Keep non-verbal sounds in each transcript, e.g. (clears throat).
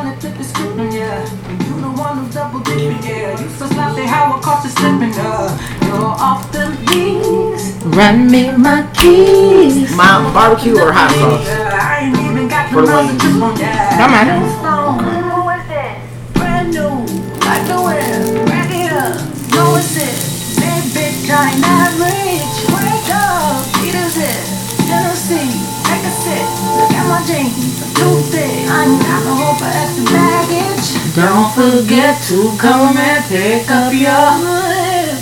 trying to flip the script, yeah. You the one who's double dipping, yeah. You so sloppy, how I caught you slipping, uh. You're off the leash. Run me my keys. My barbecue or hot sauce? Yeah, I ain't even got For the wings. trip on, yeah. Don't matter. Who is this? Brand new, like the wind. Back it know it's it. Big bitch, I ain't average. Wake up, eat a. Tennessee, take a sip. Look at my jeans, I'm too thick. I ain't got no hope for extra baggage. Don't forget to come and pick up your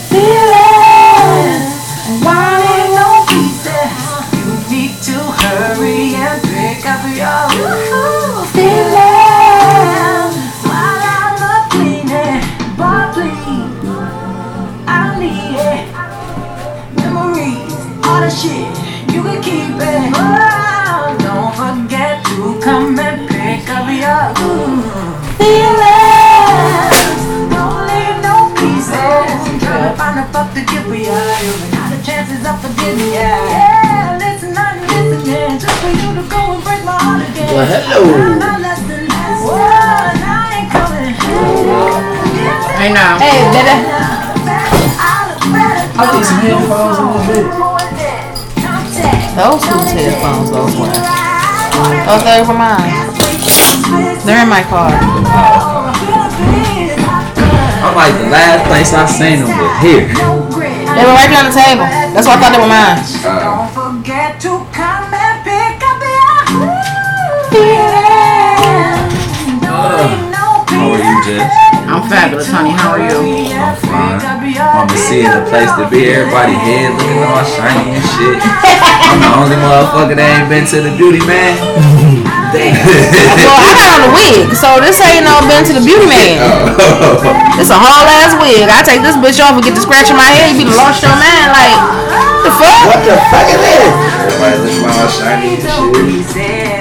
feelings. Why ain't no pieces? You need to hurry and pick up your Well, hello. I ain't. Hey better. I need some headphones in a bit. Those whose headphones those were. Those are for mine. They're in my car. I'm like the last place I seen them was here. They were right there on the table. That's why I thought they were mine. Don't forget to come and pick up your feelings. Don't leave no How are you, Jess? I'm fabulous, honey. How are you? I'm fine. I'm seeing the place to be. Everybody head looking all shiny and shit. I'm the only motherfucker that ain't been to the beauty man. Damn. (laughs) Well, I got on a wig, so this ain't no been to the beauty man. (laughs) It's a whole ass wig. I take this bitch off and get to scratching my head. You be lost your mind, like the fuck? What the fuck is this? Everybody looking all shiny and shit.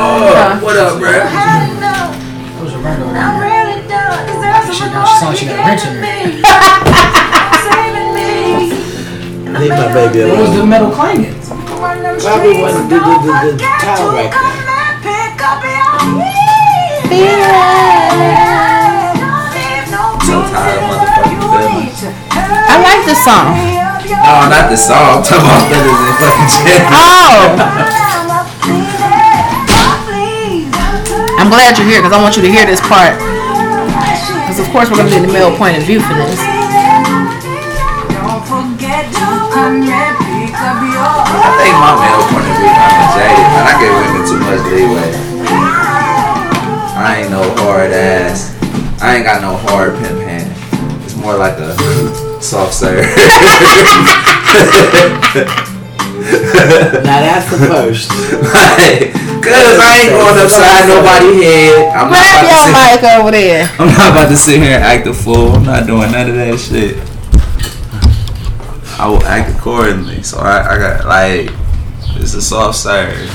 Oh, what up, bruh? That was a I'm there. really done. Cause there's She she sound like she got wrench in her. Leave my baby What was the metal clanging? Probably wasn't the, the, the, the towel right there. So tired of motherfucking. I like this song. No, oh, not the song. I'm talking about feelings and fucking shit. (laughs) Oh, I'm glad you're here because I want you to hear this part. Because of course we're gonna be in the male point of view for this. I think my male point of view kind of jaded, man. I give women too much leeway. I ain't no hard ass. I ain't got no hard pimp hand. It's more like a soft serve. Now that's the first. like, Cause I ain't going upside nobody head. I'm not, Grab about to your sit, mic over there. I'm not about to sit here and act a fool. I'm not doing none of that shit. I will act accordingly. So I, I got like it's a soft serve. (laughs)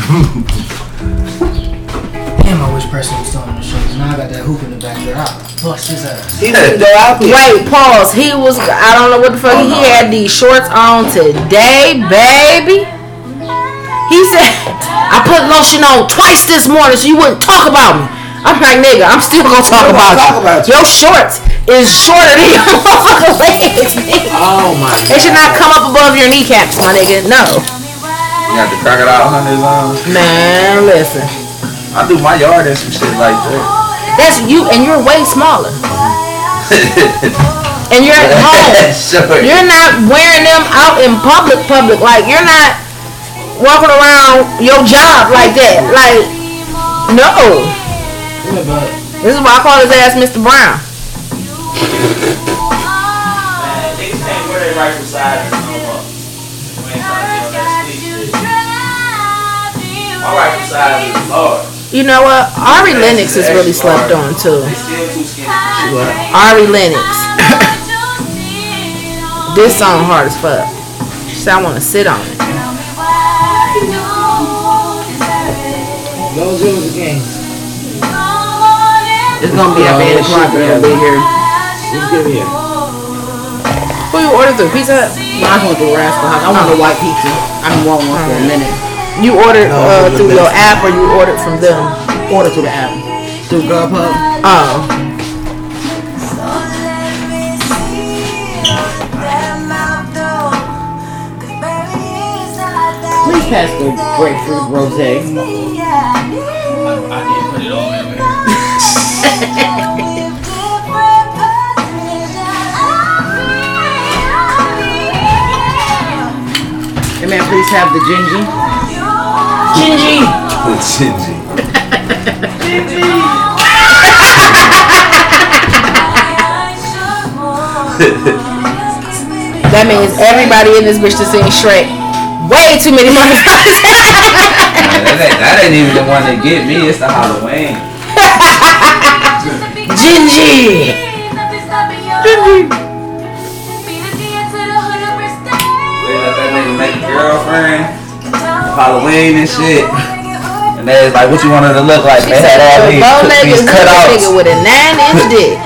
Damn, I wish Preston was still on the show. Now I got that hoop in the back there. I'll bust his ass. He didn't go out there. Wait, pause. He was. I don't know what the fuck. Oh, he no. had these shorts on today, baby. He said, "I put lotion on twice this morning, so you wouldn't talk about me." I'm like, nigga, I'm still gonna talk, about, gonna talk you. about you. Your shorts is shorter than your (laughs) motherfucking legs. nigga. Oh my They should not come up above your kneecaps, my nigga. No, You got the crocodile hunters on. man, listen. I do my yard and some shit like that. That's you, and you're way smaller, and you're at (laughs) home. sure. You're not wearing them out in public, public. Like you're not walking around your job like that. Like, no. Yeah, but This is why I call his ass Mr. Brown. Man, niggas can't wear their rifle sizes no more. We ain't trying to get on that sweet shit. My rifle size is large. You know what? Ari Lennox is really slept on too. They still too skinny. Ari Lennox. (laughs) This song hard as fuck. So I want to sit on it. Those are the. It's gonna be at eight o'clock. We're gonna be here. Just give me a. Who you ordered through? Pizza Hut? No, I just want the rascal house. I want the white pizza. I've been wanting one for a minute. You ordered No, uh, the through your best. app or you ordered from them? Order through the app. Through Grubhub. Oh. Please pass the grapefruit rose. I I didn't put it all in (laughs) Hey man, please have the gingy. Gingy. The Gingy. That means everybody in this bitch to sing Shrek. Way too many motherfuckers. (laughs) that, ain't, that ain't even the one that get me. It's the Halloween. (laughs) Gingy. We girlfriend. Halloween and shit. And they was like, what you want her to look like? They had all these, these nigga with a nine inch dick.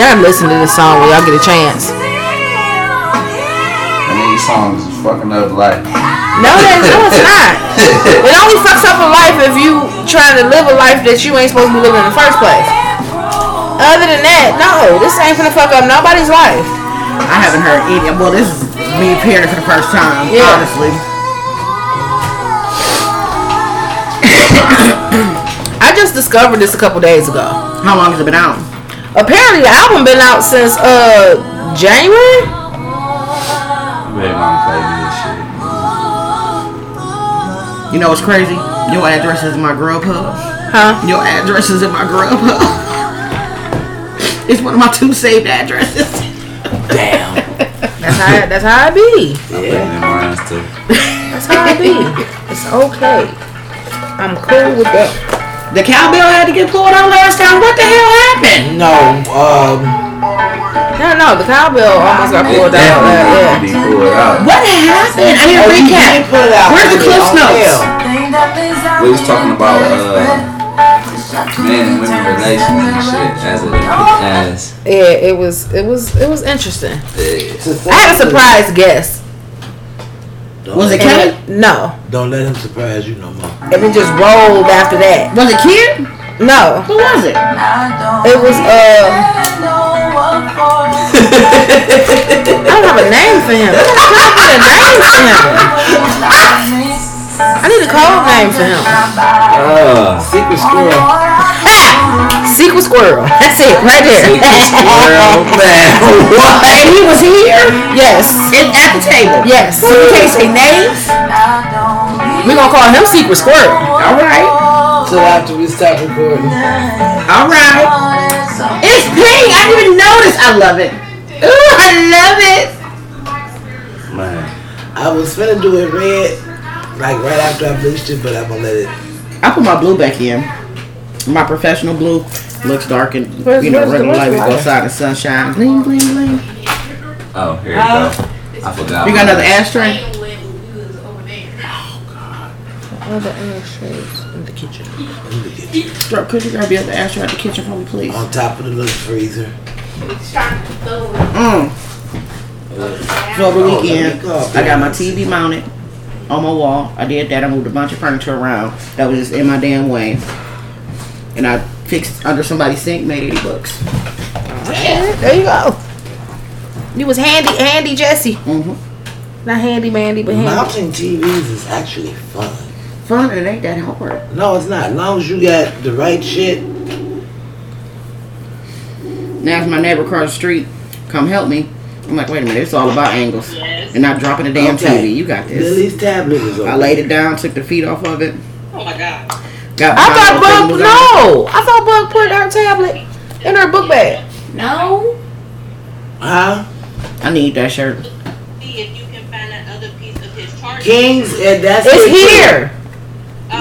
Y'all listen to this song when y'all get a chance. And these songs is fucking up life. No, that, no, it's (laughs) not. It only fucks up a life if you trying to live a life that you ain't supposed to be living in the first place. Other than that, no, this ain't gonna fuck up nobody's life. I haven't heard any. Well, this is me appearing for the first time. Yeah. Honestly. (coughs) I just discovered this a couple days ago. How long has it been out? Apparently, the album been out since uh January. You better not play this shit. You know what's crazy? Your address is in my Grubhub. Huh? Your address is in my Grubhub. (laughs) it's one of my two saved addresses. Damn. That's how that's how I be. I'm putting in mine too. That's how I be. It's okay. I'm cool with that. The cowbell had to get pulled out last time. What the hell happened? No, um, No, no, the cowbell almost got pulled out. definitely yeah. to be pulled out. What happened? I need a oh, you recap. put it out. Where's the on Cliff Notes? We was talking about uh, men and women relations and shit as it as Yeah, it was it was it was interesting. uh, I had a surprise guest. Don't Was it let- Kelly? And- No, Don't let him surprise you no more. and it just rolled after that. Was it Kid? No, Who was it? it was uh. (laughs) I don't have a name for him. I don't have a name for him. I need a code name for him. uh, Secret squirrel. Secret Squirrel. That's it, right there. Secret Squirrel (laughs) man. What? And he was here? yes, In, at the table. yes. So you can't say names? We gonna call him Secret Squirrel. All right. Till after we stop recording. All right. It's pink. I didn't even notice. I love it. Ooh, I love it. man. I was finna do it red, like right after I bleached it, but I'm gonna let it. I put my blue back in. My professional blue looks dark and Where's- you know where's regular light. We where's go the- outside the sunshine. Gleam, gleam, gleam. Oh, here you go. I forgot. You got another mine. ashtray? Other ashtrays in the kitchen. in the kitchen. Bro, could you grab the other ashtray out the kitchen for me, please? On top of the little freezer. Mm. So over the Oh, weekend, let me. I got my TV mounted on my wall. I did that. I moved a bunch of furniture around that was just in my damn way. And I fixed under somebody's sink, made 80 bucks. There you go. You was handy, handy Jesse. Mm-hmm. Not handy mandy, but handy. Mounting TVs is actually fun. Fun, it ain't that hard. No, it's not. As long as you got the right shit. Now, if my neighbor across the street come help me, I'm like, wait a minute, it's all about angles. Yes. And not dropping the damn Okay. TV. You got this. Lily's tablet is over. I laid it down, took the feet off of it. Oh my god. Got I thought Bug the thing was no. I thought Bug put her tablet in her book bag. No. Huh? I need that shirt. See if you can find that other piece of his charger. Kings, and that's It's it, too. here.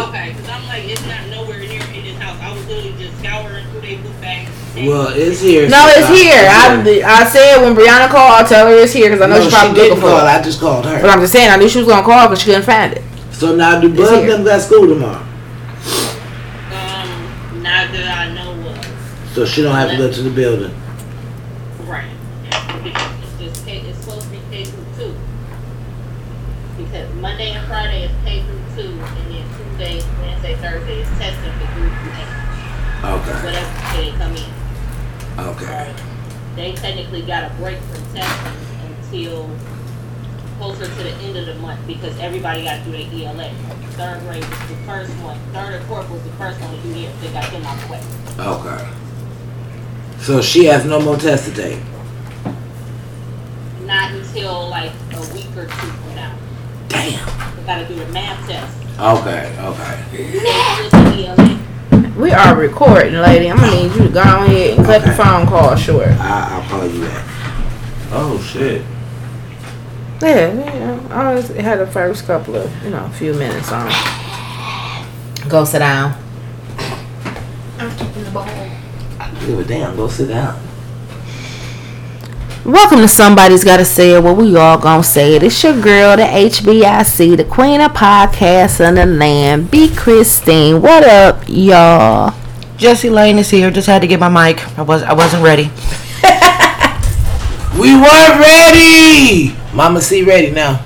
Okay, because I'm like, it's not nowhere near in his house. I was literally just scouring through their book bag. Well, it's here. No, it's here. I, I said when Brianna called, I'll tell her it's here because I know no, she probably didn't looking for call. it. I just called her. But her. I'm just saying, I knew she was gonna call because she couldn't find it. So now, do Bug here. them got school tomorrow? Um, not that I know of. So she don't have to go to the building. Right. It's just K, it's supposed to be K through two. because Monday and Friday is K through two, and then Tuesday, Wednesday, Thursday is testing for group eight, Okay. whatever they come in. Okay. Um, they technically got a break from testing until closer to the end of the month because everybody got to do their ELA. Third grade was the first one. Third and fourth was the first one to do theirs. They got them out the way. Okay. So she has no more test to take. Not until like a week or two from now. Damn. They got to do the math test. Okay. Okay. And just the ELA. We are recording, lady. I'm gonna need you to go ahead and cut the phone call short. I, I'll call you back. Oh shit. Yeah, yeah. I always had the first couple of, you know, a few minutes on. Go sit down. I'm kicking the ball. Give a damn. Go sit down. Welcome to Somebody's Gotta Say It, where we all gonna say it. It's your girl, the HBIC, the queen of podcasts in the land, B. Christine. What up, y'all? Jesse Lane is here. Just had to get my mic. I was I wasn't ready. (laughs) We weren't ready. Mama C ready now.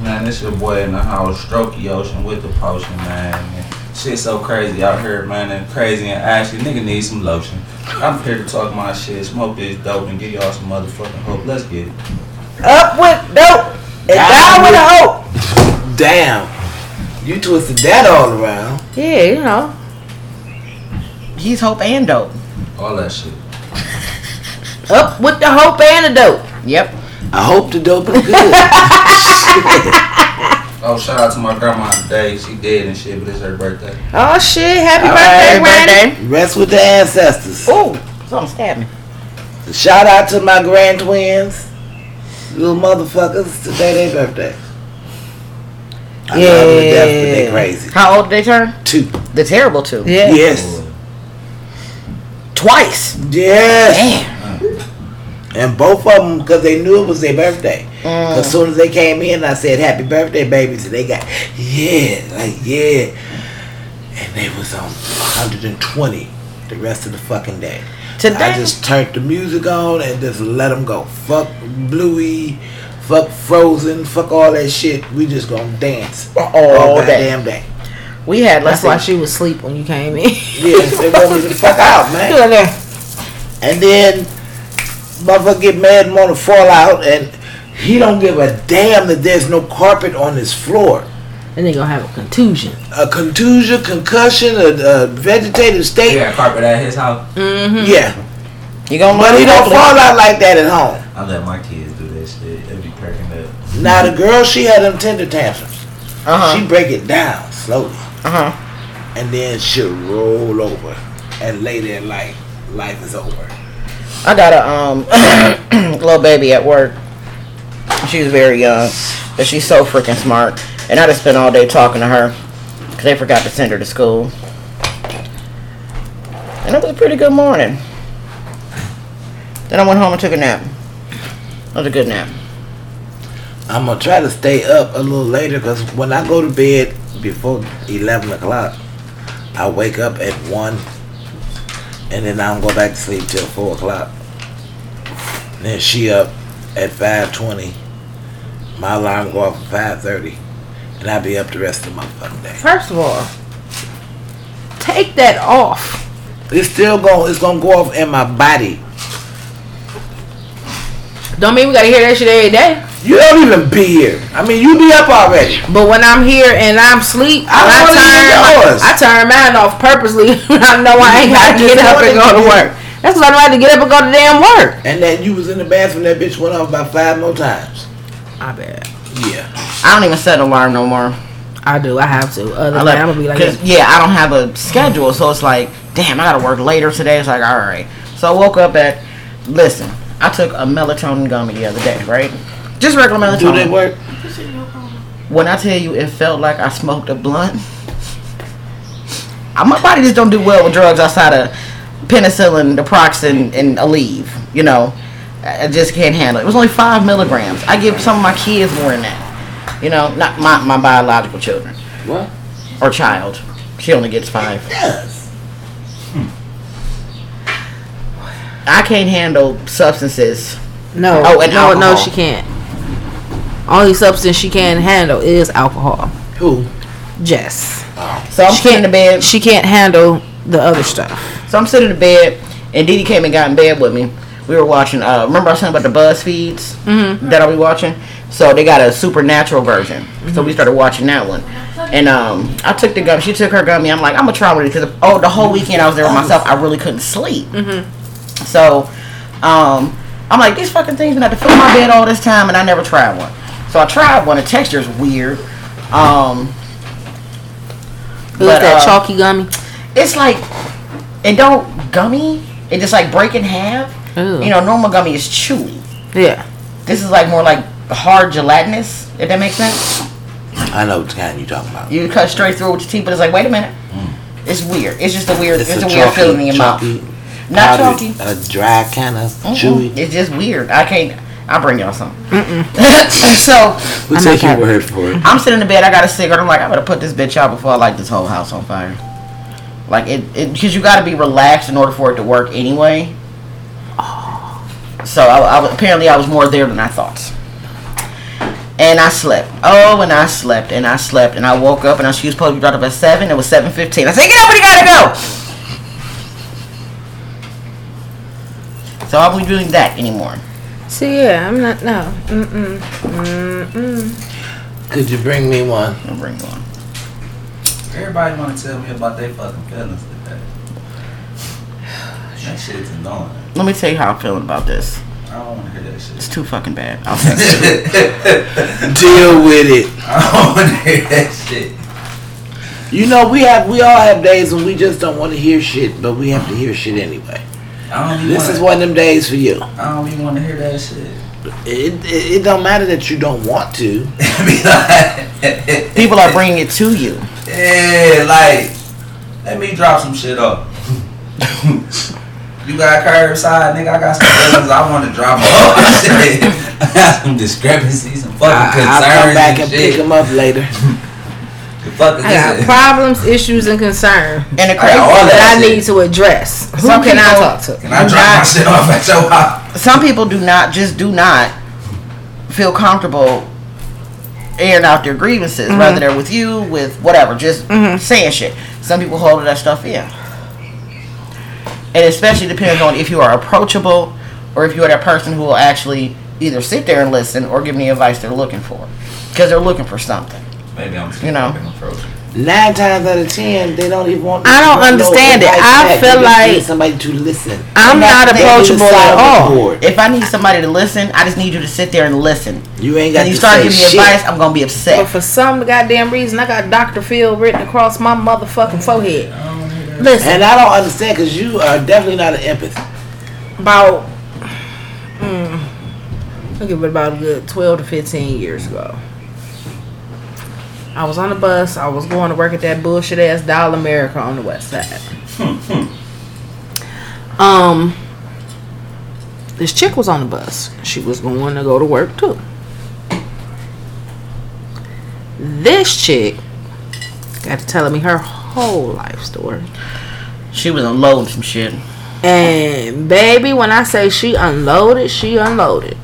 Man, this is your boy in the house, Strokey Ocean with the potion, man. And shit so crazy out here, man, and crazy and ashy. Nigga need some lotion. I'm here to talk my shit, smoke this dope, and give y'all some motherfucking hope. Let's get it. Up with dope and Down down with with- hope. Damn. You twisted that all around. Yeah, you know. He's hope and dope. All that shit. (laughs) Up with the hope and the dope. Yep. I hope the dope is good. (laughs) Oh, shout out to my grandma today. She dead and shit, but it's her birthday. Oh shit! Happy All birthday, right, Granny. birthday. Rest with the ancestors. Ooh, something stabbed me. Shout out to my grand twins. Little motherfuckers. Today their birthday. I love them to death, but they crazy. How old did they turn? Two. The terrible two. Yeah. Yes. Twice. Yes. Damn. And both of them, because they knew it was their birthday. Mm. As soon as they came in, I said, Happy birthday, babies. And they got, yeah, like, yeah. And they was on 120 the rest of the fucking day. Today. I just turned the music on and just let them go. Fuck Bluey, fuck Frozen, fuck all that shit. We just gonna dance all all day. goddamn day. We had That's why she was asleep when you came in. Yeah, they want me to fuck out, man. (laughs) And then motherfucker get mad and want to fall out, and he don't give a damn that there's no carpet on his floor. And they gonna have a contusion. A contusion, concussion, a, a vegetative state. He got carpet at his house. Mm-hmm. Yeah, You gonna but he don't quickly. fall out like that at home. I let my kids do that shit. They be cracking up. Now the girl, she had them tender tantrums. Uh-huh. She break it down slowly. Uh huh. and then she'll roll over and lay there like life is over. I got a um (clears throat) little baby at work. She was very young, but she's so freaking smart. And I just spent all day talking to her because they forgot to send her to school. And it was a pretty good morning. Then I went home and took a nap. It was a good nap. I'm gonna try to stay up a little later because when I go to bed before 11 o'clock, I wake up at 1 and then I don't go back to sleep till 4 o'clock. Then she up at 5.20. My alarm go off at 5.30 and I'll be up the rest of my motherfucking day. First of all, take that off. It's still going, it's gonna go off in my body. Don't mean we gotta hear that shit every day. You don't even be here. I mean, you be up already. But when I'm here and I'm asleep, I I, wanna hear yours. turn I turn mine off purposely. (laughs) I know I ain't gotta get up and go to work. That's why I don't to get up and go to damn work. And then you was in the bathroom, that bitch went off about five more times. I bet. Yeah. I don't even set an alarm no more. I do. I have to. Other I than let- that, I'm gonna be like, 'cause, yeah, I don't have a schedule, so it's like, damn, I gotta work later today. It's like, all right. So I woke up at, listen, I took a melatonin gummy the other day, right? Just regular melatonin. Do they work? When I tell you, it felt like I smoked a blunt. (laughs) My body just don't do well with drugs outside of penicillin, naproxen, and Aleve. You know, I I just can't handle it. It was only five milligrams. I give some of my kids more than that. You know, not my, my biological children What? or child. She only gets five. Yes. I can't handle substances. no, Oh, and no, no, she can't. Only substance she can't handle is alcohol. Who? Jess. So I'm She sitting in the bed. She can't handle the other stuff. So I'm sitting in bed, and Didi came and got in bed with me. We were watching. Uh, remember I was talking about the BuzzFeeds Mm-hmm. that I'll be watching. So they got a supernatural version. So we started watching that one. And um, I took the gum. She took her gummy. I'm like, I'm gonna try with it because oh, the whole weekend I was there with myself. I really couldn't sleep. So um, I'm like, these fucking things been at to fill my bed all this time, and I never tried one. So I tried one. The texture's weird. Um, Who's But, that uh, chalky gummy? it's like it don't gummy. It just like break in half. Ew. You know, normal gummy is chewy. Yeah. This is like more like hard gelatinous. If that makes sense. I know what kind you talking about. You cut straight through with your teeth, but it's like, wait a minute. Mm. It's weird. It's just a weird. It's, a, weird chalky- feeling in your chalky, mouth. Not powdery, chalky. A dry kind of Mm-mm. chewy. It's just weird. I can't. I'll bring y'all some. (laughs) so We I'm take not your happy. word for it. I'm sitting in the bed. I got a cigarette. I'm like, I better put this bitch out before I light this whole house on fire. Like it, because you got to be relaxed in order for it to work anyway. So I, I was- apparently I was more there than I thought. And I slept. Oh, and I slept and I slept and I woke up and I she was supposed to be brought up at seven. It was seven fifteen. I said, get up, we gotta go. So I won't be doing that anymore. See, yeah, I'm not. No. Mm-mm. Mm-mm. Could you bring me one? I'll bring one. Everybody want to tell me about their fucking feelings today. That (sighs) shit's annoying. Let me tell you how I'm feeling about this. I don't want to hear that shit. It's too fucking bad. I'll text you. Deal with it. I don't want to hear that shit. You know, we have we all have days when we just don't want to hear shit, but we have to hear shit anyway. I don't even This wanna, is one of them days for you. I don't even want to hear that shit. It, it it don't matter that you don't want to. (laughs) People are bringing it to you. Yeah, like, let me drop some shit up. you got curbside, nigga. I got some feelings I want to drop off. I got some discrepancies, some fucking I, concerns I'll come back and and pick them up later. (laughs) The fuck is I got this? problems, issues, and concern And the I crazy got that that I shit. need to address. Who Some can I people- talk to? Can I drop my shit off at your house? some people do not just do not feel comfortable airing out their grievances, mm-hmm. whether they're with you, with whatever, just mm-hmm. saying shit. Some people hold that stuff in. And especially depends on if you are approachable or if you are that person who will actually either sit there and listen or give me advice they're looking for. Because they're looking for something. Maybe I'm too You know. fucking approachable. Nine times out of ten, they don't even want. I don't understand it. I back. feel They just need like- somebody to listen. I'm not They approachable at all. If I need somebody to listen, I just need you to sit there and listen. You ain't got When to you start giving me advice, I'm gonna be upset. But for some goddamn reason, I got Dr. Phil written across my motherfucking forehead. I don't want to hear that. Listen, And I don't understand because you are definitely not an empath. about mm, I'll give it about a good 12 to 15 years ago. I was on the bus. I was going to work at that bullshit ass Dial America on the west side. um, this chick was on the bus. She was going to go to work too. This chick got to telling me her whole life story. She was unloading some shit. And baby, when I say she unloaded, she unloaded.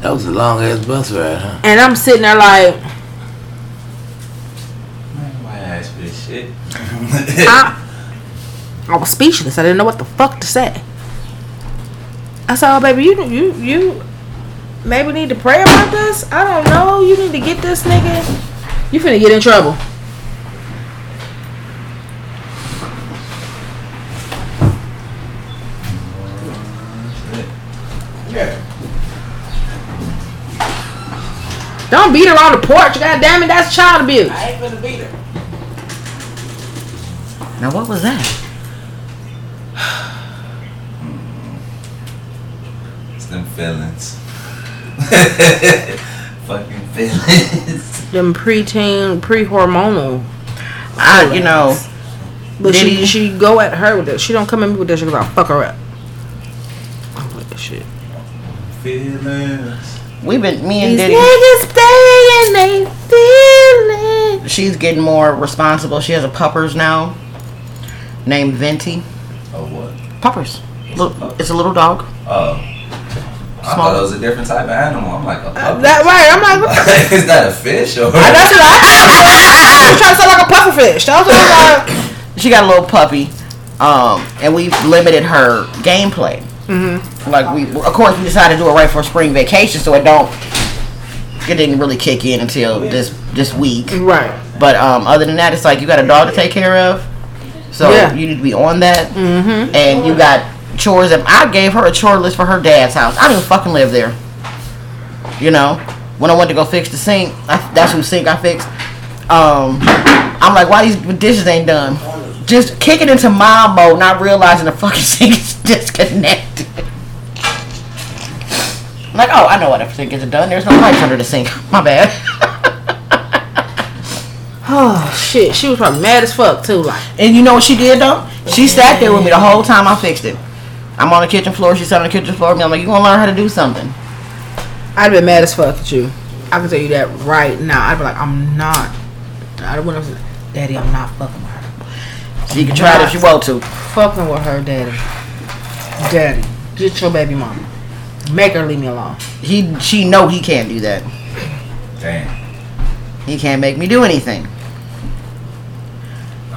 That was a long ass bus ride, huh? And I'm sitting there like, Man, why I ask for this shit? (laughs) I, I was speechless. I didn't know what the fuck to say. I said, "Oh, baby, you you you maybe need to pray about this. I don't know. You need to get this nigga. You finna get in trouble." Don't beat her on the porch. God damn it, that's child abuse. I ain't gonna beat her. Now what was that? (sighs) It's them feelings. (laughs) Fucking feelings. Them preteen, pre-hormonal. I, you know, But Did she he? she go at her with that. She don't come at me with that shit because I'll fuck her up. I'm like shit. feelings. we've been me and These Didi. niggas stay and they feel it. She's getting more responsible. She has a puppers now, named Venti. Oh what? Puppers. Look, it's a little dog. Oh. I thought it was a different type of animal. I'm like a puppy. That right? I'm like, what the (laughs) is that a fish or? I- that's what I, I was (laughs) trying to sound like a pufferfish. That was what I was like. She got a little puppy, um, and we limited her gameplay. Mm-hmm. Like we, of course, we decided to do it right for spring vacation, so it don't. It didn't really kick in until this this week. Right. But um, other than that, it's like you got a dog to take care of, so Yeah. you need to be on that. Mm-hmm. And you got chores. That I gave her a chore list for her dad's house. I didn't fucking live there. You know, when I went to go fix the sink, I, that's whose sink I fixed. Um, I'm like, why these dishes ain't done? Just kicking into mom mode, not realizing the fucking (laughs) sink is disconnected. I'm like, oh, I know why the sink isn't done. There's no pipes under the sink. (laughs) My bad. (laughs) Oh shit, she was probably mad as fuck too. Like, And you know what she did though? She sat there with me the whole time I fixed it. I'm on the kitchen floor. She sat on the kitchen floor with me. I'm like, you gonna learn how to do something? I'd been mad as fuck at you. I can tell you that right now. I'd be like, I'm not. I don't want to. Daddy, I'm not fucking with her. So you can try it if you want to. Fucking with her, daddy. Daddy, get your baby mama. Make her leave me alone. He, she know he can't do that. Damn. He can't make me do anything.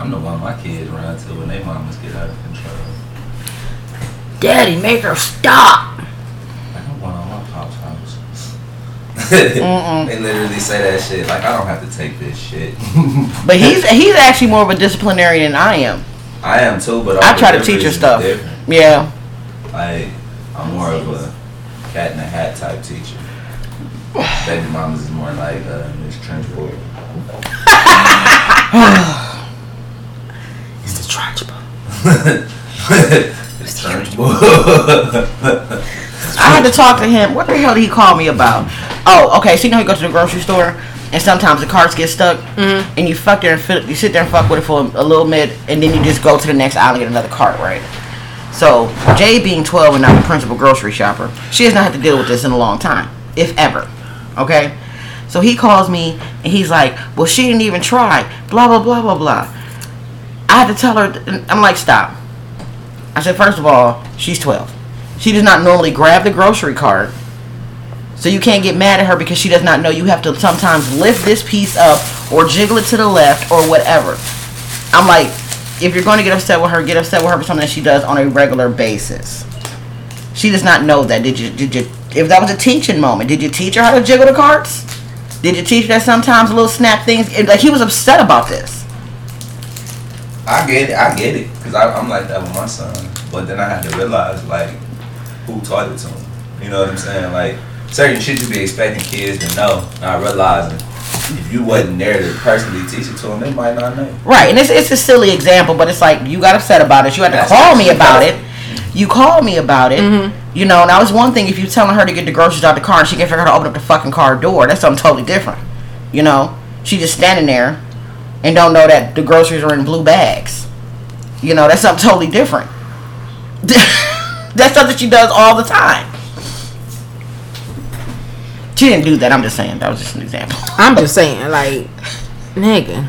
I'm the one my kids run to when they mamas get out of control. Daddy, make her stop. Like I'm going on my pop's house. (laughs) They literally say that shit. Like I don't have to take this shit. (laughs) But he's he's actually more of a disciplinarian than I am. I am too, but I try to teach her stuff. different. Yeah. Like I'm more of a cat in a hat type teacher. (sighs) Baby mamas is more like uh, Miss Trenchboard. (sighs) (laughs) It's the trunchbull. I had to talk to him. What the hell did he call me about? Oh, okay. So you know you go to the grocery store and sometimes the carts get stuck mm-hmm. and you fuck there and fit, you sit there and fuck with it for a little bit and then you just go to the next aisle and get another cart, right? So Jay being 12 and not the principal grocery shopper, she has not had to deal with this in a long time, if ever. Okay? So he calls me and he's like, well, she didn't even try. Blah, blah, blah, blah, blah. I had to tell her, I'm like, stop. I said, first of all, she's 12. She does not normally grab the grocery cart. So you can't get mad at her because she does not know you have to sometimes lift this piece up or jiggle it to the left or whatever. I'm like, if you're going to get upset with her, get upset with her for something that she does on a regular basis. She does not know that. Did you? Did you? If that was a teaching moment, did you teach her how to jiggle the carts? Did you teach her that sometimes little snap things? Like he was upset about this. I get it. I get it. Cause I, I'm like that with my son. But then I had to realize like who taught it to him. You know what I'm saying? Like certain shit you be expecting kids to know, not realizing if you wasn't there to personally teach it to them, they might not know. Right, and it's it's a silly example, but it's like you got upset about it. You had to That's call me about better. it. You called me about it. Mm-hmm. You know, now it's one thing if you telling her to get the groceries out the car and she can't figure out how to open up the fucking car door. That's something totally different. You know, she just standing there and don't know that the groceries are in blue bags. You know, that's something totally different. (laughs) that's something she does all the time. She didn't do that. I'm just saying. That was just an example. I'm just (laughs) saying, like, nigga,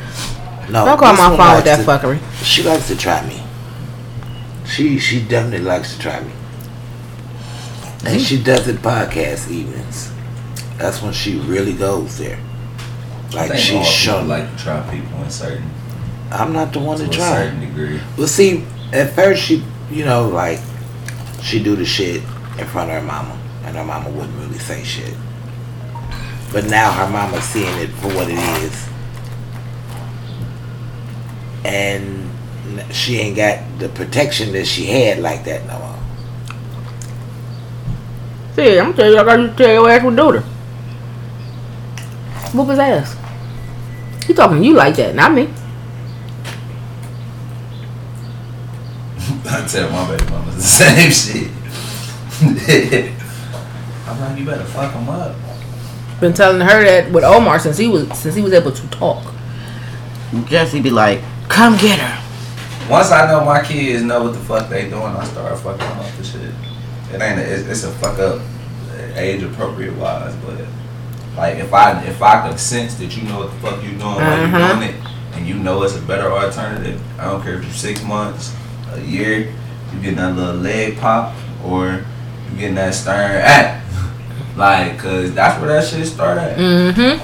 No, don't call my one phone with that to- fuckery. She likes to try me. She she definitely likes to try me. And she does it podcast evenings. That's when she really goes there. I Like she all she's people shown. like to try people in certain I'm not the one to to a try. certain degree. Well, see, at first she, you know, like she do the shit in front of her mama, and her mama wouldn't really say shit. But now her mama's seeing it for what it is, and she ain't got the protection that she had like that no more. See, I'm tell you, I got to tell your ass what do her. Whoop his ass. He talking to you like that, not me. (laughs) I tell my baby mama the same shit. (laughs) I'm like, you better fuck him up. Been telling her that with Omar since he was since he was able to talk. Jesse be like, "Come get her." Once I know my kids know what the fuck they doing, I start fucking up the shit. It ain't a, it's, it's a fuck up age appropriate wise, but like if I if I could sense that you know what the fuck you're doing while you Mhm. doing it, and you know it's a better alternative, I don't care if you're six months, a year, you getting that little leg pop, or you getting that stern act. (laughs) Like, cause that's where that shit start at. Mm-hmm.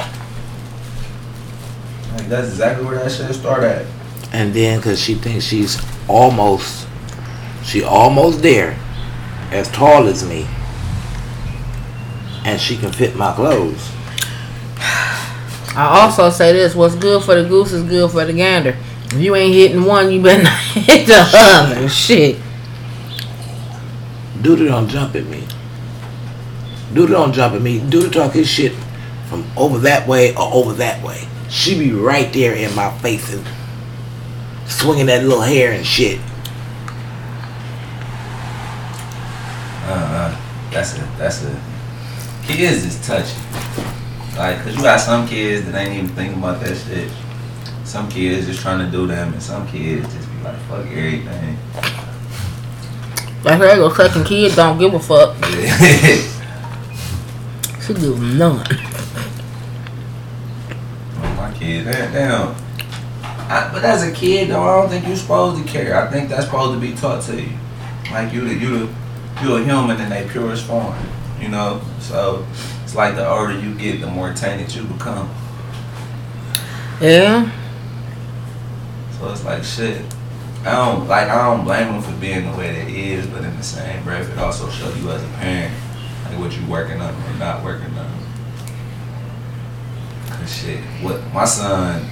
Like, that's exactly where that shit start at. And then, because she thinks she's almost, she almost there, as tall as me, and she can fit my clothes. I also say this: what's good for the goose is good for the gander. If you ain't hitting one, you better (laughs) not hit the other. Shit. Dude don't jump at me. Dude don't jump at me. Dude talk his shit from over that way or over that way. She be right there in my face and swinging that little hair and shit. Uh, uh that's a that's a He is just touchy. Like, cause you got some kids that ain't even thinking about that shit. Some kids just trying to do them, and some kids just be like, fuck everything. Like, that regular second kid don't give a fuck. (laughs) She give none. Oh, my kid, damn. damn. I, but as a kid, though, I don't think you're supposed to care. I think that's supposed to be taught to you. Like you, the you, the you a human in their purest form. You know, so it's like the older you get, the more tainted you become. Yeah. So it's like shit. I don't like I don't blame him for being the way that is, but in the same breath, it also shows you as a parent like what you working on or not working on. Cause shit, what my son,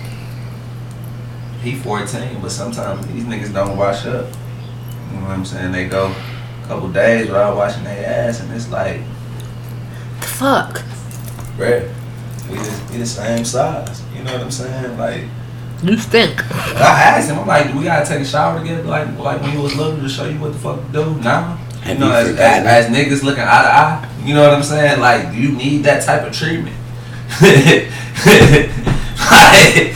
he 14, but sometimes these niggas don't wash up. You know what I'm saying? They go a couple days without washing their ass, and it's like, Fuck. bruh, we just we the same size. You know what I'm saying? Like. You stink. I asked him, I'm like, we gotta take a shower together, like like when you was little to show you what the fuck to do now. You know, you as, as, as niggas looking eye to eye, you know what I'm saying? Like, do you need that type of treatment? (laughs)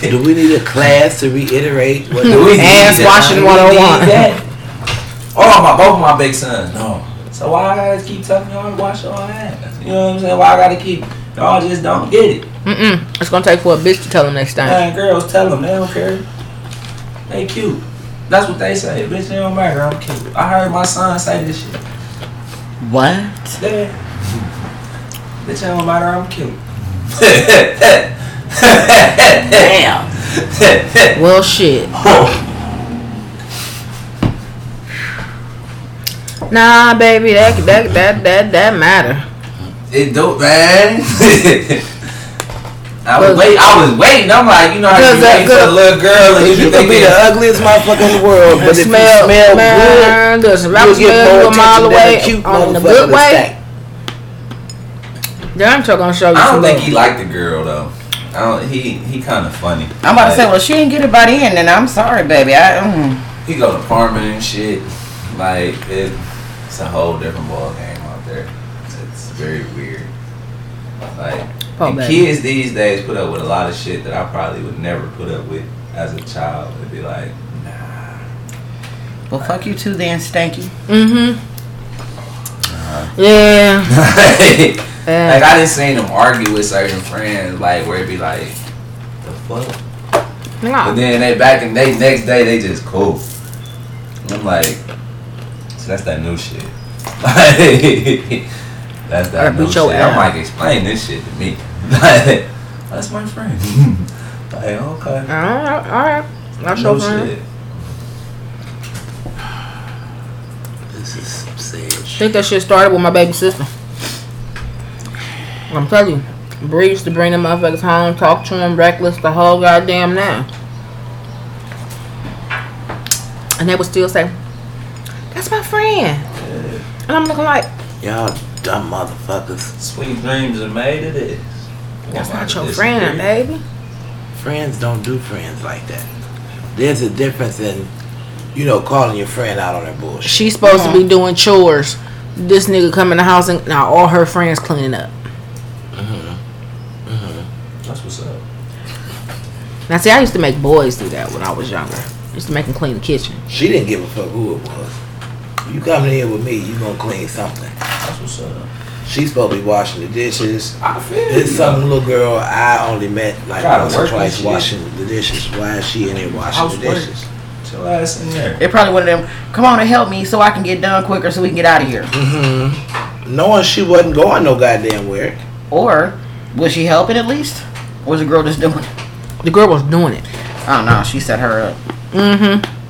Do we need a class to reiterate what do we need Ass that? washing Do we 101. that? Oh, oh, my both of my big sons, no. So why I gotta keep telling y'all to wash your ass? You know what I'm saying? Why I gotta keep y'all just don't get it? Mm-mm. It's gonna take for a bitch to tell them next time. Man, girls tell them they don't care. They cute. That's what they say. Bitch, they don't matter. I'm cute. I heard my son say this shit. What? Yeah. Bitch, it don't matter. I'm cute. (laughs) Damn. (laughs) Well, shit. Oh. Nah, baby, that that that that that matter. it do, man. (laughs) I was waiting. I was waiting. I'm like, you know how you Cause that wait for a little girl and you You be can be the ugliest motherfucker in the world, but if smell, you smell good, man, the smell you'll get more you a mile attention than away a cute on the good way. stack. Then I'm sure gonna show you I don't think love. he liked the girl though. I don't. He he kind of funny. I'm about to say, well, she didn't get it by the end, and I'm sorry, baby. I mm. he go to farming and shit. Like it, it's a whole different ball game out there. It's, it's very weird. Like Poor and baby. kids these days put up with a lot of shit that I probably would never put up with as a child. It'd be like, nah. well, fuck you too, then, Stanky. Mm-hmm. (laughs) Yeah. like. I didn't see them argue with certain friends, like where it'd be like, the fuck. Nah. But then they back and they next day they just cool. And I'm like, so that's that new shit. Like (laughs) that's that new shit. I'm like, explain this shit to me. Like, (laughs) that's my friend. (laughs) like, okay. All right, all right. That's No your friend. shit. This is sad I think that shit started with my baby sister. I'm telling you, Bree used to bring them motherfuckers home, talk to them reckless the whole goddamn now. And they would still say, "That's my friend," and I'm looking like, Y'all dumb motherfuckers. Sweet dreams are made of this. "That's Well, not I your disagree. friend, baby." Friends don't do friends like that. There's a difference in, you know, calling your friend out on their bullshit. She's supposed to be doing chores. This nigga come in the house and now all her friends cleaning up. Mhm. Mhm. That's what's up. Now see, I used to make boys do that when I was younger. I used to make them clean the kitchen. She didn't give a fuck who it was. You coming in here with me, you gonna clean something. That's what's up. She's supposed to be washing the dishes. I feel There's you. some little girl I only met like Gotta once or work twice this washing the dishes. Why is she in here washing the Housework. dishes? Get ass in there. They're probably one of them. Come on and help me so I can get done quicker so we can get out of here. Mm-hmm. knowing she wasn't going no goddamn where. Or was she helping at least? Or was the girl just doing it? The girl was doing it. Oh no, she set her up. Mm-hmm.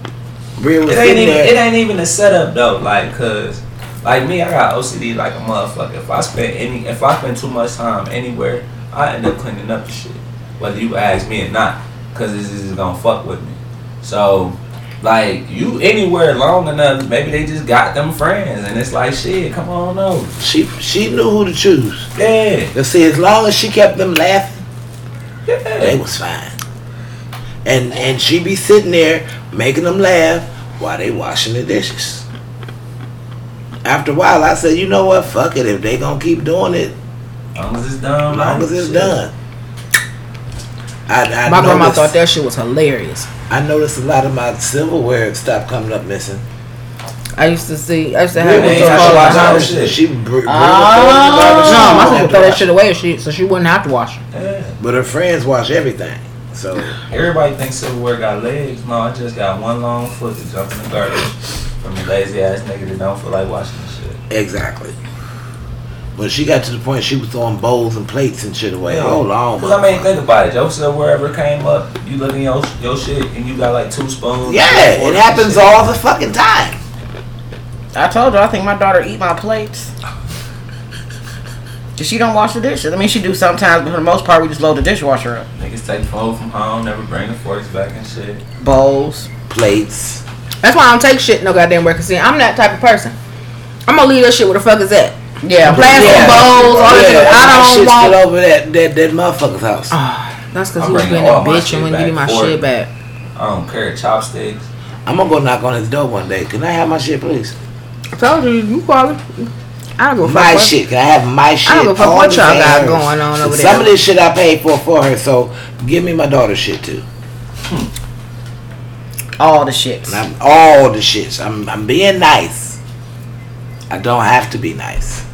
Was It ain't even it ain't even a setup though, like cause like me, I got OCD like a motherfucker. If I spend any if I spend too much time anywhere, I end up cleaning up the shit. Whether you ask me or not. Cause this is gonna fuck with me. So like you anywhere long enough, maybe they just got them friends and it's like shit, come on over. She she knew who to choose. Yeah. You see, as long as she kept them laughing, they was fine. And and she be sitting there making them laugh while they washing the dishes. After a while, I said, you know what? Fuck it. If they gonna keep doing it, long as it's done, long right, as it's shit. done. I, I My grandma thought that shit was hilarious. I noticed a lot of my silverware stopped coming up missing. I used to see. I used to have They what's ain't it got called to the wash that house. shit. She br- bring Oh. No, my sister throw that shit away, she, so she wouldn't have to wash it. Yeah. But her friends wash everything. So (sighs) Everybody thinks silverware got legs. No, I just got one long foot to jump in the garbage from a lazy ass nigga that don't feel like washing the shit. exactly. But she got to the point she was throwing bowls and plates and shit away. Yeah. Hold on, Cause I mean, think about it. Your silverware ever came up, you look in your your shit and you got like two spoons. Yeah, it happens all the fucking time. I told her I think my daughter eat my plates. (laughs) Cause she don't wash the dishes. I mean, she do sometimes, but for the most part, we just load the dishwasher up. Niggas take food from home, never bring the forks back and shit. Bowls. Plates. That's why I don't take shit no goddamn where. Cause see, I'm that type of person. I'm gonna leave that shit where the fuck is at. Yeah, Plastic Yeah. bowls, all that shit. I don't shit want. still over that that that motherfucker's house. Ah, that's because I'm he was bringing being a all my bitch and wouldn't give me my back shit back. I don't care. Chopsticks. I'm gonna go knock on his door one day. Can I have my shit, please? I told you, you quality. I don't give a fuck. My what- shit. Can I have my shit? I don't go a fuck all what y'all got hers? going on over there. Some of this shit I paid for for her, so give me my daughter's shit too. Hmm. all the shits. I'm all the shits. I'm I'm being nice. I don't have to be nice.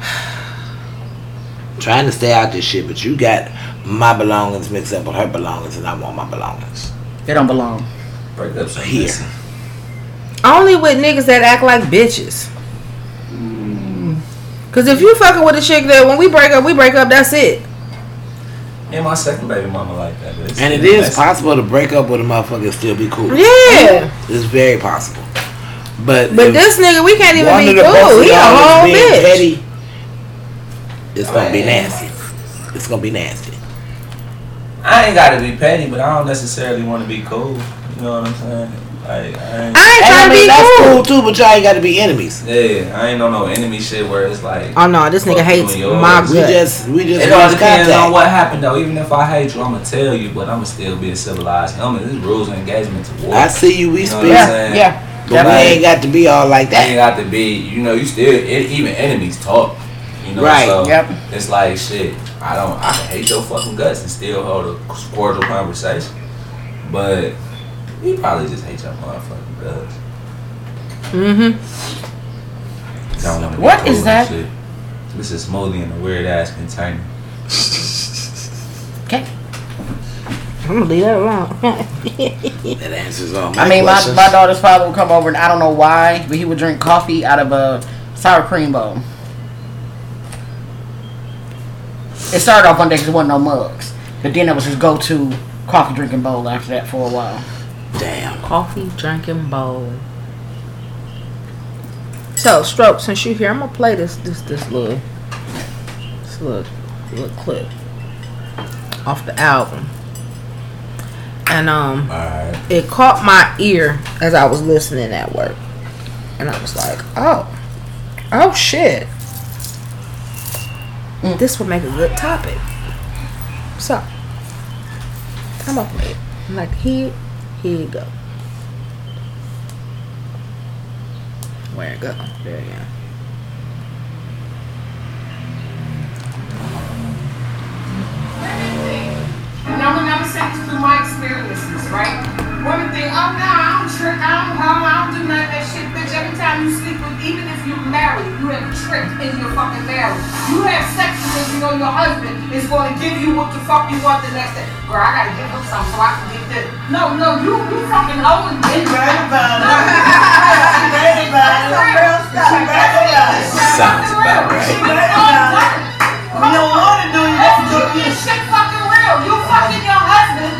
(sighs) Trying to stay out this shit, but you got my belongings mixed up with her belongings, and I want my belongings. They don't belong. Break up Here. Only with niggas that act like bitches. Cause if you fucking with a chick that when we break up, we break up. That's it. And my second baby mama like that. But it's And it still is messy. possible to break up with a motherfucker and still be cool. Yeah. It's very possible. But But this nigga, we can't even be of the both cool. He a whole bitch. petty, it's gonna be Man. nasty. It's gonna be nasty. I ain't gotta be petty, but I don't necessarily want to be cool. You know what I'm saying? Like, I ain't, I ain't And I trying to mean, be that's cool. cool too, but y'all ain't gotta be enemies. yeah, I ain't on no enemy shit where it's like. Oh no, this nigga fuck you hates and yours. my We just we just It all lose depends on what happened though. Even if I hate you, I'ma tell you, but I'ma still be a civilized human. There's rules of engagement to war. I see you, we You know speak, what I'm Yeah, yeah. but we Definitely. ain't got to be all like that. ain't got to be, you know, you still it, even enemies talk. You know, Right. so Yep. it's like shit. I don't I hate your fucking guts and still hold a cordial conversation. But he probably just hates your motherfucking guts. Mm-hmm. Don't wanna be What cool is and that? shit. This is smoothie in a weird ass container. Okay. I'm gonna leave that alone. (laughs) That answers all my I mean, my, questions. my daughter's father would come over, and I don't know why, but he would drink coffee out of a sour cream bowl. It started off one day because there wasn't no mugs, but then it was his go-to coffee drinking bowl after that for a while. Damn. Coffee drinking bowl. So, stroke. Since you're here, I'm gonna play this this this little this little little clip off the album, and um. Alright. it caught my ear as I was listening at work. And I was like, oh, oh shit. Mm, This would make a good topic. So, I'm gonna play it. I'm like, here, here you go. Where it go? There you go. Through my experiences, right? Women think, oh no, I don't trick, I don't hoe, I don't do none of that shit, bitch. Every time you sleep with, even if you're married, you have tricked in your fucking marriage. You have sex because you know your husband is going to give you what the fuck you want the next day. Girl, I gotta give him something so I can get this. No, no, you, you fucking hoeing bitch. Right about it. She right about it. Real stuff. Sounds about right. She don't want to do that. This shit fucking real. You fucking your husband.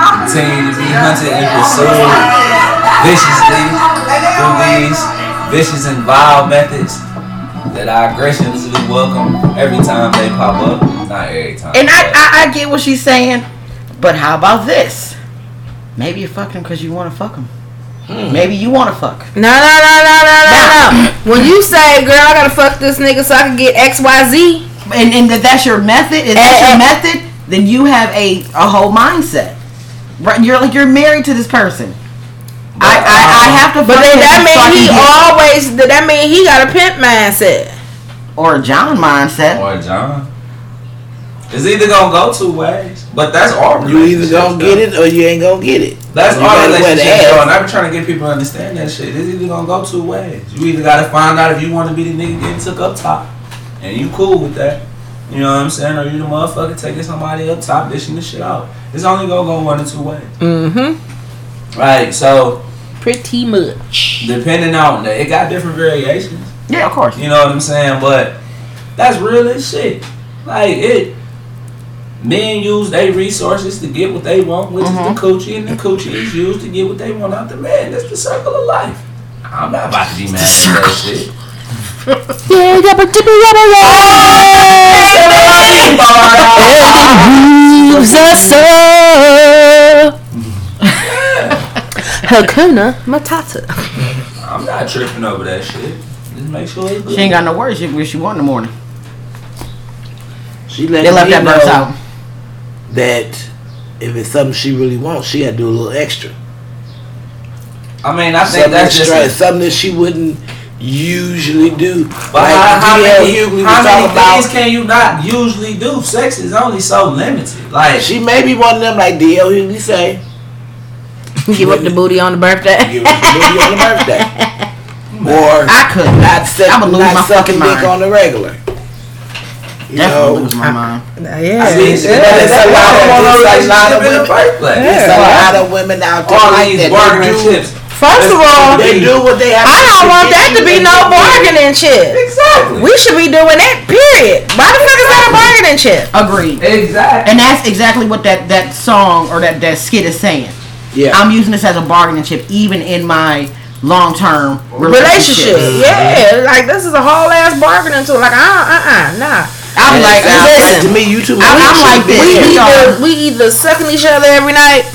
continue to be hunted and pursued viciously through these vicious and vile methods that I graciously welcome every time they pop up. Not every time. And I, I, I get what she's saying, but how about this? Maybe you fuck him because you want to fuck him. Hmm. Maybe you want to fuck. No, no, no, no, no, no, no. When you say, "Girl, I gotta fuck this nigga so I can get X, Y, Z," And, and if that's your method, if that's eh, your eh. method, then you have a, a whole mindset. Right? You're like you're married to this person. I, I, I uh, have to but then him that so mean he can get- always. That mean he got a pimp mindset. or a John mindset. or John. It's either gonna go two ways, but that's all. You either gonna though. get it or you ain't gonna get it. That's You our gotta relationship, though, and I've been trying to get people to understand that shit. It's either gonna go two ways. You either gotta find out if you want to be the nigga getting took up top, and you cool with that. You know what I'm saying? Or you the motherfucker taking somebody up top, dishing the shit out. It's only gonna go one or two ways. Mm-hmm. Right. So Pretty much. depending on it got different variations. Yeah, of course. You know what I'm saying? But that's real as shit. Like it. Men use their resources to get what they want, which is the coochie, and the coochie is used to get what they want out the man. That's the circle of life. I'm not about to be mad at that shit. Yeah, yabba dibba yabba yabba. Moves us up. Hakuna Matata. I'm not tripping over that shit. Just make sure it's good. She ain't got no words. She wish she want in the morning. She let They left me that verse know out. that if it's something she really wants, she had to do a little extra. I mean, I think Something, that's just. extra, something that she wouldn't usually do. But like how, how many, Hughley how many talking about. things can you not usually do? Sex is only so limited. Like, She may be one of them like DL Hughley say, Give up the booty on the birthday. give us the booty on the birthday. (laughs) Or I couldn't. not, suck, I would lose my sucking fucking dick mind. on the regular. You Definitely know, lose my mind. yeah. I mean, Yeah, there's a lot of, there's a lot of women. first place. There's a lot of women out there All like these that. bargaining chips. First of all, they do what they have I to don't do want that to be no bargaining chip. Exactly. We should be doing that. Period. Why the fuck is that a bargaining chip? Agreed. Exactly. And that's exactly what that, that song or that, that skit is saying. Yeah. I'm using this as a bargaining chip, even in my long term Relationship. relationship. Yeah. Like this is a whole ass bargaining tool. Like uh uh uh nah. I'm like, listen, to me, you two. I'm- I'm like this. We We either we either sucking each other every night.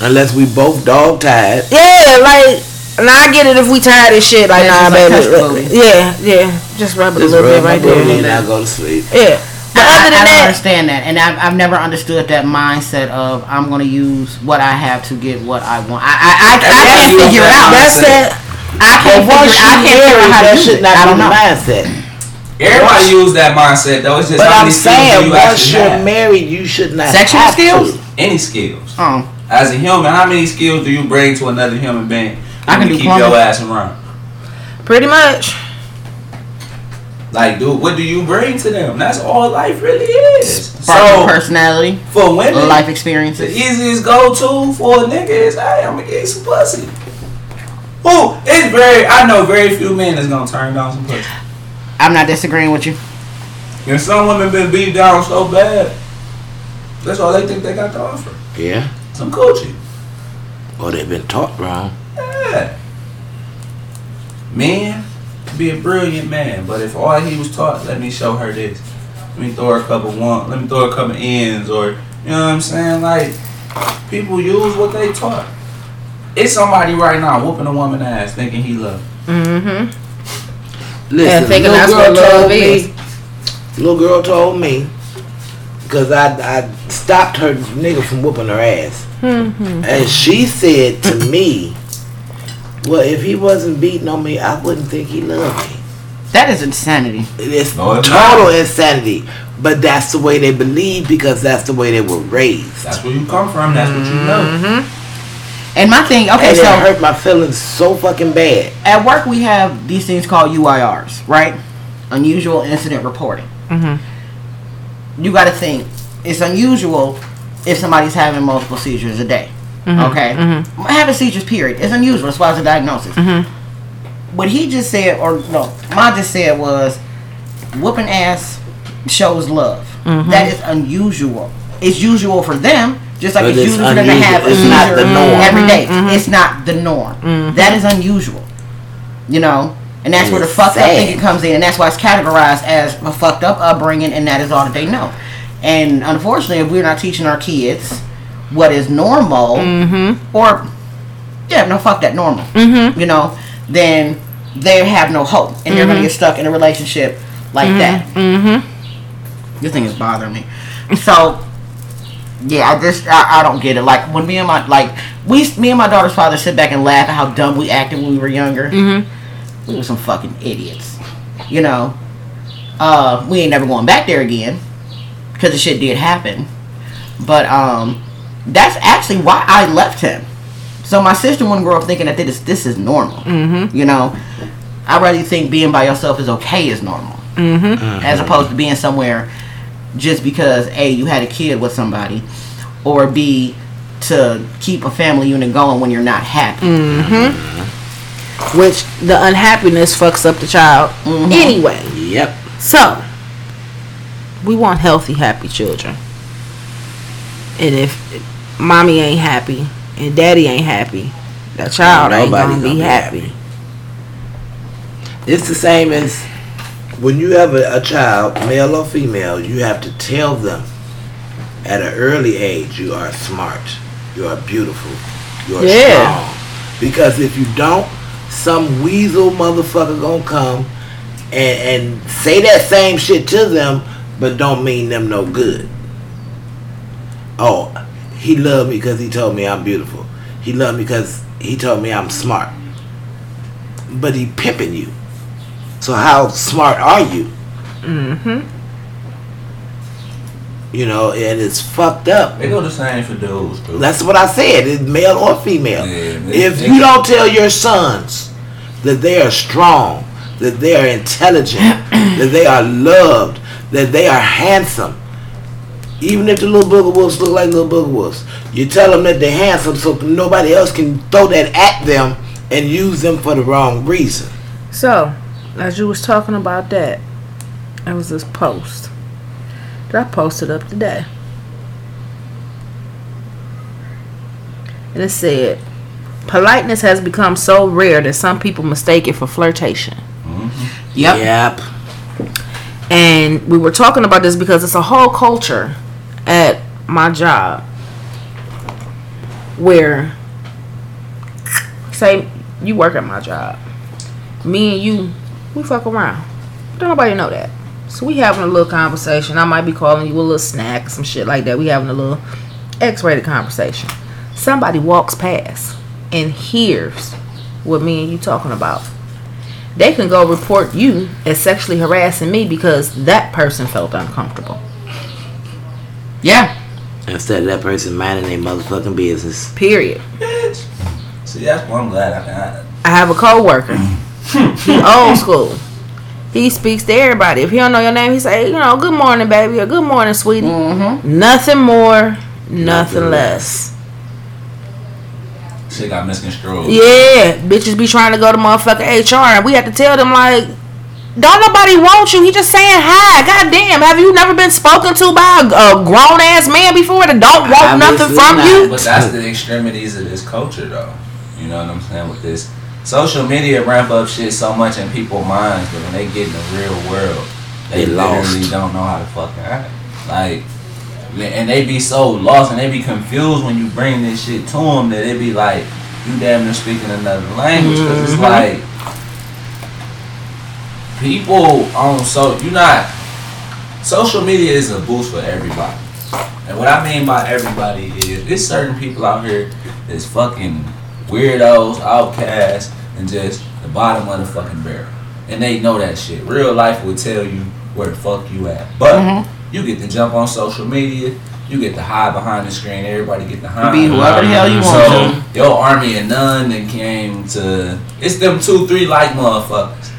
Unless we both dog tied. Yeah, like and I get it if we tired of shit. Like Yeah, nah, just like baby. yeah, yeah. Just rub it Just a little bit rub my right there. and I go to sleep. Yeah. But I, other I than don't that, understand that, and I've, I've never understood that mindset of I'm going to use what I have to get what I want. I I, I, I can't figure it out. that that's that. I can't But figure, I can't figure out how to that do should it. not I be don't know. mindset. Everybody use that mindset though. It's just But how I'm many skills do saying you once actually you're have. married, you should not Sexual have skills? to. Any skills. Oh, As a human, how many skills do you bring to another human being? I can to do keep plumbing. your ass around. Pretty much. Like, dude, what do you bring to them? That's all life really is. part So personality, for women, life experiences. the experiences. easiest go-to for a nigga is, hey, I'm gonna get some pussy. Who? It's very. I know very few men that's gonna turn down some pussy. I'm not disagreeing with you. And some women been beat down so bad. That's all they think they got to offer. Yeah. Some coochie. Or they've been taught wrong. Yeah. Man, be a brilliant man, but if all he was taught, let me show her this. Let me throw her a couple one. Let me throw her a couple ends, or you know what I'm saying? Like people use what they taught. It's somebody right now whooping a woman ass, thinking he love. Mm-hmm. Listen, And thinking little that's girl what told love me. is. Little girl told me because I I stopped her nigga from whooping her ass, Mm-hmm. and she said to me, "Well, if he wasn't beating on me, I wouldn't think he loved me." That is insanity. It's No, it's total not. insanity, but that's the way they believe because that's the way they were raised. That's where you come from. That's what you know. And my thing, okay, and so it hurt my feelings so fucking bad. at work we have these things called UIRs, right? Unusual incident reporting. Mm-hmm. You got to think it's unusual if somebody's having multiple seizures a day. Mm-hmm. Okay, mm-hmm. having seizures, period, is unusual as far as a diagnosis. Mm-hmm. What he just said, or no, Ma just said was, whooping ass shows love. That is unusual. It's usual for them, just like But it's, it's usual for them to unusual. have a It's not the seizure norm. every day. It's not the norm. That is unusual. You know, and that's And where the it's fucked up sad. thinking comes in, and that's why it's categorized as a fucked up upbringing, and that is all that they know. And unfortunately, if we're not teaching our kids what is normal, mm-hmm. or yeah, no, fuck that normal, mm-hmm. you know, then they have no hope, and they're gonna get mm-hmm. stuck in a relationship like that. Mm-hmm. This thing is bothering me. So, yeah, I just I, I don't get it. Like when me and my like we me and my daughter's father sit back and laugh at how dumb we acted when we were younger. We were some fucking idiots, you know. Uh, we ain't never going back there again because the shit did happen. But um, that's actually why I left him. So my sister wouldn't grow up thinking that this this is normal. Mm-hmm. You know, I rather think being by yourself is okay is normal, mm-hmm. as opposed to being somewhere just because a you had a kid with somebody, or b to keep a family unit going when you're not happy. Which the unhappiness fucks up the child anyway. Yep. So, we want healthy, happy children. And if mommy ain't happy and daddy ain't happy, that child ain't gonna be gonna be happy. happy. It's the same as when you have a, a child, male or female, you have to tell them at an early age you are smart, you are beautiful, you are Yeah. strong. Because if you don't, some weasel motherfucker gonna come and, and say that same shit to them, but don't mean them no good. Oh, he loved me because he told me I'm beautiful. He loved me because he told me I'm smart. But he pimping you. So how smart are you? Mm-hmm. You know, and it's fucked up. They go the same for dudes, too. That's what I said. It's male or female. Yeah, they- if they- you don't tell your sons that they are strong, that they are intelligent, (clears throat) that they are loved, that they are handsome, even if the little booger wolves look like little booger wolves, you tell them that they're handsome so nobody else can throw that at them and use them for the wrong reason. So, as you was talking about that, there was this post that I posted up today. And it said, politeness has become so rare that some people mistake it for flirtation. Mm-hmm. Yep. Yep. And we were talking about this because it's a whole culture at my job where, say, you work at my job. Me and you, we fuck around. Don't nobody know that. So we having a little conversation. I might be calling you a little snack, some shit like that. We having a little X-rated conversation. Somebody walks past and hears what me and you talking about they can go report you as sexually harassing me because that person felt uncomfortable. Yeah. Instead of that person minding their motherfucking business. Period. Bitch. See, that's why I'm glad I can. I have a coworker. he (laughs) old school. He speaks to everybody. If he don't know your name, he say, you know, good morning, baby, or good morning, sweetie. Mm-hmm. Nothing more, nothing less. Shit got misconstrued. Yeah, bitches be trying to go to motherfucking HR, and we have to tell them like, don't nobody want you. He just saying hi. God damn, have you never been spoken to by a, a grown ass man before that don't want nothing from not. you? But that's the extremities of this culture, though. You know what I'm saying? With this social media ramp up shit so much in people's minds, but when they get in the real world, they They literally don't know how to fucking act. Like, and they be so lost and they be confused when you bring this shit to them that it be like you damn near speaking another language because it's mm-hmm. like people on so you not social media is a boost for everybody. And what I mean by everybody is there's certain people out here that's fucking weirdos, outcasts, and just the bottom of the fucking barrel. And they know that shit. Real life will tell you where the fuck you at. But mm-hmm. You get to jump on social media, You get to hide behind the screen. Everybody get to hide. Be whoever the hell you want So your army of none that came to it's them two, three like motherfuckers.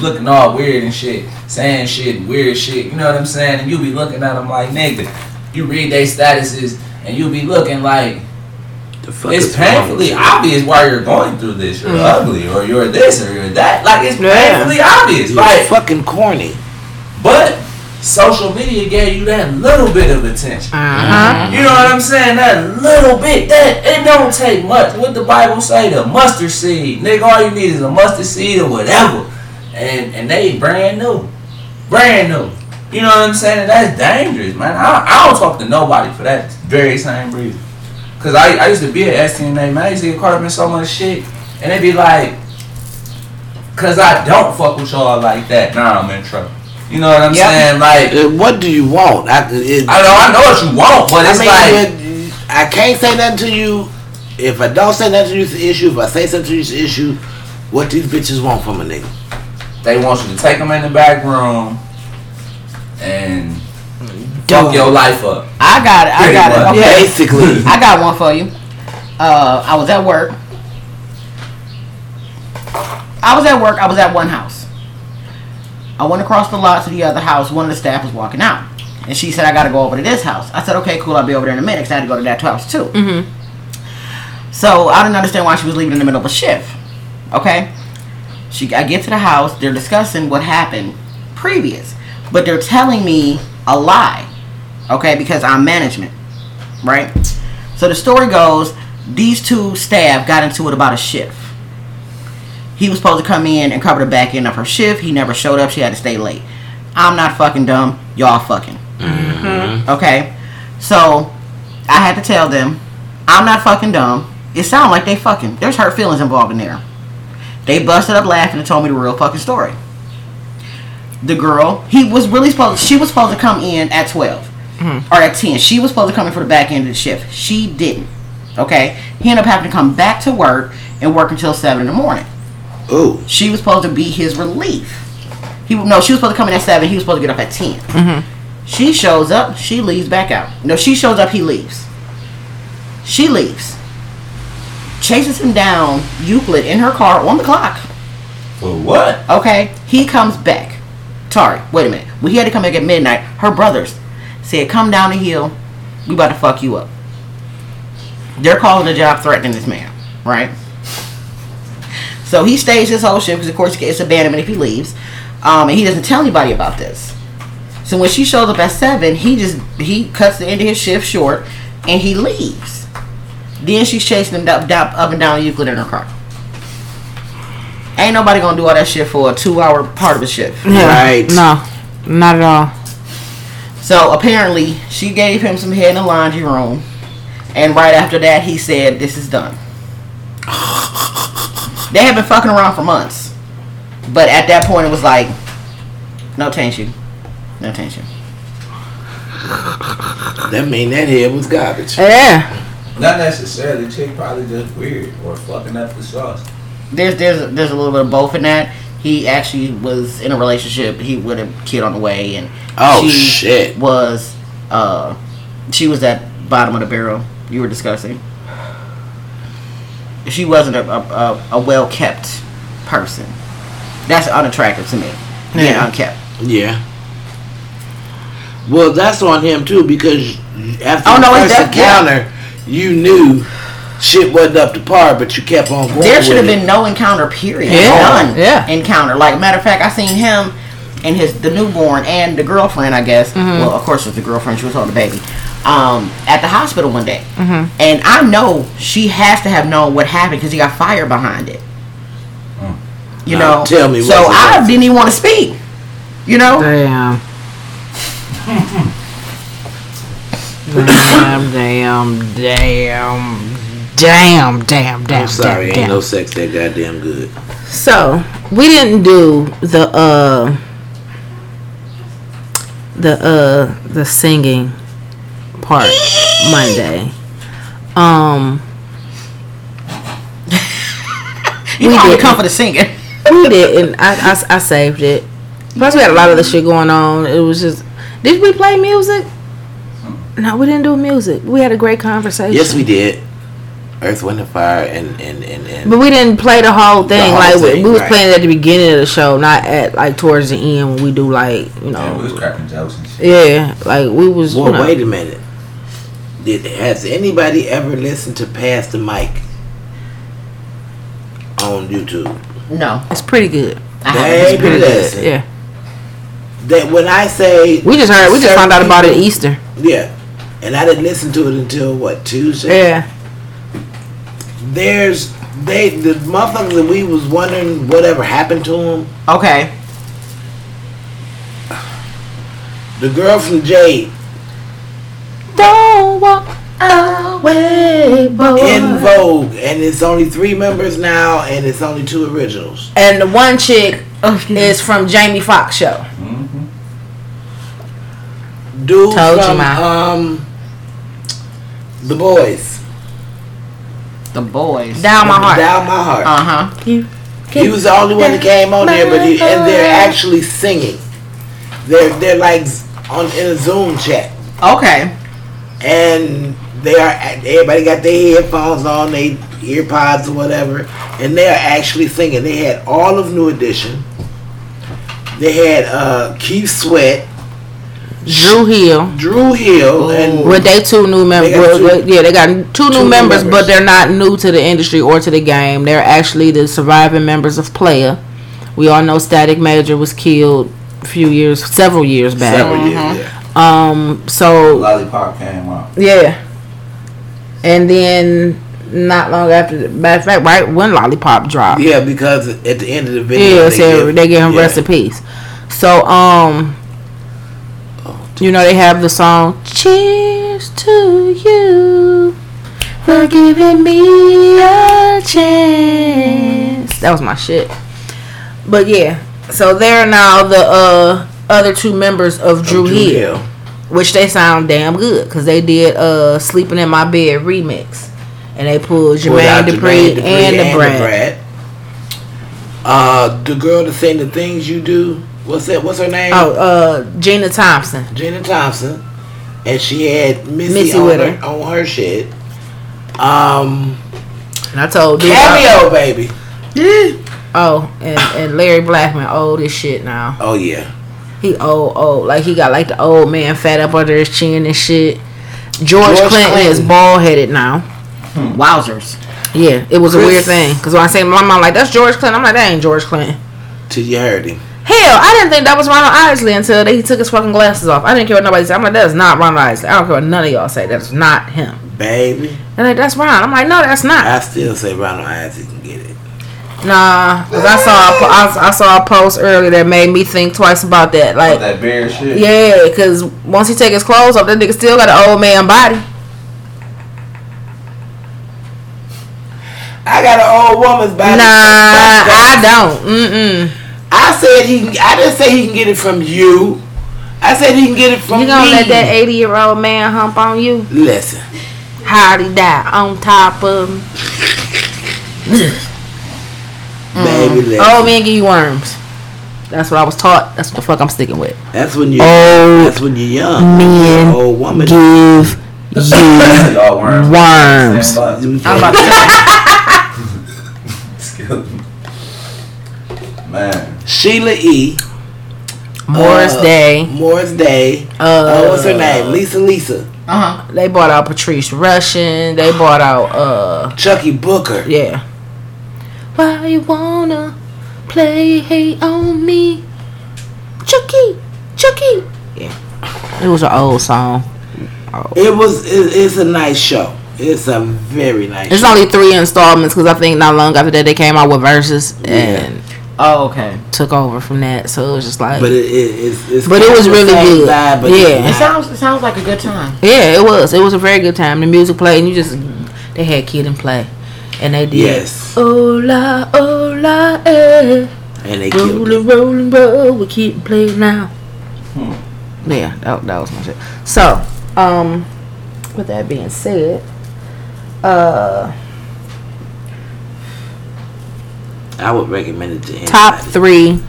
Looking all weird and shit, saying shit, weird shit. You know what I'm saying? And you be looking at them like nigga. You read their statuses and you be looking like it's is wrong with painfully obvious why you're going through this. You're mm-hmm. ugly or you're this or you're that. Like it's. Yeah. painfully obvious. You're Like fucking corny. but social media gave you that little bit of attention. Uh-huh. You know what I'm saying? That little bit. That it don't take much. What the Bible say? The mustard seed. Nigga, all you need is a mustard seed or whatever. And and they brand new. Brand new. You know what I'm saying? That's dangerous, man. I, I don't talk to nobody for that very same reason. Cause I, I used to be at STNA, man. I used to get caught up in so much shit. And they be like, cause I don't fuck with y'all like that. Now I'm in trouble. You know what I'm Yep. saying? Like, Uh, What do you want? I, it, I know, I know what you want, but it's I mean, like, but I can't say nothing to you. If I don't say nothing to you, it's an issue. If I say something to you, it's an issue. What these bitches want from a nigga? They want you to take them in the back room and Dumb. fuck your life up. I got it. I got it. Okay. Basically. I got one for you. Uh, I was at work. I was at work. I was at one house. I went across the lot to the other house. One of the staff was walking out, and she said, "I got to go over to this house." I said, "Okay, cool. I'll be over there in a minute because I had to go to that house too. Mm-hmm. So I didn't understand why she was leaving in the middle of a shift. Okay. She, I get to the house. They're discussing what happened previous, but they're telling me a lie. Okay, because I'm management, right? So the story goes, these two staff got into it about a shift. He was supposed to come in and cover the back end of her shift. He never showed up. She had to stay late. I'm not fucking dumb. Y'all fucking. Mm-hmm. Okay. So I had to tell them, I'm not fucking dumb. It sounded like they fucking. There's hurt feelings involved in there. They busted up laughing and told me the real fucking story. The girl, he was really supposed. She was supposed to come in at 12 mm-hmm. or at 10. She was supposed to come in for the back end of the shift. She didn't. Okay. He ended up having to come back to work and work until seven in the morning. Ooh. She was supposed to be his relief. He no, she was supposed to come in at seven. He was supposed to get up at 10 mm-hmm. She shows up. She leaves back out. No, she shows up. He leaves. She leaves. Chases him down Euclid in her car on the clock. For what? Okay, he comes back. Sorry, wait a minute. When he had to come back at midnight, her brothers said, "Come down the hill. We about to fuck you up." They're calling the job threatening this man, right? So he stays his whole shift because, of course, he gets abandonment if he leaves, um, and he doesn't tell anybody about this. So when she shows up at seven, he just he cuts the end of his shift short, and he leaves. Then she's chasing him up, down, up and down Euclid in her car. Ain't nobody gonna do all that shit for a two hour part of a shift. Right. No, not at all. So apparently she gave him some head in the laundry room. And right after that he said, This is done. (laughs) they have been fucking around for months. But at that point it was like, no tension. No tension. That mean that head was garbage. Yeah. Not necessarily. Chick probably just weird or fucking up the sauce. There's there's there's a little bit of both in that. He actually was in a relationship. He with a kid on the way, and Oh, she shit. was uh she was at bottom of the barrel. You were discussing. She wasn't a a, a, a well kept person. That's unattractive to me. Being Yeah. unkept. Yeah. Well, that's on him too because after Oh, the no, it's first def- yeah. encounter, you knew shit wasn't up to par, but you kept on going. There should with have it. been no encounter. Period. Yeah, None. yeah. Encounter. Like matter of fact, I seen him and his the newborn and the girlfriend. I guess. Mm-hmm. Well, of course, it was the girlfriend. She was holding the baby. Um, at the hospital one day, Mm-hmm. and I know she has to have known what happened because he got fire behind it. You Now, know. tell me So what's I difference. didn't even want to speak. You know. Damn. damn, damn, damn, damn, damn, damn. I'm sorry, damn, ain't no sex that goddamn good. So we didn't do the uh the uh the singing part Monday. Um (laughs) You We probably didn't. come for the singing. we didn't. I, I I saved it. Plus we had a lot of the shit going on. It was just did we play music? No, we didn't do music. We had a great conversation. Yes, we did. Earth, Wind, and Fire, and and and, and But we didn't play the whole thing. whole like we- thing, we was right. playing it at the beginning of the show, not at like towards the end when we do like you know. Yeah, we was know. cracking jokes and shit. Yeah, like we was. Well, you know, wait a minute. Did has anybody ever listened to Pass the Mic on YouTube? No, It's pretty good. I haven't. Baby, Pretty listen. good. Yeah. That when I say We just heard. We just found out about it Easter. Yeah, and I didn't listen to it until what Tuesday. Yeah. There's they the motherfuckers that we was wondering whatever happened to them. Okay. The girl from Jade Don't walk away, boy. En Vogue, and it's only three members now, and it's only two originals. and the one chick is from Jamie Foxx show. Mm-hmm. Dude Told from man. um, the boys. The boys. Down my heart. Down my heart. Uh huh. You He was the only one that came on there, but he, and they're actually singing. They're they're like on in a Zoom chat, Okay. and they are everybody got their headphones on, they ear pods or whatever, and they are actually singing. They had all of New Edition. They had uh, Keith Sweat, Dru Hill. Dru Hill, and With they two new members, They got two- yeah, they got two new new members, members. but they're not new to the industry or to the game. They're actually the surviving members of Playa. We all know Static Major was killed a few years, several years back. several years. Yeah. Um, so Lollipop came out. yeah, and then not long after, matter of fact, right when Lollipop dropped, Yeah, because at the end of the yeah, video, so they give him yeah. rest in peace. So um, you know they have the song "Cheers to You" for giving me a chance. That was my shit. But yeah, so they're now the uh other two members of Dru, Dru Hill, Hill. Which they sound damn good because they did uh "Sleeping in My Bed" remix, and they pulled Jermaine Jermaine Dupri and the Brat. Uh, the girl that sang the things you do. What's that? What's her name? Oh, uh, Gina Thompson. Gina Thompson, and she had Missy, Missy on, with her, on her shit. Um, And I told dude, I- cameo, baby. oh, and, and Larry Blackmon old as shit now. Oh yeah, He old, old. Like he got like the old man fat up under his chin and shit. George, George Clinton, is Clinton. bald headed now. Hmm, wowzers. Yeah, it was a weird thing. Because when I say my mom like that's George Clinton, I'm like that ain't George Clinton. till you heard him. Hell, I didn't think that was Ronald Isley until they, he took his fucking glasses off. I didn't care what nobody said. I'm like, that's not Ronald Isley. I don't care what none of y'all say. That's not him. Baby, They're like, that's Ron. I'm like, no, that's not. I still say Ronald Isaac can get it. Nah, because I saw a, I, I saw a post earlier that made me think twice about that. With Like, that beard shit. yeah, because once he take his clothes off, that nigga still got an old man body. I got an old woman's body. Nah, I don't. Mm-mm. I said he. Can, I didn't say he can get it from you. I said he can get it from You gonna me. let that 80 year old man hump on you? Listen, How'd he die? On top of him? (laughs) baby, listen. Old man give you worms. That's what I was taught. That's what the fuck I'm sticking with. That's when you. Old that's when you're young. men Old woman. give Y'all (laughs) worms. Worms. I'm about to Excuse. Man. Sheila E. Morris Uh, Day. Morris Day. Uh, Uh, what's her name? Lisa Lisa. Uh huh. They bought out Patrice Rushen. They bought out uh Chuckii Booker. yeah. Why you wanna play hate on me? Chucky, Chucky. Yeah. It was an old song. Oh. It was. It, it's a nice show. It's a very nice. It's show. only three installments because I think not long after that they came out with Verzuz and Oh, okay. took over from that. So it was just like, But it, it, it's, it's But it was kind of the really good. vibe, but Yeah. It sounds it sounds like a good time. yeah, it was. It was a very good time. The music played and you just they had Kid and Play, and they did. Yes. Oh la, oh la, eh. And they killed it. Rolling, rolling, roll. We keep playing now. Yeah, that, that was my shit. So, um, with that being said, uh, I would recommend it to anybody. top three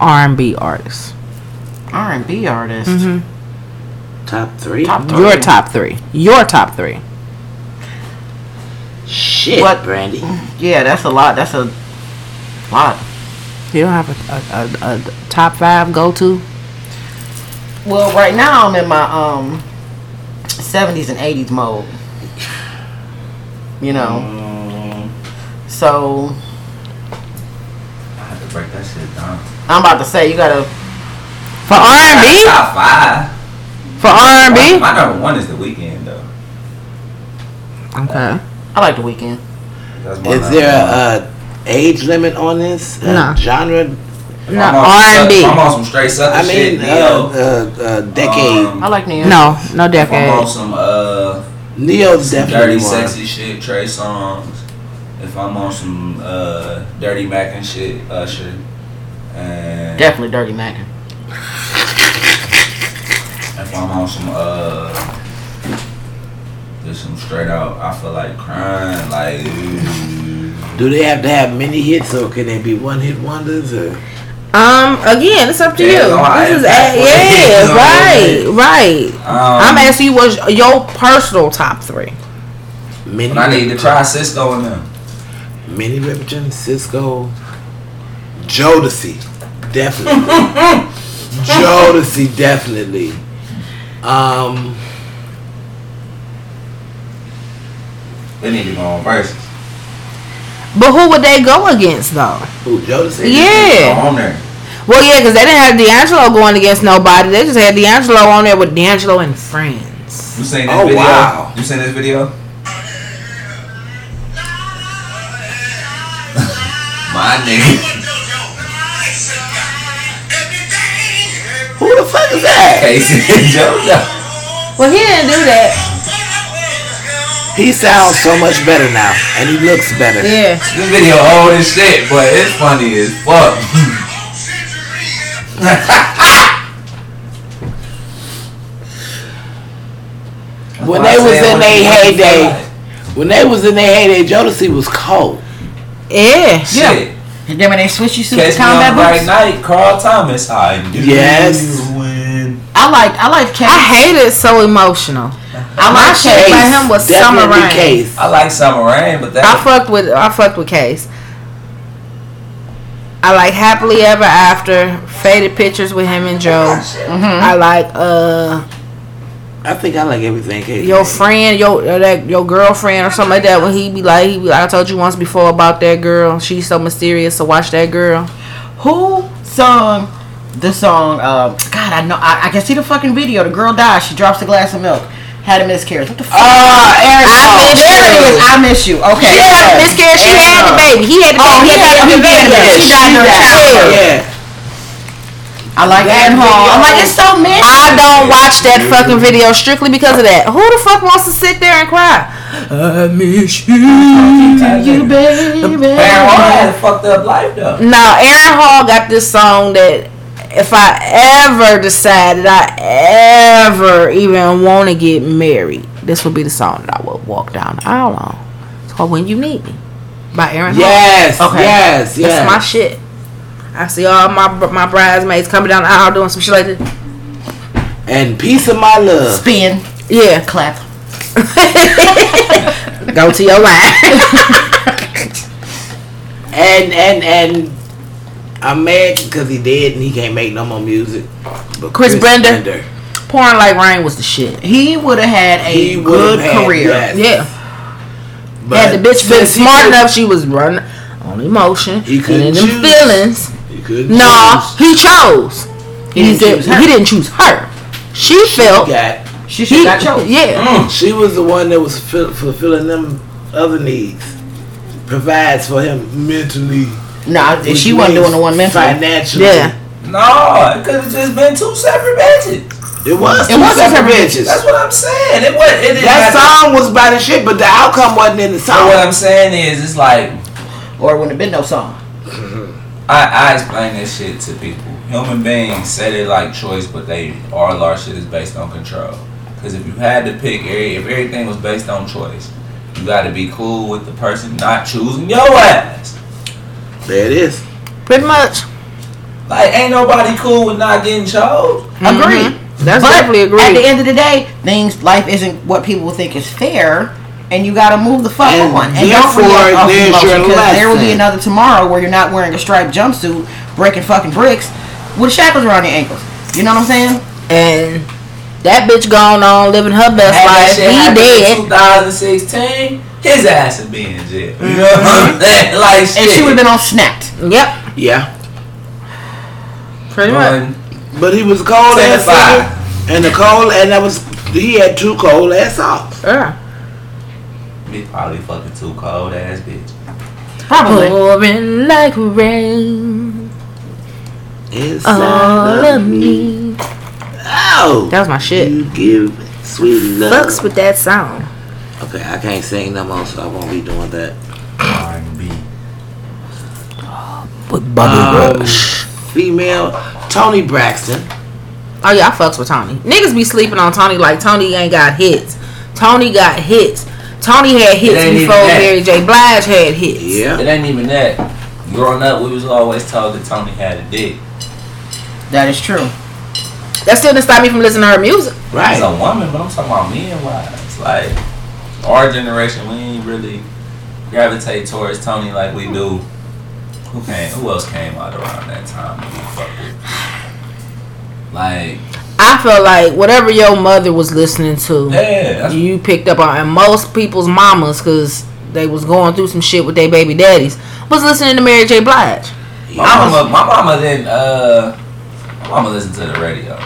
R and B artists. R and B artist. Mhm. Top three. Top three. Your top three. Your top three. Shit, What? Brandy. Yeah, that's a lot. That's a lot. You don't have a, a, a, a top five go to? Well, right now I'm in my um 70s and 80s mode. You know, Um, so I had to break that shit down. I'm about to say you gotta. For R&B? Top five. For R&B? My number one is the Weeknd though. Okay. I like the Weeknd. Is there a, a age limit on this? A Genre? No, I'm on some R&B. suck- I'm on some straight sucker I shit. mean, Ne-Yo. uh, uh, uh, decade. Um, I like New York. No, no if I'm on some uh Neo's some definitely dirty one. sexy shit, Trey Songz. If I'm on some uh dirty Mac and shit, Usher. And Definitely Dirty Mac. if I'm on some uh just some straight out I feel like crying, like. Do they have to have many hits or can they be one hit wonders? Or? Um, again, it's up to you. Yeah, no, This is that's a, what it is, yeah, you know right, right. Um, I'm asking you what's your personal top three. Many, I need to try Sisqo and them. Minnie Riperton, Sisqo, Jodeci, definitely. (laughs) Jodeci, definitely. Um, They need to go on Verzuz. But who would they go against though? who, Jodeci? Go Yeah. on there. Well, yeah, because they didn't have D'Angelo going against nobody. They just had D'Angelo on there with D'Angelo and friends. You seen this Oh, video? wow. You seen this video? (laughs) My nigga. Who the fuck is that? K-Ci and JoJo. Well, he didn't do that. He sounds so much better now, and he looks better. Yeah. This video old as shit, but it's funny as fuck. (laughs) When they was in their heyday, when they was in their heyday, Jodeci was cold. Yeah. Shit. And then when they switch you to Catch me combat on the right night, Carl Thomas. I do Yes. win. I like I like Case. I hate it so emotional. I My like shit Case. by him was Summer Definitely Rain. Case. I like Summer Rain, but that I fucked with I fucked with Case. I like Happily Ever After, Faded Pictures with him and Joe. I like uh I think I like everything Case. your friend, your uh, that your girlfriend or something like that. When he be like, he be like, I told you once before about that girl. She's so mysterious. So watch that girl. Who sung the song? Um, God, I know. I, I can see the fucking video. The girl dies. She drops a glass of milk. Had a miscarriage. What the fuck? Ah, Aaron I miss there it is. you. I miss you. Okay. She had a miscarriage. She And, had the uh, baby. He had the Oh, baby. he had the the baby. baby. She died during Yeah. childbirth. Yeah. I like That Aaron Hall. I'm like, it's so many. I don't watch that fucking video strictly because of that. Who the fuck wants to sit there and cry? I miss you. you, baby. Aaron Hall had a fucked up life though. No, Aaron Hall got this song that if I ever decide that I ever even want to get married, this would be the song that I would walk down the aisle on. It's called When You Need Me by Aaron Hall. Yes. Okay. Yes. Yes. That's my shit. I see all my my bridesmaids coming down the aisle doing some shit like this. and peace of my love. Spin. Yeah. Clap. (laughs) Go to your line. (laughs) And and and I'm mad because he dead and he can't make no more music. But Chris Brenda? Pouring Like Rain was the shit. He would have had a good had- career. yes. Yeah. But Had the bitch been smart enough, she was running on emotion He and couldn't in them choose. feelings. He couldn't No, choose. he chose. He He, didn't said choose her. he didn't choose her. She felt got She should he, got chose. yeah. Mm. She was the one that was fulfilling them other needs. Provides for him mentally. Nah, which she wasn't doing the one mental. Financially. Yeah. No, it could have just been two separate bitches. It was It two was two separate separate bitches. That's what I'm saying. It was. It didn't That have to- song was about the shit, but the outcome wasn't in the song. what I'm saying is, it's like Or it wouldn't have been no song. I, I explain this shit to people. Human beings say they like choice, but they all our shit is based on control. Because if you had to pick, every- if everything was based on choice, you got to be cool with the person not choosing your ass. There it is. Pretty much. Like, ain't nobody cool with not getting chose. Mm-hmm. Agreed. That's but definitely agreed. at the end of the day, things life isn't what people think is fair, and you got to move the fuck And on. And therefore, react off there's emotion, your because there will be another tomorrow where you're not wearing a striped jumpsuit, breaking fucking bricks with shackles around your ankles. You know what I'm saying? and that bitch gone on living her best Had that life. shit He dead. 2016, his ass would be in jail. You know what I'm mm-hmm. saying? (laughs) Like shit. And she would have been on snapped. Yep, Yeah. pretty much. But But he was cold ass five. And the cold and that was he had two cold ass socks. Yeah. He probably fucking two cold ass bitch. Probably. Pouring like rain, Inside all of of me. Oh, That was my shit. You give sweet love. Fucks with that song. Okay, I can't sing no more, so I won't be doing that. R&B. With Um, female Toni Braxton. Oh yeah, I fucks with Toni. Niggas be sleeping on Toni like Toni ain't got hits. Toni got hits. Toni had hits before. Mary J. Blige had hits. Yeah. It ain't even that. Growing up, we was always told that Toni had a dick. That is true. That still didn't stop me from listening to her music. Right. As Right. a woman, but I'm talking about men wise. Like our generation, we ain't really gravitate towards Toni like we do. Who came? Who else came out around that time? we fuck with? Like, I feel like whatever your mother was listening to, yeah, you picked up on. And most people's mamas, because they was going through some shit with their baby daddies, was listening to Mary J. Blige. My mama, my mama didn't. Uh, my mama listened to the radio.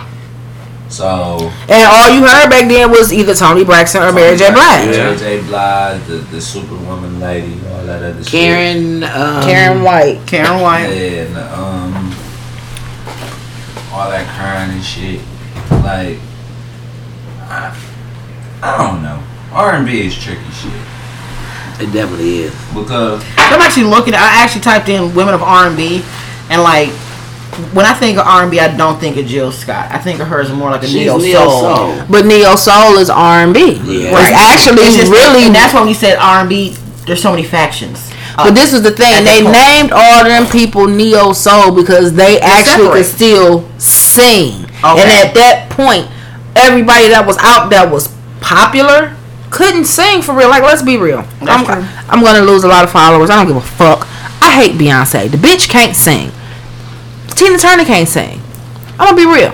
So And all you heard back then was either Toni Braxton or Mary J. Blige. Mary J. Blige, the the Superwoman lady, all that other shit. Karyn. Um, Karyn White. Karyn Yeah, White. and um, all that crying and shit. Like, I, I don't know. R and B is tricky shit It definitely is. because I'm actually looking. I actually typed in women of R&B, and like when I think of R&B, I don't think of Jill Scott. I think of her as more like a neo neo soul. soul. But Neo Soul is R&B. Yeah. It's actually It's just- really and that's when we said R&B. There's so many factions. Uh, but this was the thing. that They point. named all them people neo soul because they actually could still sing. Okay. And at that point, everybody that was out that was popular couldn't sing for real. Like, let's be real. That's I'm, true. I'm gonna lose a lot of followers. I don't give a fuck. I hate Beyonce. The bitch can't sing. Tina Turner can't sing. I'm gonna be real.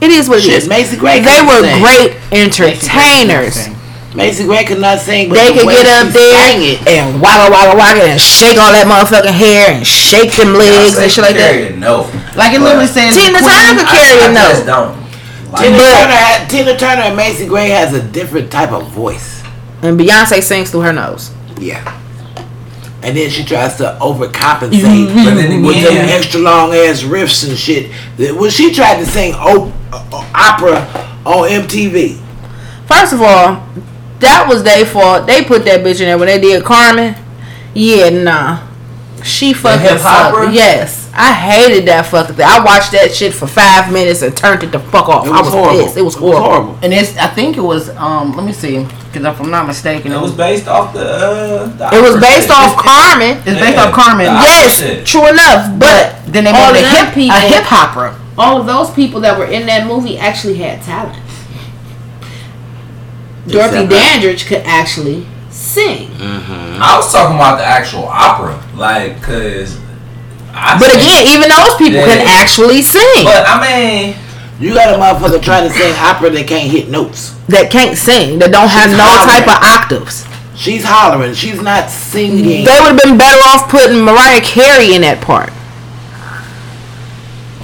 It is what it Shit, is. Macy Gray They were sing. great entertainers. Macy Gray could not sing, but They the could get up there it. and waggle, waggle, waggle, and shake all that motherfucking hair and shake them legs and shit like that. Carry a note. Like it literally says Tina Turner could carry I, a I just note. don't. Like, Tina But- Turner, had, Tina Turner and Macy Gray has a different type of voice. And Beyonce sings through her nose. Yeah. And then she tries to overcompensate Mm-hmm. But then with them extra long ass riffs and shit. That- When she tried to sing op- uh, opera on MTV, First of all, that was their fault. They put that bitch in there when they did Carmen. Yeah, nah. She fucking hip sucked. Yes. I hated that fucking thing. I watched that shit for five minutes and turned it the fuck off. it I was, was horrible. pissed. It was horrible. And it's I think it was um let me see because if I'm not mistaken it was based off the. Uh, the It was based shit. off Carmen. it's based Yeah. off Carmen. Yes, true enough. But But then they all made of a hip people- a hip opera. all of those people that were in that movie actually had talent. Dorothy Dandridge could actually sing. I was talking about the actual opera, like, cause. I But think- again, even those people Yeah. can actually sing. but I mean, You got a motherfucker trying to sing opera that can't hit notes. that can't sing, that don't have She's no hollering. type of octaves. She's hollering. She's not singing. They would have been better off putting Mariah Carey in that part.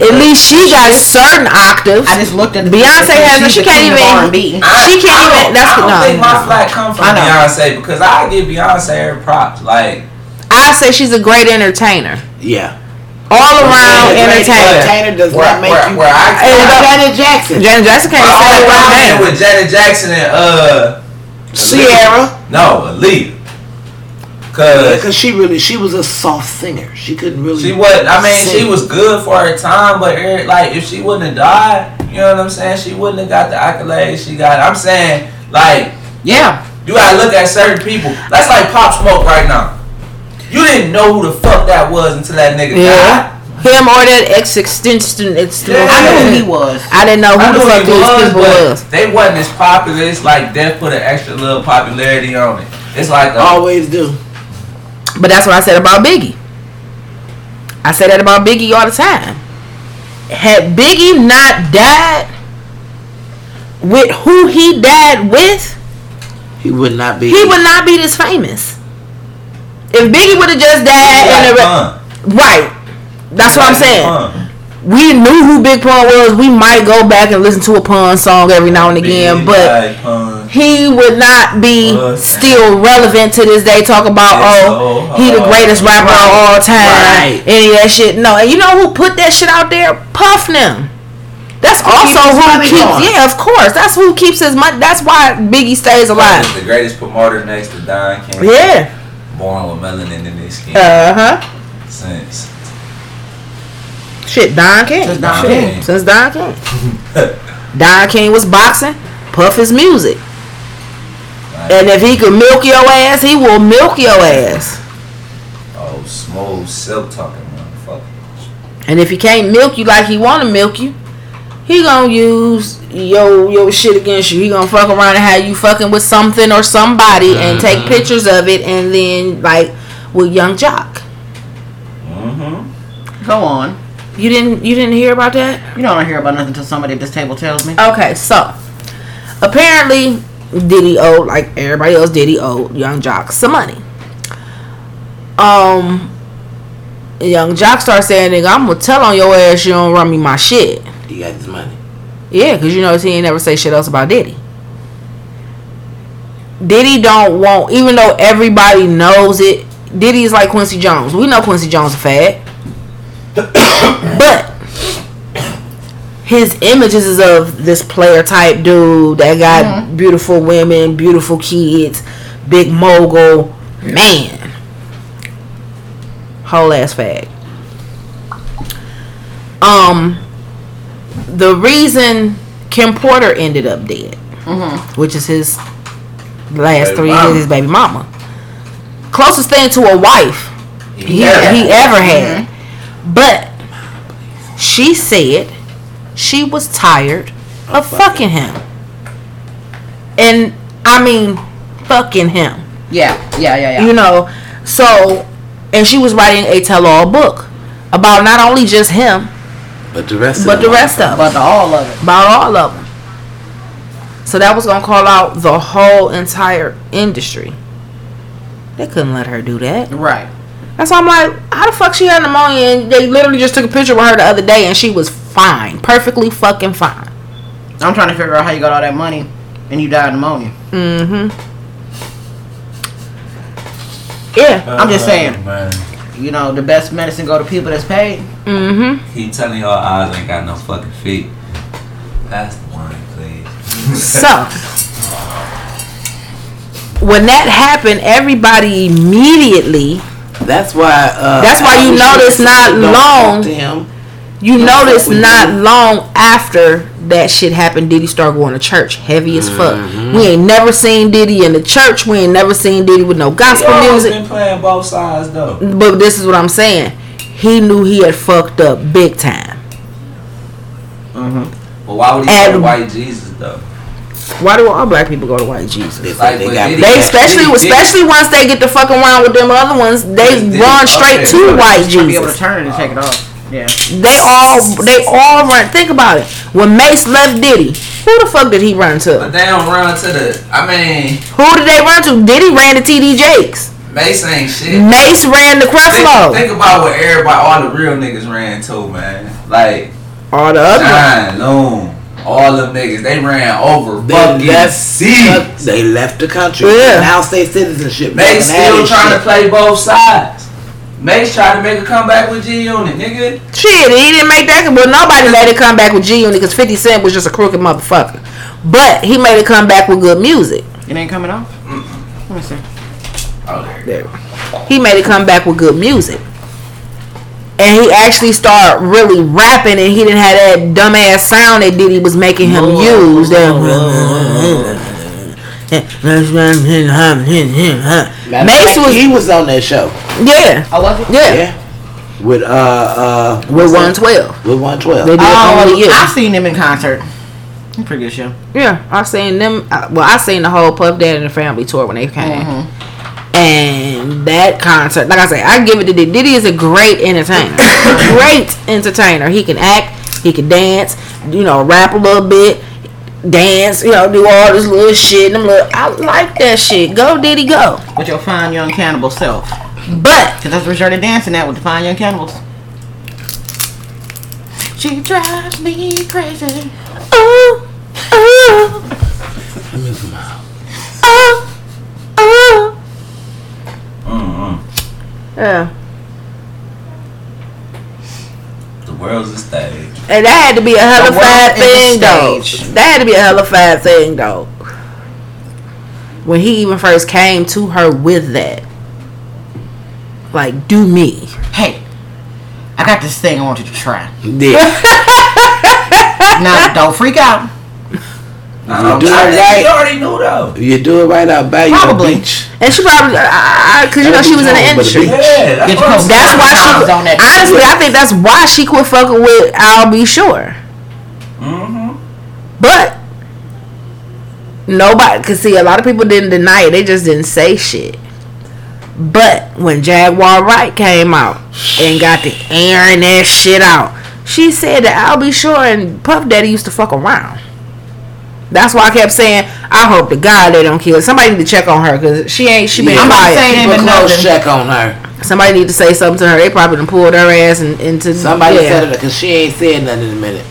At least she got certain octaves. I just looked at the Beyonce has she's she can't even. R&B. I, She can't I even- don't- that's I don't no, think my no. flag come from I know. Beyonce because I give Beyonce her props. Like, I say she's a great entertainer, yeah. All around Yeah, great entertainer. entertainer does where, not make where, you. where I, Hey, Like Janet Jackson. Janet Jackson can't I sing always like been that. with Janet Jackson and uh, Ciara. no, Aaliyah. Cause Because she really, she was a soft singer. She couldn't really. She wasn't. I mean, she was good for her time, but her, like, if she wouldn't have died, you know what I'm saying? She wouldn't have got the accolades she got. I'm saying, like, Yeah. you gotta look at certain people. That's like Pop Smoke right now. You didn't know who the fuck that was until that nigga Yeah. died. Him or that ex extension. It's Yeah. I knew who he was. I didn't know who I the fuck he these was, people but was. They wasn't as popular. It's like Death put an extra little popularity on it. It's like a, Always do. But that's what I said about Biggie. I say that about Biggie all the time. Had Biggie not died with who he died with, He would not be. he would not be this famous. If Biggie would have just died He in the got fun. right, that's He what I'm saying. fun. We knew who Big Pun was. We might go back and listen to a Pun song every now and again, Big but guy, he would not be Was. still relevant to this day. Talk about Yes, oh, he the greatest rapper of all time. Right. Any of that shit. No, and you know who put that shit out there? Puff them. That's keep also his who keeps. going. Yeah, of course. That's who keeps his money. That's why Biggie stays Puff alive. is the greatest promoter next to Don King. Yeah. Born with melanin in his skin. Uh huh. since. Shit, Don King. Since Don Shit, King. Since Don King. Don King was boxing. Puff his music. Like, And if he could milk your ass, he will milk your ass. oh, smooth silk talking motherfucker. And if he can't milk you like he want to milk you, he gonna use your your shit against you. He gonna fuck around and have you fucking with something or somebody and take pictures of it and then like with Yung Joc. Mm-hmm. Go on. You didn't you didn't hear about that? You don't hear about nothing until somebody at this table tells me. Okay, so apparently Diddy owed like everybody else Diddy owed Yung Joc some money. Um Yung Joc starts saying, nigga, I'm gonna tell on your ass you don't run me my shit. He got his money. Yeah, because you notice he ain't never say shit else about Diddy. Diddy don't want, even though everybody knows it, Diddy is like Quincy Jones. We know Quincy Jones a fad. (coughs) but his images is of this player type dude that got beautiful women, beautiful kids, big mogul, man. Whole ass fag. Um, the reason Kim Porter ended up dead, mm-hmm. which is his last Baby three mama. years, his baby mama, closest thing to a wife he, Yeah. he ever had. Mm-hmm. But she said she was tired of fucking him, and I mean, fucking him Yeah, yeah, yeah, yeah. you know so and she was writing a tell-all book about not only just him But the rest of them. but of the rest of them but the, all of it. about all of them so that was gonna call out the whole entire industry they couldn't let her do that Right. that's why i'm like how the fuck she had pneumonia and they literally just took a picture with her the other day and she was fine perfectly fucking fine I'm trying to figure out how you got all that money and you died of pneumonia. mm-hmm yeah I'm just saying. Oh, man. You know, the best medicine go to people that's paid. mm-hmm He telling y'all eyes ain't got no fucking feet. That's the wine, please. So, when that happened, everybody immediately, That's why. Uh, That's why you notice not long- To him. you notice not long after that shit happened, Diddy started going to church heavy as fuck. Mm-hmm. We ain't never seen Diddy in the church. We ain't never seen Diddy with no gospel always music. been playing both sides though. But this is what I'm saying. He knew he had fucked up big time. But why would he And- go to white Jesus though? Why do all black people go to white Jesus? say Like, they but got They they especially, Diddy- especially once they get to fucking around with them other ones, they Diddy run straight there. to white Jesus. be able to turn it and take it off. Yeah. They all they all run. Think about it. When Mase left Diddy, who the fuck did he run But to? they don't run to the. I mean, Who did they run to? Diddy ran to TD Jakes. Mase ain't shit. Mase ran to Think, Creflo. think about what everybody, all the real niggas ran to, man. Like All the other. Shyne, Loon, all them niggas, they ran over They fucking left, seas. they left the country. Yeah. Now state citizenship. Mase still ass trying to play both sides. Mase tried to make a comeback with G Unit, nigga. Shit, he didn't make that. Well, nobody made it come back with G Unit because 50 Cent was just a crooked motherfucker. But he made it come back with good music. It ain't coming off? Let me see. Oh, there. He made it come back with good music. And he actually started really rapping and he didn't have that dumbass sound that Diddy was making him use. Matter of Mase fact, was he was on that show. yeah. I love it. Yeah. Yeah. with uh uh with one twelve. with one twelve. They did Oh, only. I've seen them in concert. Pretty good show. Yeah, I seen them. uh, Well, I seen the whole Puff Daddy and the Family tour when they came, and that concert. Like I say, I give it to Diddy. Diddy is a great entertainer. (coughs) great entertainer. He can act. He can dance. You know, rap a little bit, dance. You know, do all this little shit. I'm like, I like that shit. Go Diddy, go. With your fine young cannibal self. But Because that's what Shirley dancing at with the fine young cannibals. She drives me crazy. oh, oh, oh, oh. Mm-mm. Yeah. The world's a stage. And that had to be a hell of The a fat world is thing, a though. That had to be a hell of a thing, though. When he even first came to her with that, like, do me. Hey, I got this thing I want you to try. Yeah. (laughs) Now, don't freak out. I do it I think right. You already knew though. You do it right out by Probably. your beach. And she probably, because you know she was in the industry. cool, Yeah, that's Get what I'm your saying. That's why she. Times on that Honestly, I think that's why she quit fucking with. I'll be sure. Mhm. But nobody could see. A lot of people didn't deny it. They just didn't say shit. But when Jaguar Wright came out and got the airing that shit out, she said that I'll be sure and Puff Daddy used to fuck around. That's why I kept saying, I hope to God they don't kill. her. Somebody need to check on her because she ain't. She been Yeah. I'm not quiet. saying Keep a even close nothing. check on her. Somebody need to say something to her. They probably done pulled her ass in, into Somebody yeah. said it because she ain't said nothing in a minute.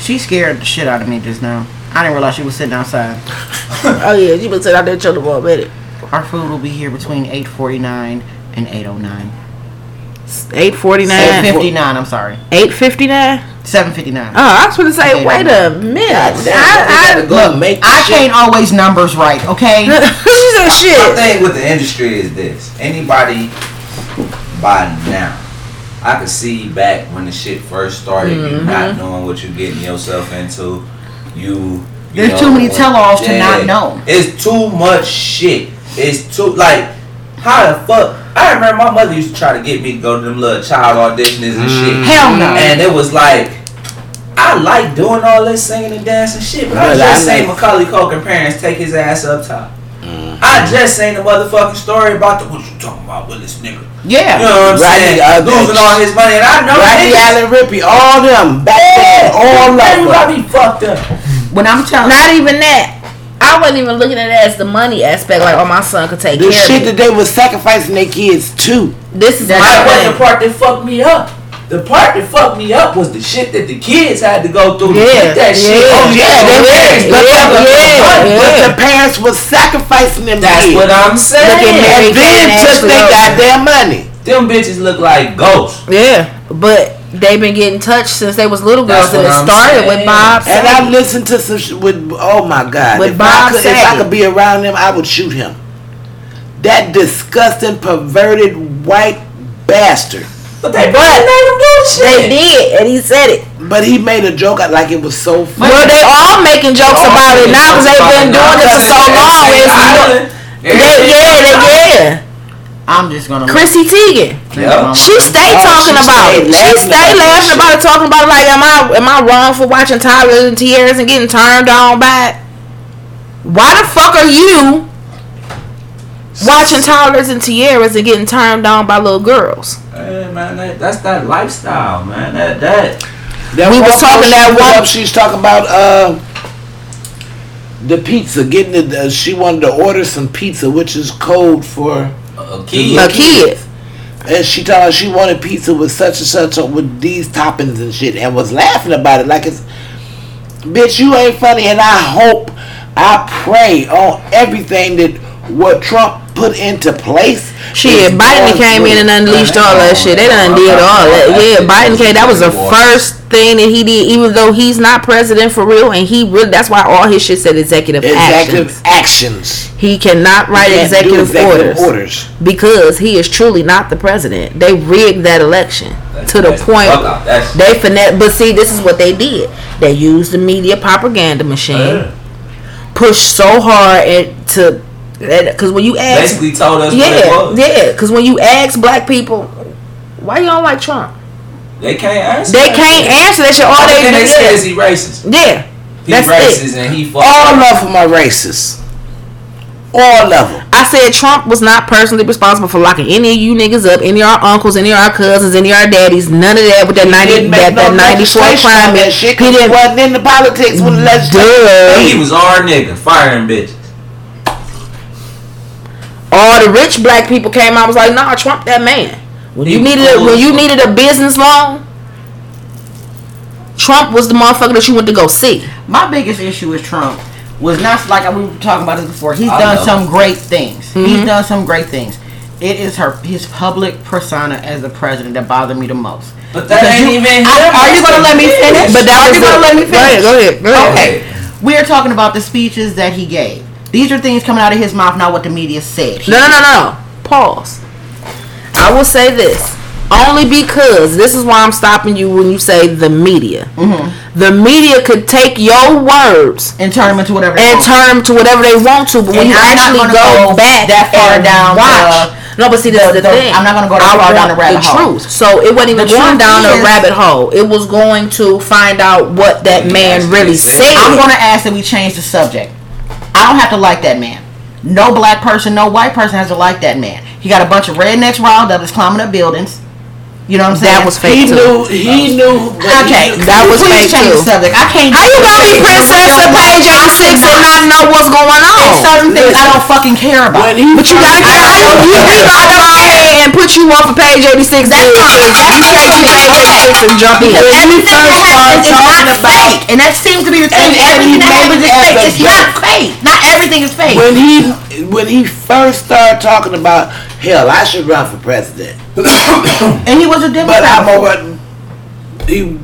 She scared the shit out of me just now. I didn't realize she was sitting outside. (laughs) Oh yeah, she been sitting out there chilling for a minute. Our food will be here between 8.49 and 8.09. Eight forty nine. 7.59, I'm sorry. Eight fifty nine. 7.59. Oh, I was gonna say, wait a minute. God I, gotta go make I shit. can't always numbers right, okay? I, (laughs) she said My thing with the industry is this: anybody by now, I could see back when the shit first started, you Mm-hmm. not knowing what you're getting yourself into. You, you There's know, too many tell-alls to not know. It's too much shit. It's too like how the fuck. I remember my mother used to try to get me to go to them little child auditions and shit. Hell no. And it was like, I like doing all this singing and dancing shit, but I But just I seen Macaulay Culkin parents take his ass up top. Mm. I just seen the motherfucking story about the what you talking about with this nigga. Yeah. You know what I'm Rodney, saying? uh, Losing all his money, and I know Rodney niggas- Allen Rippy, all them back then, all of Everybody them. be fucked up. When I'm telling Not even that. I wasn't even looking at it as the money aspect. Like, oh, my son could take The care shit of that they was sacrificing their kids to. This is That my wasn't the part that fucked me up. The part that fucked me up was the shit that the kids had to go through to Yeah, get that shit. Oh, yeah, Oh yeah, yeah, them yeah, parents yeah, looked yeah, the. But yeah. the parents was sacrificing them That's kids. what I'm saying. Look at Mary and then Kay and took their goddamn money. Them bitches look like ghosts. Yeah, but they've been getting touched since they was little girls, That's and it I'm started with saying. Bob. And I Saget. listened to some sh- with oh my god. With if, Bob I could, if I could be around him, I would shoot him. That disgusting, perverted white bastard. But they But made them. They did, and he said it. But he made a joke like it was so funny. Well, they all making jokes All about it making now because they've been doing it for so now. long. Everything It's island, they, yeah, they, yeah. I'm just gonna Chrissy Teigen. Yep. She stay Oh, talking she about it. She stay laughing shit. about it, talking about it like, am I am I wrong for watching Toddlers and Tiaras and getting turned on by it? Why the fuck are you watching Toddlers and Tiaras and getting turned on by little girls? Hey, man, that, that's that lifestyle, man. That that. That We one was talking post that one- up, She's talking about uh, the pizza. Getting it. Uh, she wanted to order some pizza, which is code for. A kid. A kid. And she told her she wanted pizza with such and such with these toppings and shit, and was laughing about it like it's. Bitch, you ain't funny, and I hope, I pray on everything that what Trump put into place. Shit, Biden came in and unleashed all that shit. They done did all that. Yeah, Biden came. That was the first thing that he did, even though he's not president for real, and he really. That's why all his shit said executive, executive actions. actions. He cannot write Can't executive, executive orders, orders. because he is truly not the president. They rigged that election to the That's point fuck out that shit. they finesse. But see, this is what they did. They used the media propaganda machine, Yeah. pushed so hard and to because when you ask Basically told us what yeah, was. yeah. Because when you ask black people, Why you don't like Trump? They can't answer. They that can't shit. answer that shit. All they do they say is is he racist. yeah. He That's racist it. and he fucked All up. of them are racist. All of them. I said Trump was not personally responsible for locking any of you niggas up, any of our uncles, any of our cousins, any of our daddies. None of that with that ninety Didn't make that, no that ninety four crime. on that He he didn't. wasn't in the politics with the legislation. He was our nigga, firing bitches. All the rich black people came out and was like, "Nah, Trump, that man." When you needed a, when you needed a business loan, Trump was the motherfucker that you went to go see. My biggest issue with Trump was not like we were talking about this before. He's I done know. some great things. Mm-hmm. He's done some great things. It is her his public persona as the president that bothered me the most. But that Because ain't you- even him. I- are you gonna let me finish? But that Are was you gonna let me Go ahead, finish? go ahead, go ahead. Okay. We are talking about the speeches that he gave. These are things coming out of his mouth, not what the media said. He- No, no, no, no. Pause. I will say this only because this is why I'm stopping you when you say the media. Mm-hmm. The media could take your words and turn him into whatever. they and want. turn them to whatever they want to, but when And you I'm not actually gonna go, go back that far and down watch. no, but see, this the- is the, the- thing. I'm not gonna go that I far down want the rabbit hole. truth. So it wasn't even The going down the is- rabbit hole. It was going to find out what that man really said- said. I'm gonna ask that we change the subject. I don't have to like that man. No black person, no white person has to like that man. He got a bunch of rednecks riled up, that's climbing up buildings. You know what I'm saying? That was fake He too. knew. He knew. Okay, he- That was please fake, change too. the subject. I can't. How you gonna be princess of page 86 and not know what's going There's on? certain things I don't fucking care about. When he But you gotta get out. You we gonna go ahead and put you off of page 86. That's fine. You change to page 86 and jump in. Because everything that happens is not talking about- fake, and that seems to be the thing. And- and everything that happens is fake. It's not joke. fake. Not everything is fake. when he when he first started talking about hell, I should run for president. (coughs) and he was a Democrat. But Democrat. I'm over. He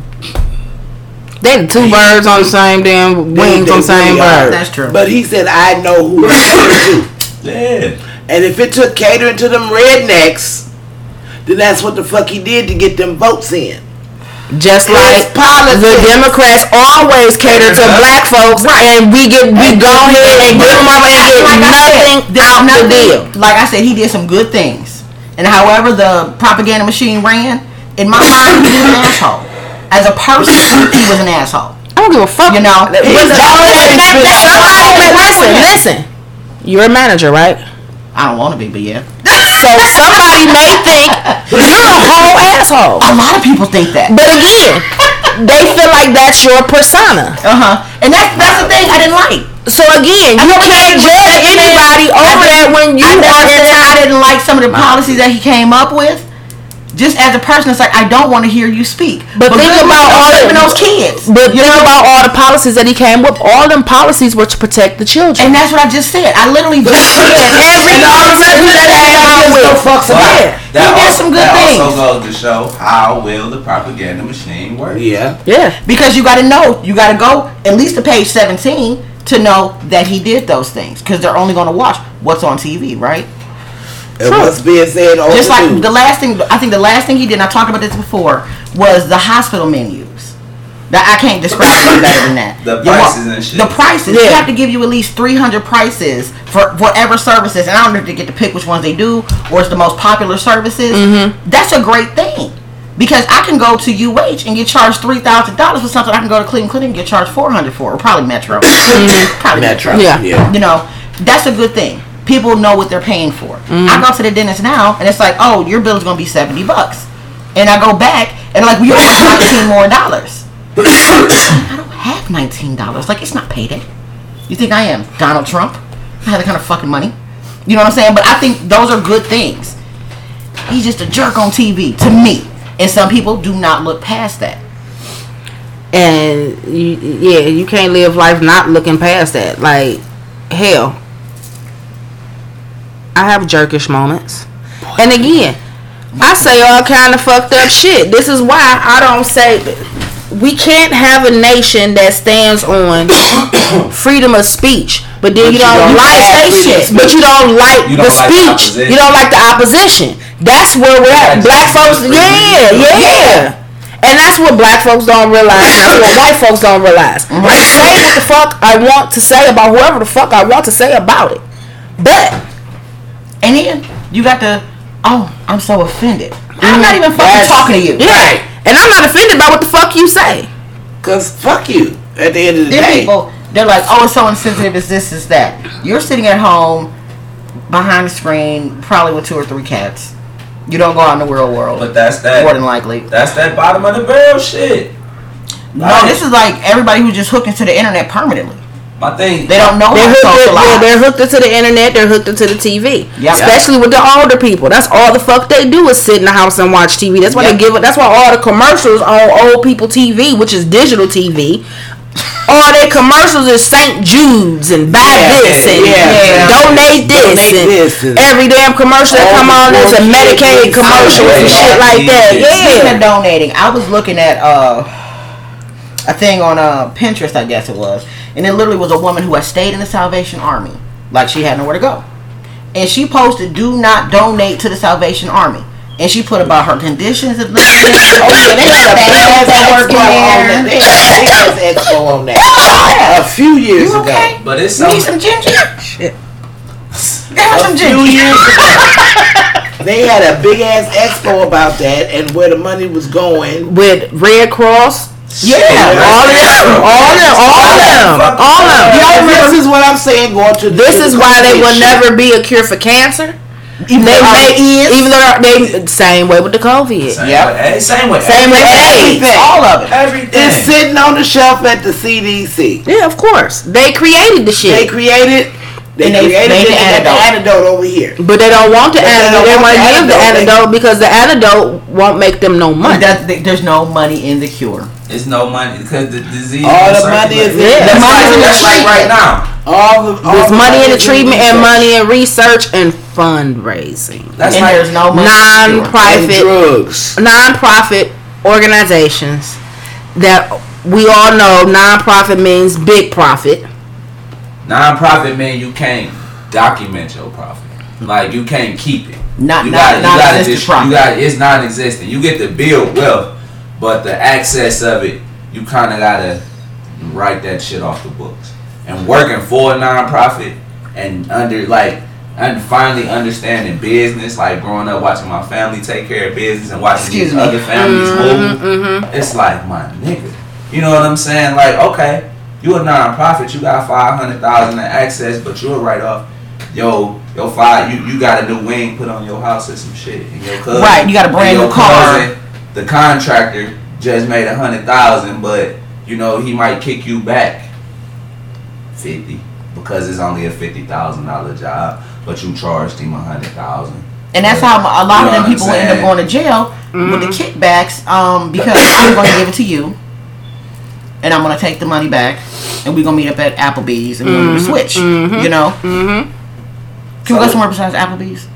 They the two birds on the same damn wings on the same really are. bird. That's true. But he said, I know who to cater to. Yeah. And if it took catering to them rednecks, then that's what the fuck he did to get them votes in. Just like politics. the Democrats always cater to black folks, and we get we go ahead and give them up and get Like nothing said, out the deal. Like I said, he did some good things. And however the propaganda machine ran, in my mind, he was an (laughs) asshole. As a person, he was an asshole. I don't give a fuck. You know, But He's the- always that- that- listen, listen. You're a manager, right? I don't want to be, but yeah. (laughs) So somebody may think you're a whole asshole. A lot of people think that. But again, they feel like that's your persona. Uh huh. And that's that's the thing I didn't like. So again, you can't judge anybody over that when you I are I didn't like some of the policies that he came up with. Just as a person, it's like I don't want to hear you speak. But think good about all saving the- those kids. But you think know? about all the policies that he came with. All them policies were to protect the children. And that's what I just said. I literally (laughs) just said every And all of a sudden, policy that that he ain't came gives no with. fucks But about that, He did also, some good that things. also goes to show how well the propaganda machine works. Yeah. yeah. Because you got to know, you got to go at least to page 17 to know that he did those things. Because they're only going to watch what's on TV, right? And what's being said over Just like the the last thing, I think the last thing he did, and I talked about this before, was the hospital menus. That I can't describe any better than that. (laughs) The You want- prices and shit. The prices. Yeah. You have to give you at least 300 prices for whatever services. And I don't know if they get to pick which ones they do or it's the most popular services. Mm-hmm. That's a great thing. Because I can go to UH and get charged $3,000 for something I can go to Cleveland Clinic and get charged 400 for, or probably Metro. (coughs) probably Metro. Yeah. yeah. you know, that's a good thing. People know what they're paying for. I go to the dentist now, and it's like, oh, your bill is gonna be seventy bucks, and I go back, and like, we owe nineteen more dollars. (coughs) I don't have nineteen dollars. Like, it's not paid payday. You think I am Donald Trump? I have that kind of fucking money. You know what I'm saying? But I think those are good things. He's just a jerk on TV to me, and some people do not look past that. And you, yeah, you can't live life not looking past that. Like, hell, I have jerkish moments. And again, I say all kind of fucked up shit. This is why I don't say we can't have a nation that stands on (coughs) freedom of speech, but then you you don't, don't like have say freedom of shit, but you don't like You the don't like the speech. you don't like the opposition. That's where we're at. Black folks, freedom yeah, yeah. And that's what black folks don't realize. and That's what (coughs) white folks don't realize. I say what the fuck I want to say about whoever the fuck I want to say about it. But And then you got the, oh, I'm so offended. I'm mm, not even fucking That's- talking to you. Yeah. And I'm not offended by what the fuck you say. Cause fuck you. At the end of the Then day, people, they're like, oh, it's so insensitive. It's this, it's that. You're sitting at home behind the screen, probably with two or three cats. You don't go out in the real world. But that's that. more than likely. That's that bottom of the barrel shit. No, this is like everybody who's just hooked into the internet permanently. My thing. They don't know They're how to hooked, yeah, socialize. they're hooked into the internet. They're hooked into the TV. Yep. Especially with the older people. That's all the fuck they do is sit in the house and watch TV. That's why Yep. they give it. That's why all the commercials on old people TV, which is digital TV. All their commercials is St. Jude's and buy Yeah, this and yeah. donate this Donate and this and- every damn commercial that come on is a Medicaid we commercial and see. shit like that. Speaking Yeah. of donating, I was looking at uh, a thing on uh, Pinterest, I guess it was, and it literally was a woman who had stayed in the Salvation Army, like she had nowhere to go, and she posted, "Do not donate to the Salvation Army." And she put about her conditions of living. Oh (laughs) yeah, they had a big ass That work expo on that. there. They had a big ass expo on that. (laughs) A few years You ago. But it's You need some. some ginger? Shit. Give her A some few ginger. years ago. (laughs) They had a big ass expo about that and where the money was going. With Red Cross. Yeah. All of them. All of them. All of them. All of them. You know, this is what I'm saying. Going to This is why they will convention. never be a cure for cancer. Even They though make, it is. even though they same way with the COVID. Same Yep. with Same way. Same with everything. All of it. Everything. It's sitting on the shelf at the CDC. Yeah, of course. They created the They shit, created. They And they created made it. the They the antidote. antidote over here. but they don't want the But they antidote. They want want to the give the antidote. antidote because the antidote won't make them no money. That's, there's no money in the cure. It's no money because the disease. All the money is in- circulating. Yeah. That's The like- money's in the That's like right now. All the all There's the money in the treatment and money in research and fundraising. That's and like there's no money. in the cure. and Non-profit, drugs. non-profit organizations that we all know. Non-profit means big profit. non-profit man. You can't document your profit. Like you can't keep it. Not- you not- gotta, you gotta non-existent just, profit. You got it's non-existent. You get to build wealth, but the access of it, you kind of gotta write that shit off the books. And working for a non-profit and under like and finally understanding business, like growing up watching my family take care of business and watching Excuse these me. other families move. Mm-hmm. It's like my nigga. You know what I'm saying? Like, okay, you a non-profit, you got five hundred thousand in access, but you'll write off yo, yo five you, you got a new wing put on your house or some shit. And your cousin Right, you got a brand new car. cousin, the contractor just made a hundred thousand, but you know, he might kick you back fifty because it's only a fifty thousand dollar job, but you charged him a hundred thousand. And that's how a lot You of them people end up going to jail with the kickbacks um, because I'm going to give it to you. And I'm going to take the money back. And we're going to meet up at Applebee's and we're going to switch. You know? Mm-hmm. Can we go somewhere besides Applebee's?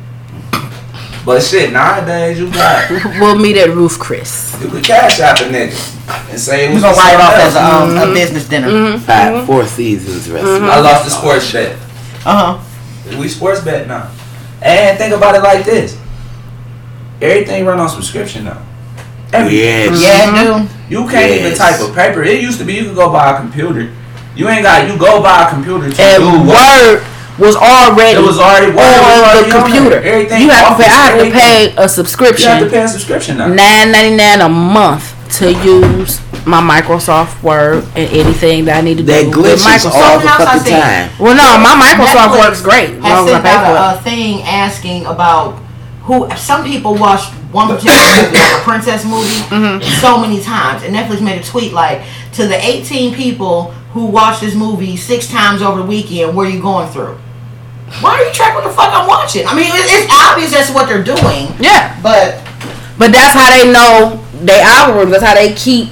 But shit, nowadays you got (laughs) We'll meet at Ruth's Chris. you could cash out a nigga and say We're going to write it off as a, um, Mm-hmm. a business dinner. Five, four seasons restaurant. I lost the sports bet. Uh huh. We sports bet now. And think about it like this. Everything run on subscription now. Everything. Yes. Yeah, dude. You can't even type a paper. It used to be you could go buy a computer. You ain't got you go buy a computer to And do what Word was already It was already- Word on already the on computer. there. Everything you have to pay. I have to pay a subscription. you have to pay a subscription now. nine ninety nine a month to use my Microsoft Word and anything that I need to That do with glitches Microsoft. all the Something else I fucking time. Well, no, my Microsoft Netflix works great. As long Has as I sent pay for it. out a, a thing asking about who. Some people watch one (laughs) particular movie, like a princess movie, Mm-hmm. so many times, and Netflix made a tweet like, "To the 18 people who watched this movie six times over the weekend, Where are you going through?" Why are you tracking what the fuck I'm watching? I mean, it's obvious that's what they're doing, Yeah, but but that's how they know they algorithms. That's how they keep.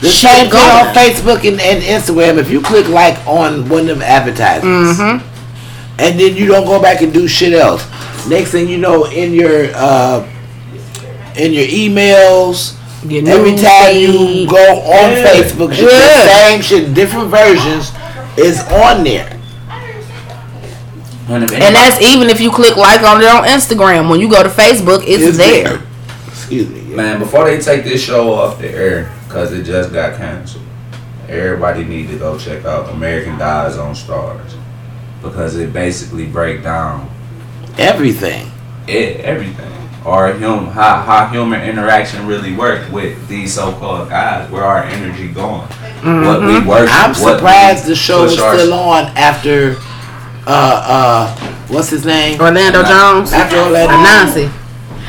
The Shit same thing on. Facebook and, and Instagram. If you click like on one of them advertisements, Mm-hmm. and then you don't go back and do shit else, next thing you know, in your uh, in your emails, Your every news time you go on Yeah. Facebook, Yeah. the same shit, different versions is on there. And, And that's even if you click like on it on Instagram. When you go to Facebook, it's, It's there. there. Excuse me. yeah. Man, before they take this show off the air, because it just got canceled, everybody need to go check out American Gods on Starz. Because it basically break down Everything. it, everything. or hum, how, how human interaction really work with these so-called guys, where our energy going, what we mm-hmm. work. I'm surprised we the show is push our- still on after uh uh what's his name? Orlando Jones. After Orlando. Nancy.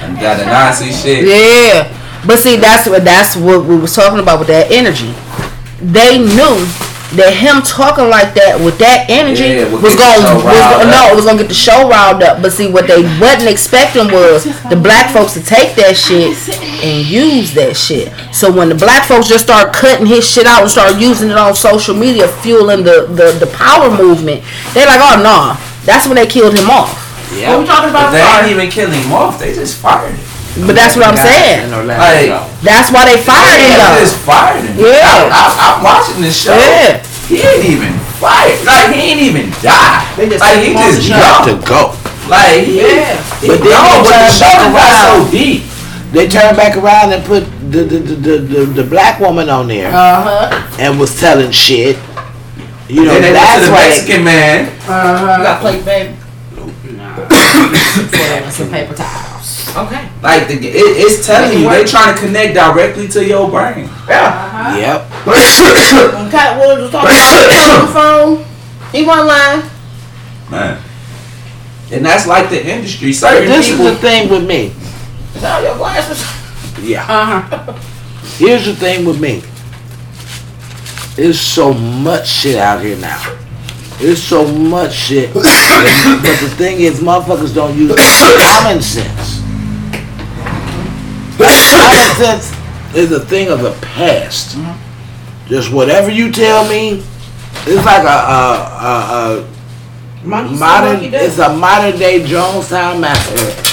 And got the Nazi shit. Yeah, but see, that's what that's what we was talking about with that energy. They knew that him talking like that with that energy Yeah, would was going show was, no, it was gonna get the show riled up. But see, what they wasn't expecting was the black folks to take that shit and use that shit. So when the black folks just start cutting his shit out and start using it on social media, fueling the the, the power movement, they're like, oh no, that's when they killed him off. What we talking But about? they ain't Sorry. even killing him off. They just fired him. But that's what I'm saying. Like, That's why they fired him they though. just fired him. Yeah. I, I, I'm watching this show. Yeah. He ain't even fired. Like he ain't even died. They just like he just the show. Got to go. Like he, Yeah. he But then gone, they but the turned show back got so deep. They turned back around and put the the, the, the, the, the black woman on there Uh huh. and was telling shit. You know, then they went that's to the why they- Mexican man. You got plate, babe. Some paper towels. Okay. Like the, it, it's telling you, they trying to connect directly to your brain. Yeah. Yep. When Katt Williams was talking about on the (coughs) phone, he wasn't lying. Man. And that's like the industry. But Certain this is the thing with me. Sell your glasses. Yeah. Uh-huh. Here's the thing with me. There's so much shit out here now. There's so much shit. (coughs) but the thing is, motherfuckers don't use common sense. Common sense is a thing of the past. Just whatever you tell me, it's like a, a, a, a modern. It's a modern day Jonestown massacre.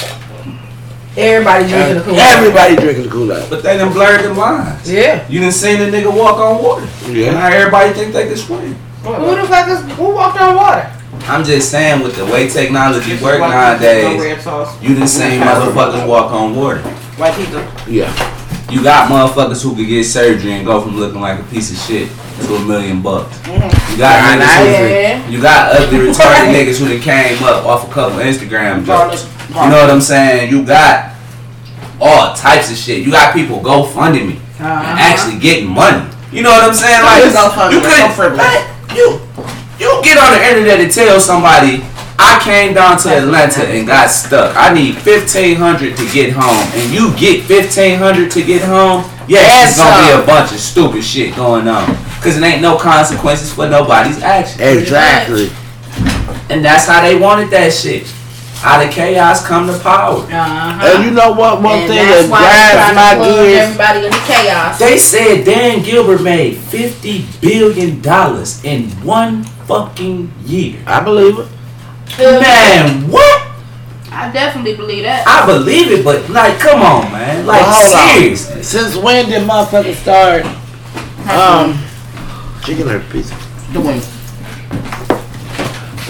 Everybody drinking the Kool-Aid. Everybody drinking the Kool Aid. But they done blurred the lines. Yeah. You done seen a nigga walk on water. Yeah. Now everybody think they can swim. Who the fuck is who walked on water? I'm just saying with the way technology works nowadays, Red sauce. you done seen motherfuckers walk on water. White pizza. Yeah. You got motherfuckers who could get surgery and go from looking like a piece of shit to a million bucks. You got niggas who, Yeah. you got ugly retarded (laughs) niggas who done came up off a couple Instagram jokes. You know what I'm saying? You got all types of shit. You got people go funding me and actually getting money. You know what I'm saying? Like you that's so could frivolous. you you get on the internet and tell somebody I came down to Atlanta and got stuck. I need fifteen hundred to get home, and you get fifteen hundred to get home. Yes, it's gonna be a bunch of stupid shit going on, cause it ain't no consequences for nobody's action. Exactly. And that's how they wanted that shit. Out of chaos come the power. Uh-huh. And you know what? One And thing that's that why they grinds trying my to plug gears. everybody into chaos. They said Dan Gilbert made fifty billion dollars in one fucking year. I believe it. Man, what? I definitely believe that. I believe it, but like, come on, man. Like, Well, hold on. seriously. Since when did motherfuckers start? Um, chicken or pizza? The wing.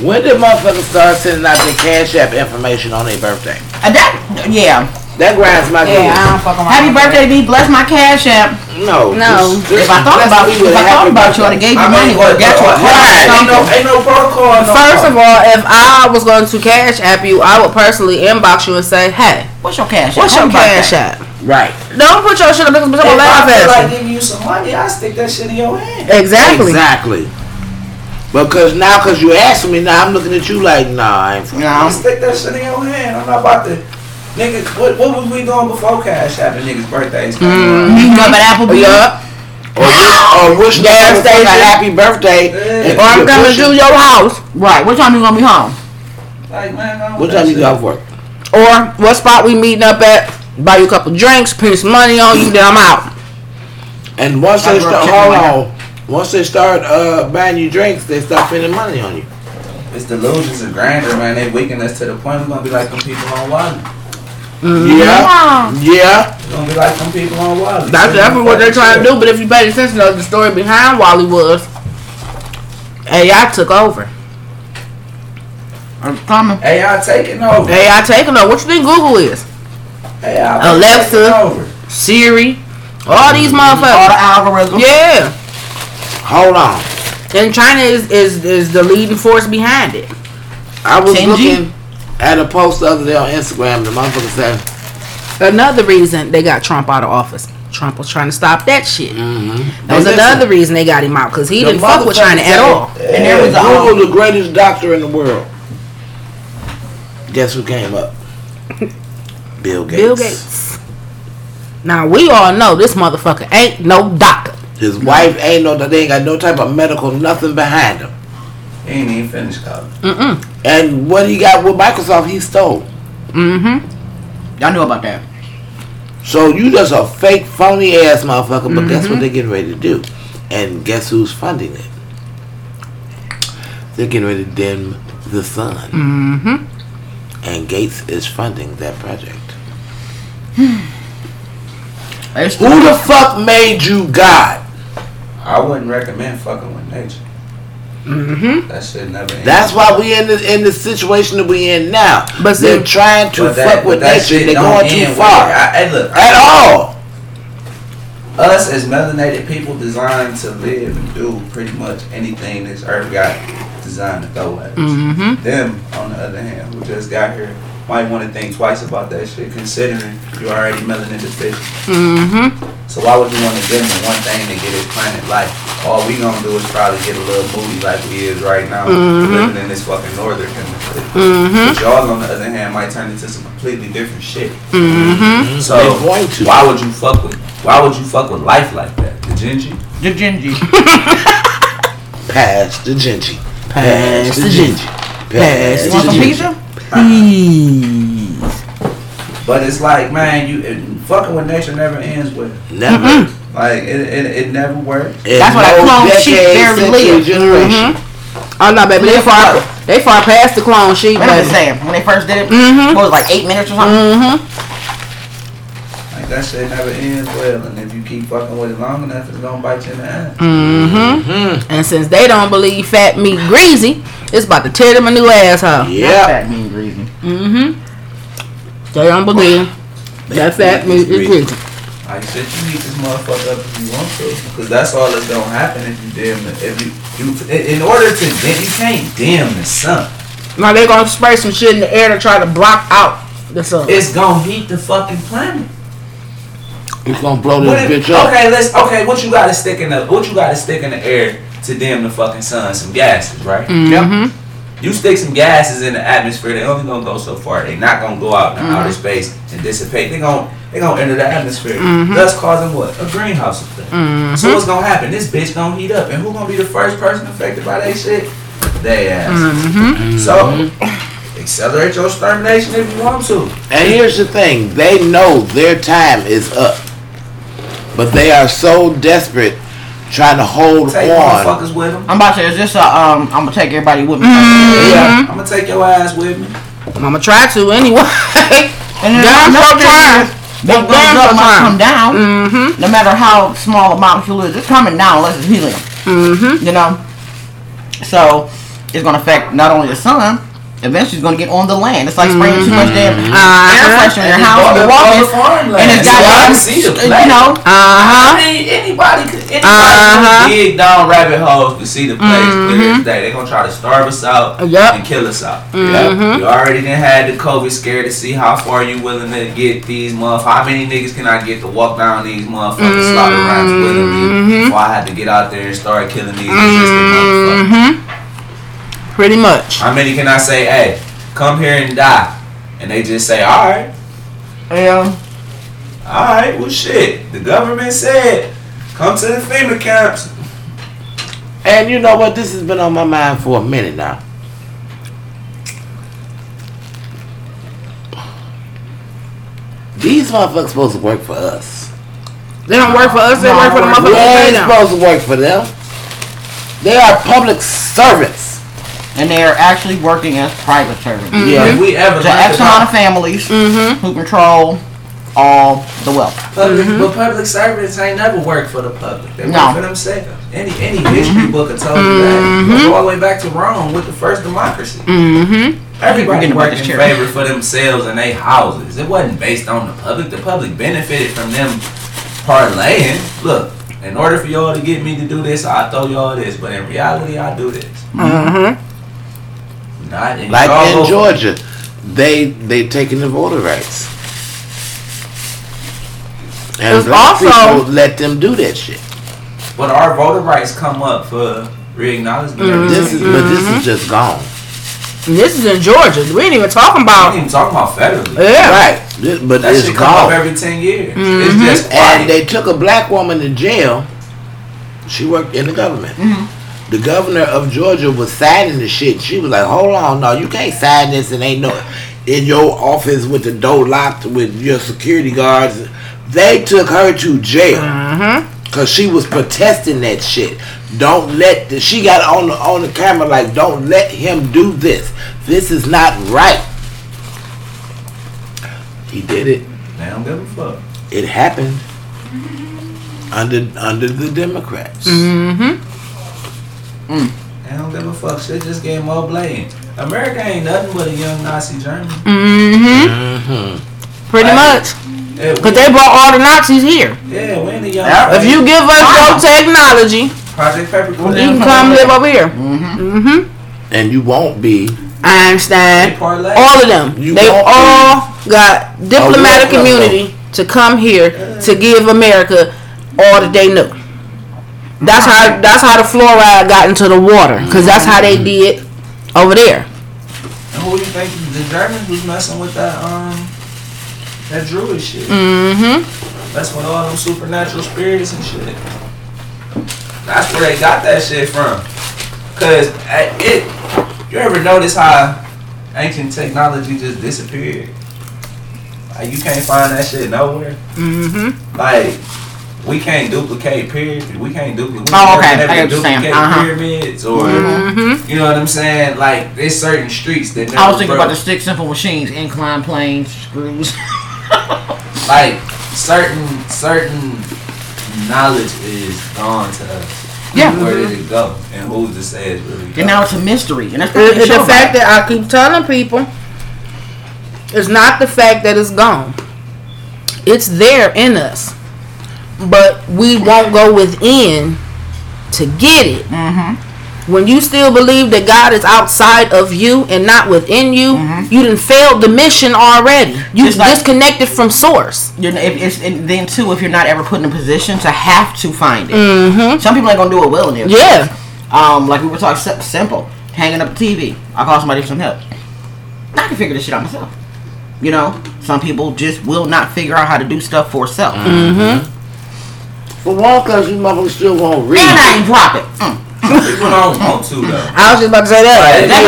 When did motherfuckers start sending out their cash app information on their birthday? Uh, that, yeah. That grinds my Yeah, I don't fuck around. Happy birthday to me. Bless my cash app. No. No. just- just If I thought about you, if a I thought about you, I'd have gave you money or got you a card. Ain't no, ain't no protocol. No First of all, if I was going to cash app you, I would personally inbox you and say, "Hey, What's your cash app? what's your cash app?" Right. Don't put your shit up because I'm if gonna laugh I feel like at giving you some money, I stick that shit in your hand. Exactly. Exactly. Because now, because you asking me, now I'm looking at you like, nah, I ain't. I No. stick that shit in your hand. I'm not about to. Nigga, what, what was we doing before Cash App and niggas' birthdays? came around? You can up at Applebee's. Yup. Or wish, or wish the Gas motherfucker station. a happy birthday. Yeah. Or I'm you coming push to it. your house. Right. What time you gonna be home? Like, man, I don't What that time you shit. got off work? Or what spot we meeting up at? Buy you a couple drinks, put some money on you, then I'm out. And once they I grew up start, chicken hold on. Once they start uh, buying you drinks, they start spending money on you. It's delusions of grandeur, man. They weaken us to the point we're gonna be like them people on WALL-E. Yeah. Yeah. We're gonna be like some people on WALL-E. That's definitely what they're trying to do. But if you pay attention to the story behind WALL-E was, AI took over. I'm coming. AI taking over. AI taking over. What you think Google is? AI Alexa. taking over. Siri, all these All motherfuckers. the algorithms. Yeah. Hold on. And China is, is is the leading force behind it. I was 10G? looking at a post the other day on Instagram. The motherfucker said Another reason they got Trump out of office. Trump was trying to stop that shit. Mm-hmm. That was another reason they got him out because he didn't fuck with China at all. And there was a- Google the greatest doctor in the world. Guess who came up? (laughs) Bill Gates. Bill Gates. Now we all know this motherfucker ain't no doctor. His wife ain't no. They ain't got no type of medical nothing behind him. He ain't even finished college. Mm-mm. And what he got with Microsoft, he stole. Mm-hmm. Y'all knew about that. So you just a fake, phony ass motherfucker. But guess Mm-hmm. what they're getting ready to do? And guess who's funding it? They're getting ready to dim the sun. Mm-hmm. And Gates is funding that project. There's Who the fuck made you God? I wouldn't recommend fucking with nature. Mm-hmm. That shit never ends. That's why we in the in the situation that we in now. But see- they're trying to But that- fuck with but that nature. shit They're going too far I, hey, look, at all. us as melanated people designed to live and do pretty much anything this earth got designed to throw at us. Mm-hmm. Them, on the other hand, who just got here, might want to think twice about that shit, considering you're already melanin deficient. Mm-hmm. So why would you want to give them one thing to get this planet life? All we gonna do is probably get a little moody like we is right now, Mhm. living in this fucking northern hemisphere. Mm-hmm. But y'all, on the other hand, might turn into some completely different shit. Mm-hmm. So They're going to. why would you fuck with? Why would you fuck with life like that? The Gingy? the Gingy. (laughs) Pass the gingy. Pass the gingy. Pass You the want some gingy. pizza? Please. But it's like, man, you it, fucking with nature never ends with. Never. Like it, it, it never works. In That's why that no clone sheep decade, barely century, lived. generation. Oh no, baby, they far they far past the clone sheep, What I'm baby. saying, when they first did it, Mhm. what was it, like eight minutes or something? Mm-hmm. Like that shit never ends well. And if you keep fucking with it long enough, it's gonna bite you in the ass. Mm-hmm. Hmm. And since they don't believe fat meat greasy, it's about to tear them a new asshole. Not Yeah. fat, mean, greasy. Mm-hmm. They don't believe That's that fat meat is greasy. Like shit, you heat this motherfucker up if you want to, because that's all that's gonna happen if you damn the if you you in in order to dim you can't damn the sun. Now they gonna spray some shit in the air to try to block out the sun. It's gonna heat the fucking planet. It's gonna blow this if- bitch up. okay, let's okay. What you got to stick in the what you got to stick in the air to dim the fucking sun? Some gases, right? Mm-hmm. You stick some gases in the atmosphere, they only gonna go so far. They're not gonna go out in outer space and dissipate. They gonna they gonna enter the atmosphere, thus causing what a greenhouse effect. So what's gonna happen? This bitch gonna heat up, and who gonna be the first person affected by that shit? They ass. Mm-hmm. So accelerate your extermination if you want to. And here's the thing: they know their time is up, but they are so desperate trying to hold Take on. motherfuckers with them. I'm about to say, is this a, um, I'm gonna take everybody with me. Yeah, I'm gonna take your ass with me. I'm gonna try to anyway. (laughs) And then Damn another sure thing trying. is, What up sure come down, Mm-hmm. no matter how small a molecule is. It's coming down unless it's helium. Mm-hmm. You know? So, it's gonna affect not only the sun, eventually it's gonna get on the land. It's like spraying too much damn air Uh-huh. pressure in your house all the- you're walking. And it's So got, I see the you know, Uh-huh. I mean, anybody could, anybody Uh-huh. could dig down rabbit holes to see the place clear as day. They're gonna try to starve us out Yup. and kill us out. Mhm. You already done had the COVID scare to see how far you willing to get these motherfuckers. How many niggas can I get to walk down these motherfucking slaughter rounds willingly before I had to get out there and start killing these resistant motherfuckers? Pretty much. How many can I say, hey, come here and die? And they just say, alright. yeah. Alright, well shit. The government said, come to the FEMA camps. And you know what? This has been on my mind for a minute now. These motherfuckers supposed to work for us. They don't work for us, they No, work for the I work- We motherfuckers. ain't they don't. supposed to work for them. They are public servants. And they are actually working as private servants. Yeah. If we ever To learned X amount of families Mm-hmm. who control all the wealth. public, but public servants ain't never worked for the public. They No. work for themselves. Any any history book will tell you that. Go all the way back to Rome with the first democracy. Mm-hmm. Everybody Forgetting worked in chair. favor for themselves and their houses. It wasn't based on the public. The public benefited from them parlaying. Look, in order for y'all to get me to do this, I throw y'all this. But in reality, I do this. Mm-hmm. Not in Like y'all in Georgia, they they taking the voter rights. And It's black also- people let them do that shit. But our voter rights come up for re-acknowledgement. every This is, but this is just gone. And this is in Georgia. We ain't even talking I about. ain't even talking about federally. Yeah. Right. This, but That it's shit come up gone. every 10 years. Mm-hmm. It's just quiet. And they took a black woman to jail. She worked in the government. The governor of Georgia was signing the shit. She was like, "Hold on, no, you can't sign this and ain't no in your office with the door locked with your security guards." They took her to jail mm-hmm. because she was protesting that shit. Don't let the, she got on the on the camera like, "Don't let him do this. This is not right." He did it. Now don't give a fuck. It happened under under the Democrats. Mm-hmm. They don't give a fuck. Shit just getting more blatant. America ain't nothing but a young Nazi Germany. Mm-hmm. mm-hmm. Pretty Right. much. Yeah, Because they brought all the Nazis here. yeah, we in the young. Yeah. If you give us your technology, Project Paperclip, you can come live over here. Mm-hmm. mm-hmm. And you won't be. Einstein, all of them. You they won't all got diplomatic welcome, immunity to come here to give America all that they know. That's how that's how the fluoride got into the water because that's how they did over there. And who do you think the Germans was messing with that um that druid shit? Mm-hmm. That's what all them supernatural spirits and shit. That's where they got that shit from. Cause uh, it, you ever notice how ancient technology just disappeared? Like you can't find that shit nowhere. Mm-hmm. Like we can't duplicate pyramids. We can't duplicate. Oh, okay. never I get what you're saying. duplicate Uh-huh. pyramids or Mm-hmm. you know what I'm saying. Like there's certain streets that I was thinking broke. about the stick simple machines, incline planes, screws. (laughs) like certain certain knowledge is gone to us. Yeah. Where did it go? And who's to say it's really and gone? now it's a mystery, and that's The, what the fact that I keep telling people it's not the fact that it's gone. It's there in us. But we won't go within to get it. Mm-hmm. When you still believe that God is outside of you and not within you, you done failed the mission already. You like- disconnected from source. You're, if it's, and then too, if you're not ever put in a position to have to find it, Mm-hmm. some people ain't gonna do it willingly. Yeah. Um, like we were talking, simple, hanging up the TV. I call somebody for some help. I can figure this shit out myself. You know, some people just will not figure out how to do stuff for self. Mm-hmm. For one, because you motherfuckers still won't read. And I ain't drop it. Mm. People don't want to though. I was just about to say that. Right. They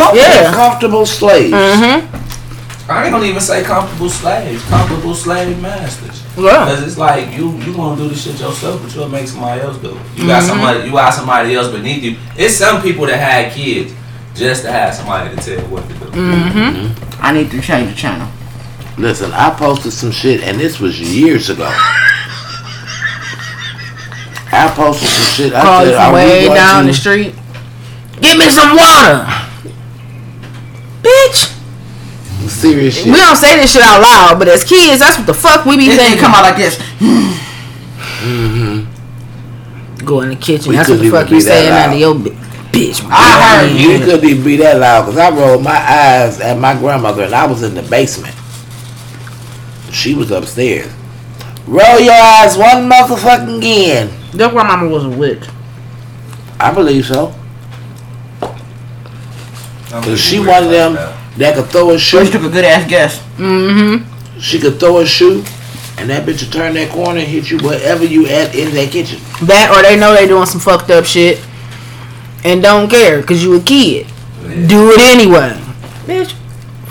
won't. They're Yeah. Yeah. comfortable slaves. Mm-hmm. I ain't gonna even say comfortable slaves, comfortable slave masters. Yeah. Cause it's like you you gonna do the shit yourself, but you'll make somebody else do it. You got somebody you got somebody else beneath you. It's some people that had kids just to have somebody to tell what to do. Mm-hmm. I need to change the channel. Listen, I posted some shit, and this was years ago. (laughs) I posted some shit. I Calling said, from "Are way going down the street. Give me some water. Bitch. Serious shit. We don't say this shit out loud, but as kids, that's what the fuck we be It, thinking. come out like this. mm-hmm. Go in the kitchen. We that's what the fuck you saying out of your bi- bitch. I heard You couldn't even be that loud because I rolled my eyes at my grandmother and I was in the basement. She was upstairs. Roll your eyes one motherfucking again. Your Mama was a witch. I believe so. Cause she people one of them that. that could throw a shoe. She shoe. took a good ass guess. Mm-hmm. She could throw a shoe, and that bitch would turn that corner and hit you wherever you at in that kitchen. That or they know they doing some fucked up shit and don't care because you a kid. Yeah. Do it anyway. Bitch,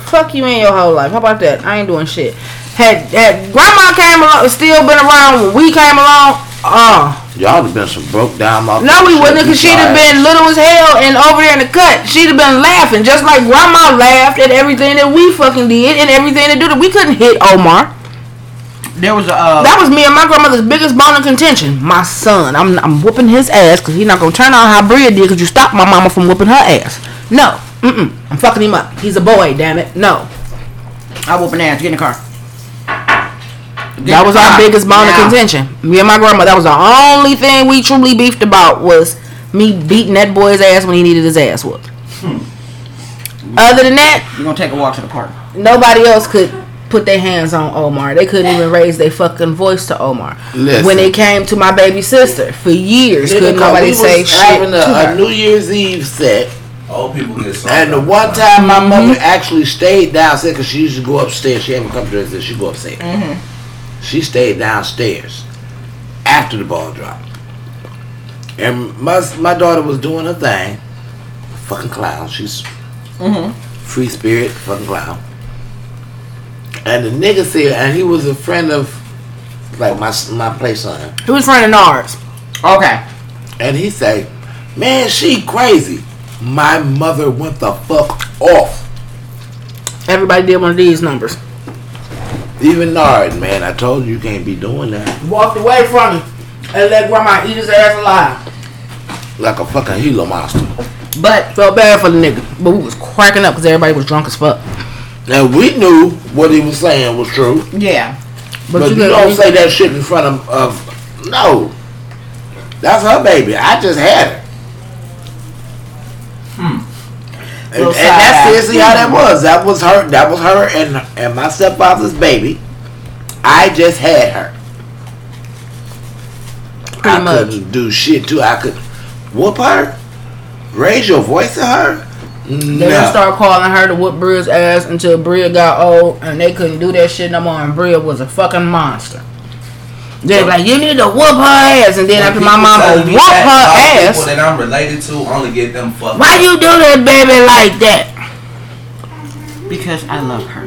fuck you in your whole life. How about that? I ain't doing shit. Had had grandma came along, still been around when we came along. Uh, Y'all have been some broke down motherfuckers. no, we wouldn't, cause she'd have been little as hell and over there in the cut. She'd have been laughing just like grandma laughed at everything that we fucking did and everything to do that we couldn't hit Omar. There was a. Uh, That was me and my grandmother's biggest bone of contention. My son, I'm I'm whooping his ass because he's not gonna turn on how Bria did because you stopped my mama from whooping her ass. No, mm-mm, I'm fucking him up. He's a boy, damn it. No, I whoop an ass. Get in the car. That was our biggest bone of contention. Me and my grandma. That was the only thing we truly beefed about was me beating that boy's ass when he needed his ass whooped. Hmm. Other than that, We're gonna take a walk to the park. nobody else could put their hands on Omar. They couldn't even raise their fucking voice to Omar. Listen. When it came to my baby sister, for years, couldn't 'cause nobody we say was shit having to a, a. New Year's Eve set, Old people get so. and the one time my mm-hmm. mother actually stayed downstairs because she used to go upstairs. She haven't come to us. She go upstairs. Mm-hmm. She stayed downstairs after the ball dropped, and my my daughter was doing her thing. Fucking clown. She's mm-hmm. free spirit. Fucking clown. And the nigga said, and he was a friend of like my my play son. He was friend of ours. Okay. And he say, Man, she crazy. My mother went the fuck off. Everybody did one of these numbers. Even Nard, man, I told you you can't be doing that. Walked away from him and let grandma eat his ass alive. Like a fucking Gila monster. But Felt bad for the nigga, but we was cracking up because everybody was drunk as fuck. And we knew what he was saying was true. yeah. But, you, could- don't say that shit in front of, of no. That's her baby. I just had her. And, Little and that's seriously how that was. That was her. That was her and and my stepfather's baby. I just had her. Pretty I much. couldn't do shit to. I could whoop her, raise your voice to her. They No. start calling her to whoop Bria's ass until Bria got old and they couldn't do that shit no more and Bria was a fucking monster. They was like, you need to whoop her ass and then after my mama whoop her People ass, that I'm related to only get them fucked. why you do that baby like that? Because I love her.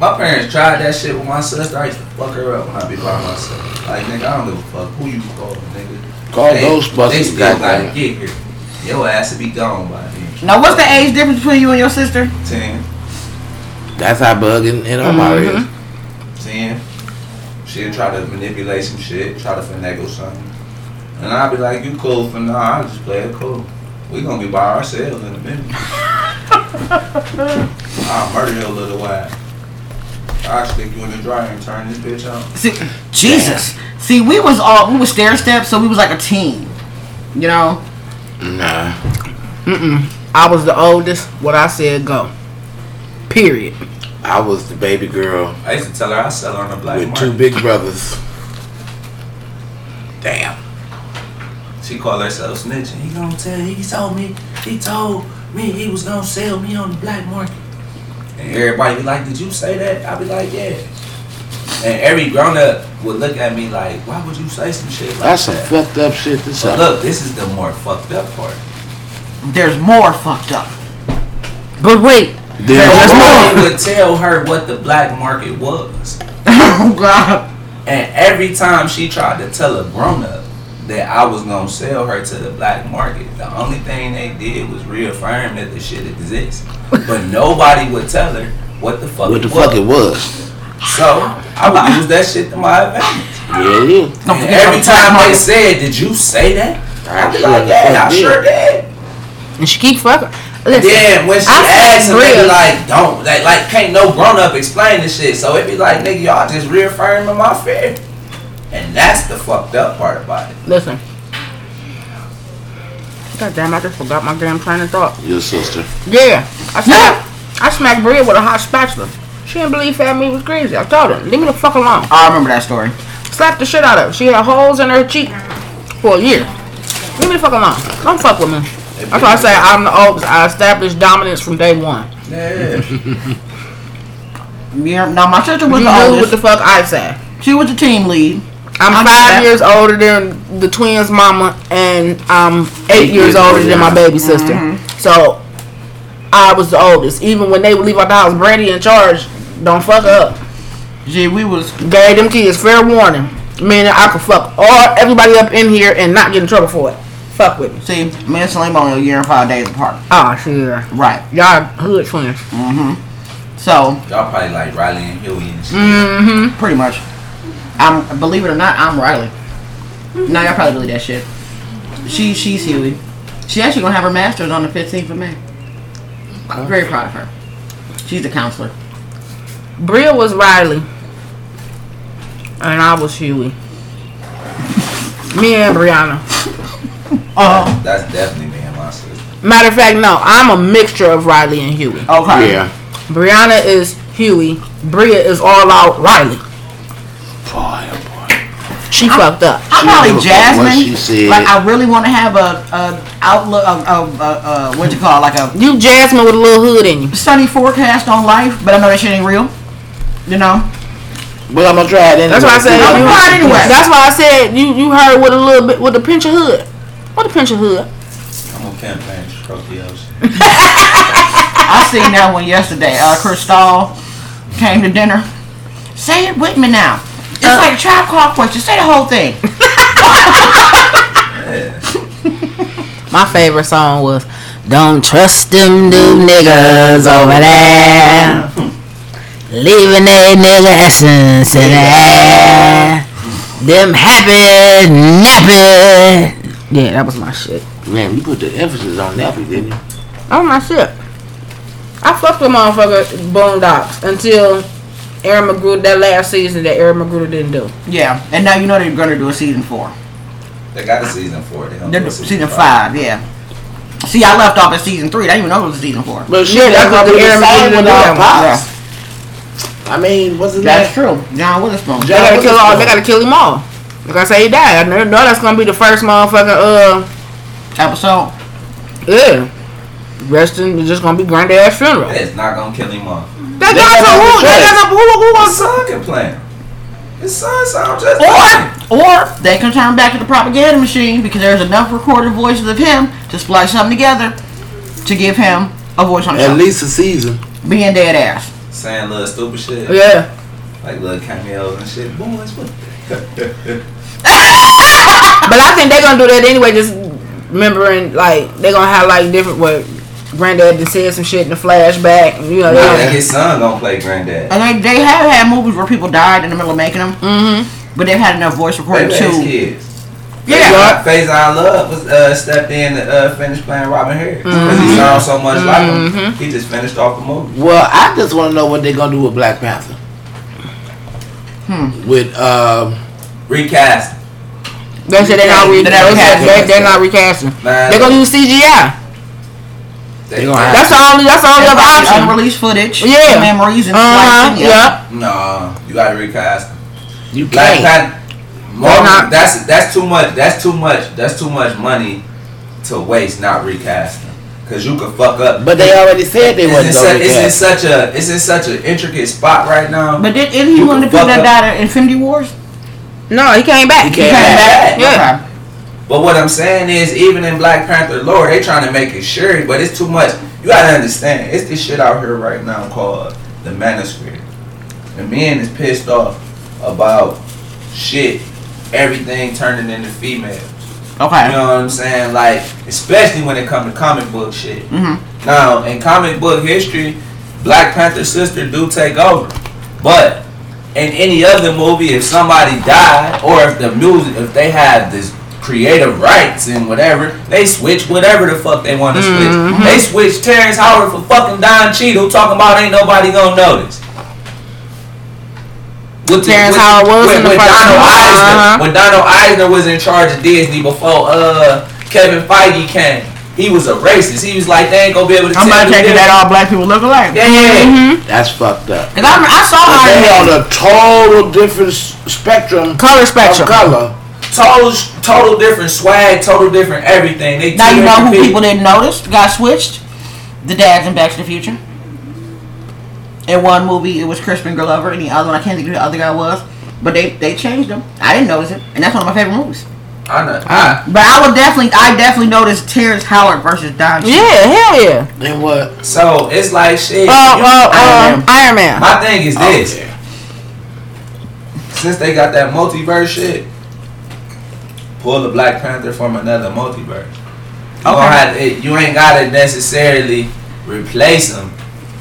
My parents tried that shit with my sister. I used to fuck her up when I be by myself. Like nigga, I don't give a fuck who you call, nigga. Call They- Ghostbusters, They still gotta get here. Your ass will be gone by then. Now, what's the age difference between you and your sister? Ten, That's how bugging and Omar is. Mm-hmm. ten. She'll try to manipulate some shit, try to finagle something. And I'll be like, you cool for now, I'll just play it cool. We gonna be by ourselves in a minute. (laughs) I'll murder your little ass. I'll stick you in the dryer and turn this bitch on. See, Jesus. See, we was all we was stair steps, so we was like a team. You know. Nah. Mm-mm. I was the oldest, what I said go. Period. I was the baby girl I used to tell her I sell her on the black market. with market. two big brothers. Damn. She called herself snitching. He gonna tell he told me he told me he was gonna sell me on the black market. And everybody be like, Did you say that? I be like, Yeah. And every grown up would look at me like, Why would you say some shit like That's some fucked up shit to But say. look, this is the more fucked up part. There's more fucked up. But wait, There's Nobody more. would tell her what the black market was. (laughs) oh God. And every time she tried to tell a grown up that I was gonna sell her to the black market, the only thing they did was reaffirm that the shit exists. But (laughs) nobody would tell her what the fuck What the it fuck was. it was? So I would use that shit to my advantage. Yeah, it is. Don't And forget every about the black time they market. said, "Did you say that?" I I'd be like, "Yeah, I did." sure did." and she keep fucking. And Listen, then when she I said asked him, they be like, "Don't like, like can't no grown up explain this shit." So it be like, "Nigga, y'all just reaffirming my fear," and that's the fucked up part about it. listen. God damn, I just forgot my damn train of thought. Your sister. Yeah, I smacked, I smacked Bria with a hot spatula. She didn't believe Fat Me was crazy. I told her, leave me the fuck alone. I remember that story. Slapped the shit out of her. She had holes in her cheek for a year. Leave me the fuck alone. Don't fuck with me. That's why I say I'm the oldest. I established dominance from day one. Yeah. Yeah. Now my sister You was knew the what the fuck I say? She was the team lead. I'm I five years older than the twins' mama, and I'm eight, Eight years years older older, than my baby sister. Mm-hmm. So I was the oldest. Even when they would leave out the house, Brandy in charge. Don't fuck up. Gee, we was Gave them kids fair warning, meaning I could fuck all everybody up in here and not get in trouble for it. Fuck with me. see me and Salim only a year and five days apart. Ah, sure. Right. Y'all hood twins. Mm-hmm. So Y'all probably like Riley and Huey and shit. Mm-hmm. pretty much, I'm believe it or not, I'm Riley. Now y'all probably believe that shit. She she's Huey. She actually gonna have her masters on the 15th of May. I'm very proud of her. She's a counselor. Bria was Riley, and I was Huey. Me and Brianna. Oh. That's definitely me and my sister. Matter of fact, no, I'm a mixture of Riley and Huey. Okay. Yeah. Brianna is Huey. Bria is all out Riley. Boy, oh boy. She fucked up. I'm She probably never fuck what she Jasmine. said. Like I really want to have a, a outlook of, of uh, uh, what you call it, like a You Jasmine with a little hood in you. sunny forecast on life, but I know that shit ain't real. You know. But I'm gonna try it anyway. That's why I said. I'm you- fine anyway. That's why I said you you heard with a little bit with a pinch of hood. What a pinch of hood? I'm a campaign stroke the ocean. I seen that one yesterday. Uh, Cristal came to dinner. Say it with me now. It's Uh, like a trap call question. Say the whole thing. (laughs) My favorite song was Don't Trust Them New Niggas Over There. Leaving that nigga essence in the air. Them happy, nappy. Yeah, that was my shit. Man, you put the emphasis on nappy, didn't you? That was my shit. I fucked with motherfucker Boondocks until Aaron McGruder, that last season that Aaron McGruder didn't do. Yeah, and now you know they're gonna do a season four. They got a season four. They gonna They're do a season five. Yeah. See, I left off at season three. I didn't even know it was season four. But Yeah, that's what the Aaron McGruder with did that. I mean, what's his That's name? true. John Witherspoon. They John gotta kill all. They gotta kill him all. Like I say, he died. I know that's gonna be the first motherfucking uh Episode. yeah. Resting is just gonna be granddad's funeral. It's not gonna kill him off. That They guy got so no who? That choice. guy so who? Who His was? son can play. His son sounds just Or, like or they can turn back to the propaganda machine because there's enough recorded voices of him to splice something together to give him a voice on the show. At show. least a season. Being dead ass. saying little stupid shit. Yeah. Like little cameos and shit. Boys, what? (laughs) (laughs) But I think they're gonna do that anyway. Just remembering, like they're gonna have like different what granddad just said some shit in the flashback. You know. I they his son gonna play granddad. And they, they have had movies where people died in the middle of making them, Mm-hmm. but they've had enough voice They recording raised too. kids. Yeah. Faizon Love was uh, stepped in and uh, finished playing Robin Hood because Mm-hmm. he sounds so much like him. He just finished off the movie. Well, I just want to know what they're gonna do with Black Panther. Hmm. With um, Recast. They said they're not re- They're not recasting. they- they're not recasting. Man, They're gonna use CGI. They gonna That's the only. That's the only other option. Unreleased footage, Yeah. memories, and Uh huh. slicing, Yep. No, you gotta recast. him. you can't. Panther. Marvel, not- that's that's too much. That's too much. That's too much money to waste not recasting. Cause you could fuck up. But they already said they it's, wasn't in gonna such, it's in such a it's in such an intricate spot right now. But did, isn't he You one of can fuck that up. died at Infinity Wars? No, he came back. He He came came back. back. Yeah. Okay. But what I'm saying is, even in Black Panther lore, they trying to make it sure, but it's too much. You gotta understand, it's this shit out here right now called the Manosphere. And men is pissed off about shit, everything turning into females. Okay. You know what I'm saying? Like, especially when it comes to comic book shit. Mhm. Now, in comic book history, Black Panther's sister do take over. But in any other movie, if somebody died, or if the music, if they had this creative rights and whatever, they switch whatever the fuck they want to switch. They switch Terrence Howard for fucking Don Cheadle, talking about ain't nobody gonna notice. With Terrence Howard was when, in the when Donald. Eisner, Uh-huh. when Donald Eisner was in charge of Disney before uh Kevin Feige came, he was a racist. He was like, they ain't gonna be able to I'm tell about to take that all black people look alike. Yeah, yeah. Mm-hmm. That's fucked up. Cause I, I saw But Iron they on a total different spectrum Color of spectrum. color. Total, total different swag, total different everything. They Now you know who people. people didn't notice got switched. The dads in Back to the Future. In one movie, it was Crispin Glover, and the other one I can't think of who the other guy was. But they they changed them. I didn't notice it, and that's one of my favorite movies. I know. I, But I would definitely, I definitely noticed Terrence Howard versus Don. Cheadle. Yeah, hell yeah. Then what? so it's like shit. Uh, you- uh, Iron uh, Iron Man. my thing is this: Okay. since they got that multiverse shit, pull the Black Panther from another multiverse. You, Okay. don't have you ain't gotta necessarily replace them.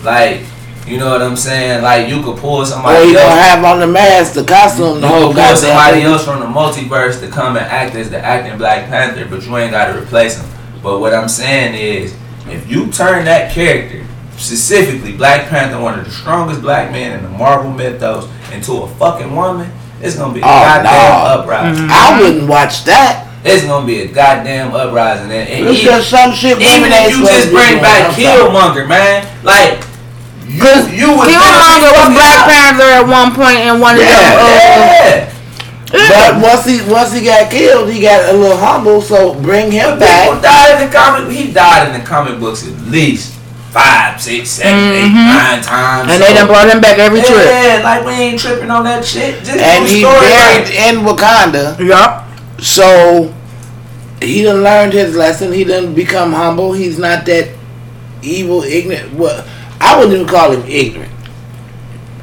Like, you know what I'm saying? Like, you could pull Or somebody you else. gonna have on the mask, the costume, the You whole could pull somebody thing. else from the multiverse to come and act as the acting Black Panther, but you ain't gotta replace him. But what I'm saying is, if you turn that character, specifically Black Panther, one of the strongest black men in the Marvel mythos, into a fucking woman, it's gonna be a Oh, goddamn no. uprising. Mm-hmm. I wouldn't watch that. It's gonna be a goddamn uprising. And, and even, just some shit even if you just bring back Killmonger, man, like Because you was Killmonger was fucking Black out. Panther at one point in one of Yeah. them. Uh, Yeah. But once he once he got killed, he got a little humble. So bring him But people back. died in the comic. He died in the comic books at least five, six, seven, eight, nine times. Mm-hmm. and they done brought him back every trip. Yeah, like we ain't tripping on that shit. Just And do he story buried right. in Wakanda. Yup. So he done learned his lesson. He done become humble. He's not that evil, ignorant. Well, I wouldn't even call him ignorant.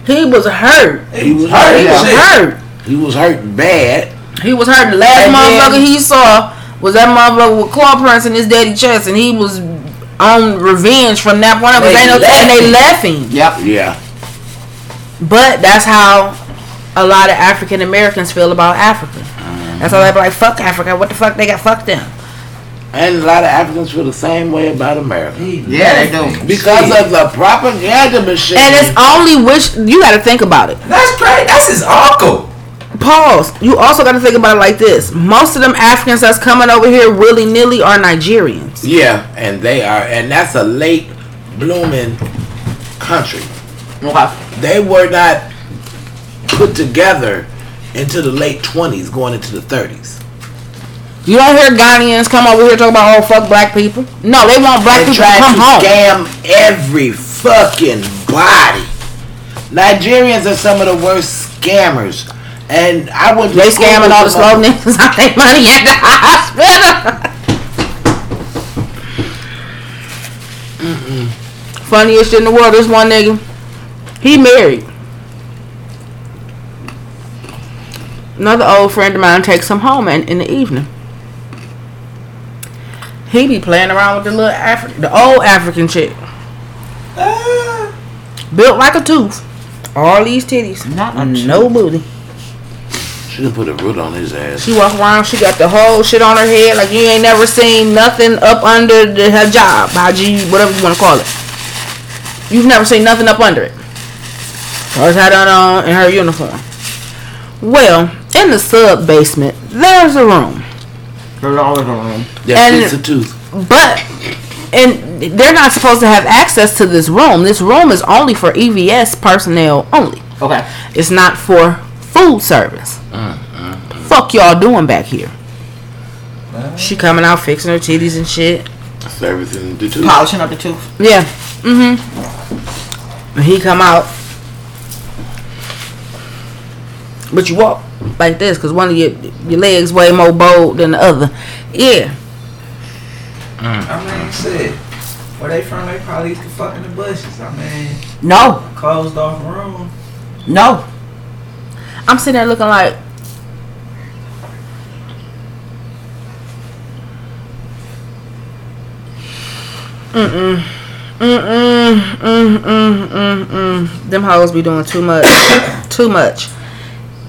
He was hurt. He was hurt. hurt. He was hurt. He was hurt bad. He was hurt. The last And motherfucker then- he saw was that motherfucker with claw prints in his daddy chest, and he was on revenge from that point on. Cause They they know and they him. left him. Yep. Yeah. But that's how a lot of African Americans feel about Africa. That's how they be like, "Fuck Africa." What the fuck? They got fucked them. And a lot of Africans feel the same way about America. He Yeah, they do. him. Because Shit. of the propaganda machine. And it's only which you got to think about it. That's great. That's his uncle. Pause. You also got to think about it like this: most of them Africans that's coming over here willy nilly are Nigerians. yeah, and they are, and that's a late blooming country. Okay. They were not put together into the late 20s, going into the 30s. You don't hear Ghanaians come over here talk about oh fuck black people. No, they want black They people to come to home. scam every fucking body. Nigerians are some of the worst scammers. And I went to They scamming all the slow niggas (laughs) out their money at the hospital. Funniest shit in the world. This one nigga, he married. Another old friend of mine takes him home in, in the evening. He be playing around with the little Afri- the old African chick, Ah. built like a tooth. All these titties, Not a no booty. She done put a root on his ass. She walk around, she got the whole shit on her head like you ain't never seen nothing up under the hijab, hijab, whatever you want to call it. You've never seen nothing up under it. Always had it on in her uniform. Well, in the sub basement, there's a room, There's always a room. That And- fits a tooth. but and they're not supposed to have access to this room. This room is only for EVS personnel only. Okay. It's not for food service. Fuck y'all doing back here? She coming out fixing her titties and shit. Servicing the tooth. Polishing up the tooth. Yeah. Mm-hmm. And he come out. But you walk like this because one of your your legs way more bold than the other. Yeah. Mm. I mean, shit. Where they from? They probably used to fuck in the bushes. I mean, No. closed off room. No. I'm sitting there looking like Mm-mm. Mm-mm. Mm-mm. Mm-mm. Them hoes be doing too much. (coughs) too much.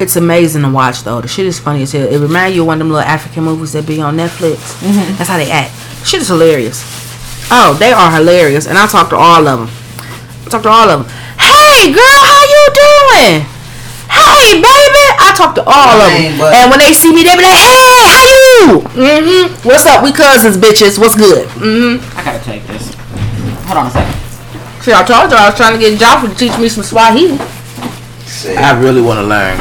It's amazing to watch though. The shit is funny as hell. It reminds you of one of them little African movies that be on Netflix. That's how they act. Shit is hilarious. Oh, they are hilarious. And I talk to all of them. I talk to all of them. Hey girl, how you doing? Hey baby, I talk to all of them. but- And when they see me, they be like, Hey, how you? Mm-hmm. What's up? We cousins, bitches. What's good? Mm-hmm. I gotta take this. Hold on a second. See, I told you I was trying to get Joffrey to teach me some Swahili. Shit. I really want to learn.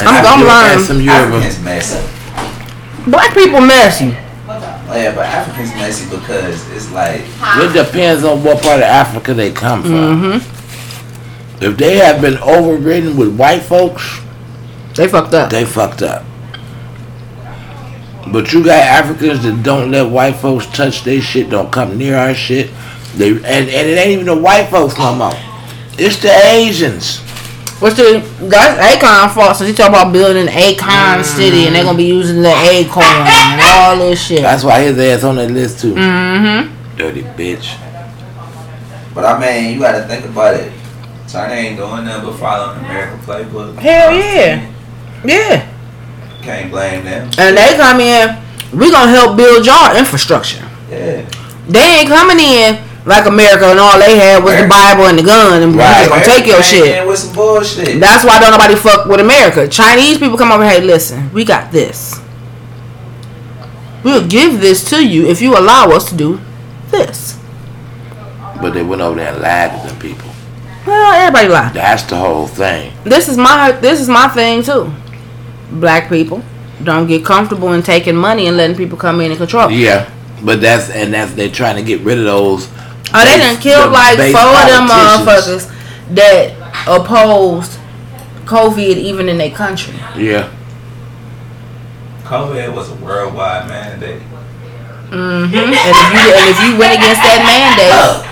And I'm I gonna do Some Yoruba. Africans messy. Black people messy. Yeah, but Africans messy because it's like It depends on what part of Africa they come from. Mm-hmm. If they have been overridden with white folks, They fucked up. they fucked up. But you got Africans that don't let white folks touch their shit, don't come near our shit. They and, and it ain't even the white folks no more. It's the Asians. What's the that's Akon fault since he talk about building an Akon city and they're gonna be using the Akoin and all this shit. That's why his ass on that list too. Mm-hmm. Dirty bitch. But I mean, you gotta think about it. China ain't doing nothing but following American playbook. Hell yeah. Yeah. Can't blame them. And they come in, we gonna help build y'all infrastructure. Yeah. They ain't coming in like America and all they had was the Bible and the gun and Right. gonna take your shit. With some bullshit. That's why don't nobody fuck with America. Chinese people come over, and hey, listen, we got this. We'll give this to you if you allow us to do this. But they went over there and lied to them people. Well, everybody lie. That's the whole thing. This is my this is my thing too. Black people don't get comfortable in taking money and letting people come in and control. Yeah, but that's and that's they're trying to get rid of those. Oh, they base- done killed the like four of them motherfuckers that opposed COVID even in their country. Yeah, COVID was a worldwide mandate. Mm-hmm. And if you and if you went against that mandate,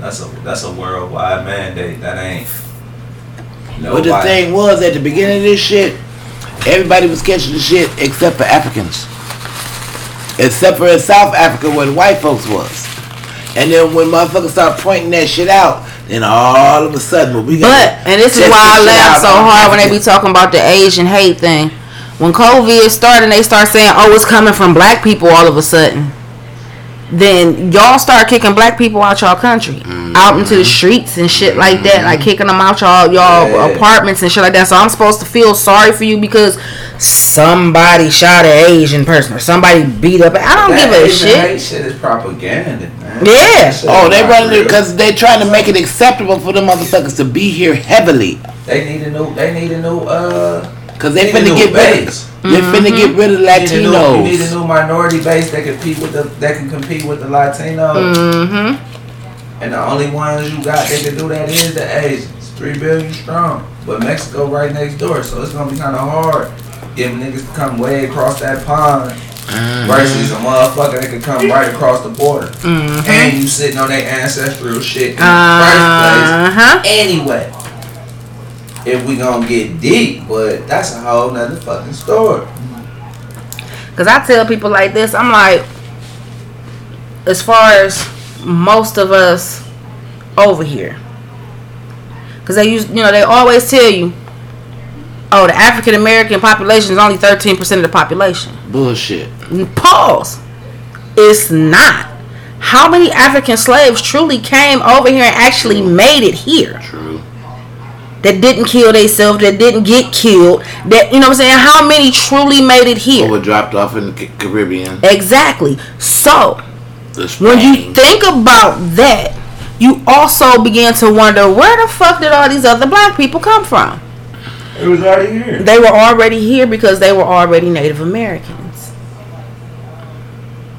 That's a that's a worldwide mandate. That ain't. but the nobody- thing was at the beginning of this shit, everybody was catching the shit except for Africans, except for in South Africa where the white folks was. And then when motherfuckers start pointing that shit out, then all of a sudden, when we got But and this is why I laugh so hard when they be talking about the Asian hate thing. When COVID started, and they start saying, "Oh, it's coming from black people," all of a sudden, then y'all start kicking black people out y'all country, mm-hmm. out into the streets and shit like that, like mm-hmm. kicking them out y'all y'all Yeah. apartments and shit like that. So I'm supposed to feel sorry for you because somebody shot an Asian person or somebody beat up. I don't That give a Asian shit. hate shit is propaganda, man. Yeah. Oh, they not running it because they trying to make it acceptable for the motherfuckers to be here heavily. They need a new. They need a new. Uh. Cause they need a finna new get rid of, base. they finna get rid of You need, new, you need a new minority base that compete with the that can compete with the Latinos. Mm-hmm. And the only ones you got that can do that is the Asians. Three billion strong. But Mexico right next door, so it's gonna be kinda hard getting niggas to come way across that pond versus a motherfucker that can come right across the border. And you sitting on their ancestral shit in the Uh huh. first place. Anyway. If we gonna get deep, but that's a whole nother fucking story. Cause I tell people like this, I'm like, as far as most of us over here, cause they use, you know, they always tell you, oh, the African American population is only 13 percent of the population. Bullshit. Pause. It's not. How many African slaves truly came over here and actually made it here? True. That didn't kill themselves, that didn't get killed, that you know what I'm saying? How many truly made it here? Or were dropped off in the Caribbean. Exactly. So when you think about that, you also begin to wonder where the fuck did all these other black people come from? It was already here. They were already here because they were already Native Americans.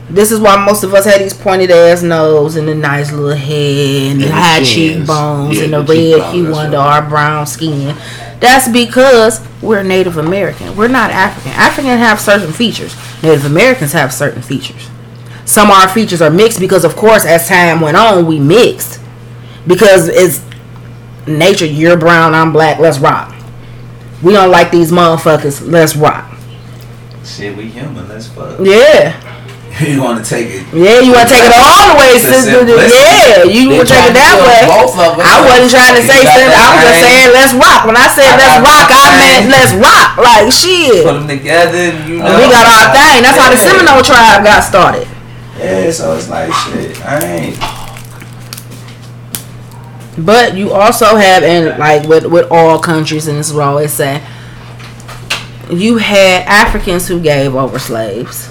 This is why most of us had these pointed ass nose and the nice little head and And the high cheekbones Yeah, and the, the red hue under right. our brown skin. That's because we're Native American. We're not African. African have certain features. Native Americans have certain features. Some of our features are mixed because, of course, as time went on, we mixed. Because it's nature. You're brown, I'm black. Let's rock. We don't like these motherfuckers. Let's rock. Shit, we human. Let's fuck. Yeah. (laughs) you want to take it? Yeah, you want to take it all the way, sister. Yeah, you want to take it that way. both of us. I wasn't trying to say something. I was just saying let's rock. When I said I let's rock, I meant let's rock. Like shit. Put them together. You know. we got our thing. That's how the Seminole tribe got started. Yeah, so it's like shit. I ain't. But you also have, and like with with all countries, and this is what I always say, you had Africans who gave over slaves.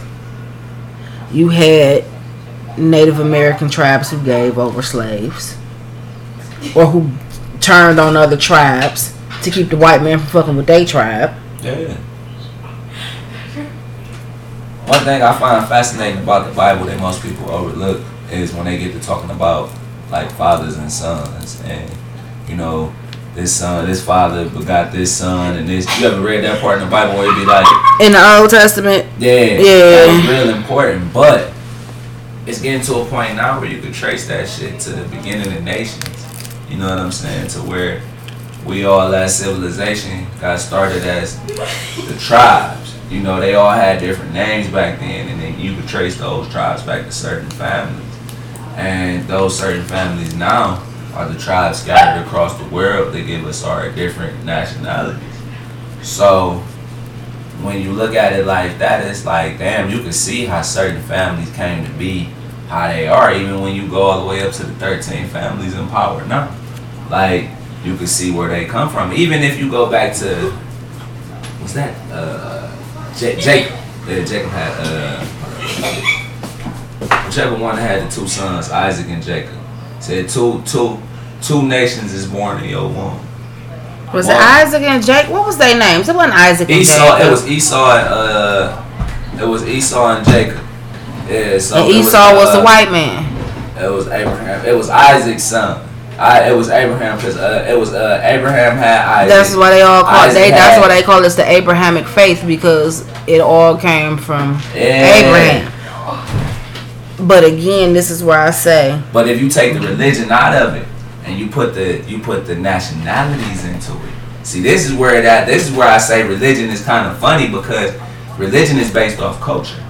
You had Native American tribes who gave over slaves, or who turned on other tribes to keep the white man from fucking with their tribe. Yeah. One thing I find fascinating about the Bible that most people overlook is when they get to talking about like fathers and sons, and you know, this son, this father begot this son, and this. You ever read that part in the Bible where it be like, In the Old Testament, yeah, Yeah. that was real important, but it's getting to a point now where you could trace that shit to the beginning of nations. You know what I'm saying? To where we all as civilization got started as the tribes. You know, they all had different names back then, and then you could trace those tribes back to certain families. And those certain families now are the tribes scattered across the world that give us our different nationalities. So when you look at it like that, it's like, damn, you can see how certain families came to be how they are, even when you go all the way up to the 13 families in power now. Like, you can see where they come from. Even if you go back to, what's that? Uh, Jacob. Yeah, Jacob had, uh, whichever one had the two sons, Isaac and Jacob. Said two two two nations is born in your womb. Was Well- it Isaac and Jake? What was their names? It wasn't Isaac and Esau. Jacob. It was Esau and uh, it was Esau and Jacob. Yeah. So and Esau was, uh, the white man. It was Abraham. It was Isaac's son. I, it was Abraham because uh, it was uh, Abraham had Isaac. That's why they all call Isaac they. That's had- why they call this the Abrahamic faith because it all came from Yeah. Abraham. But again, this is where I say But if you take the religion out of it and you put the you put the nationalities into it, see this is where that this is where I say religion is kind of funny because religion is based off culture,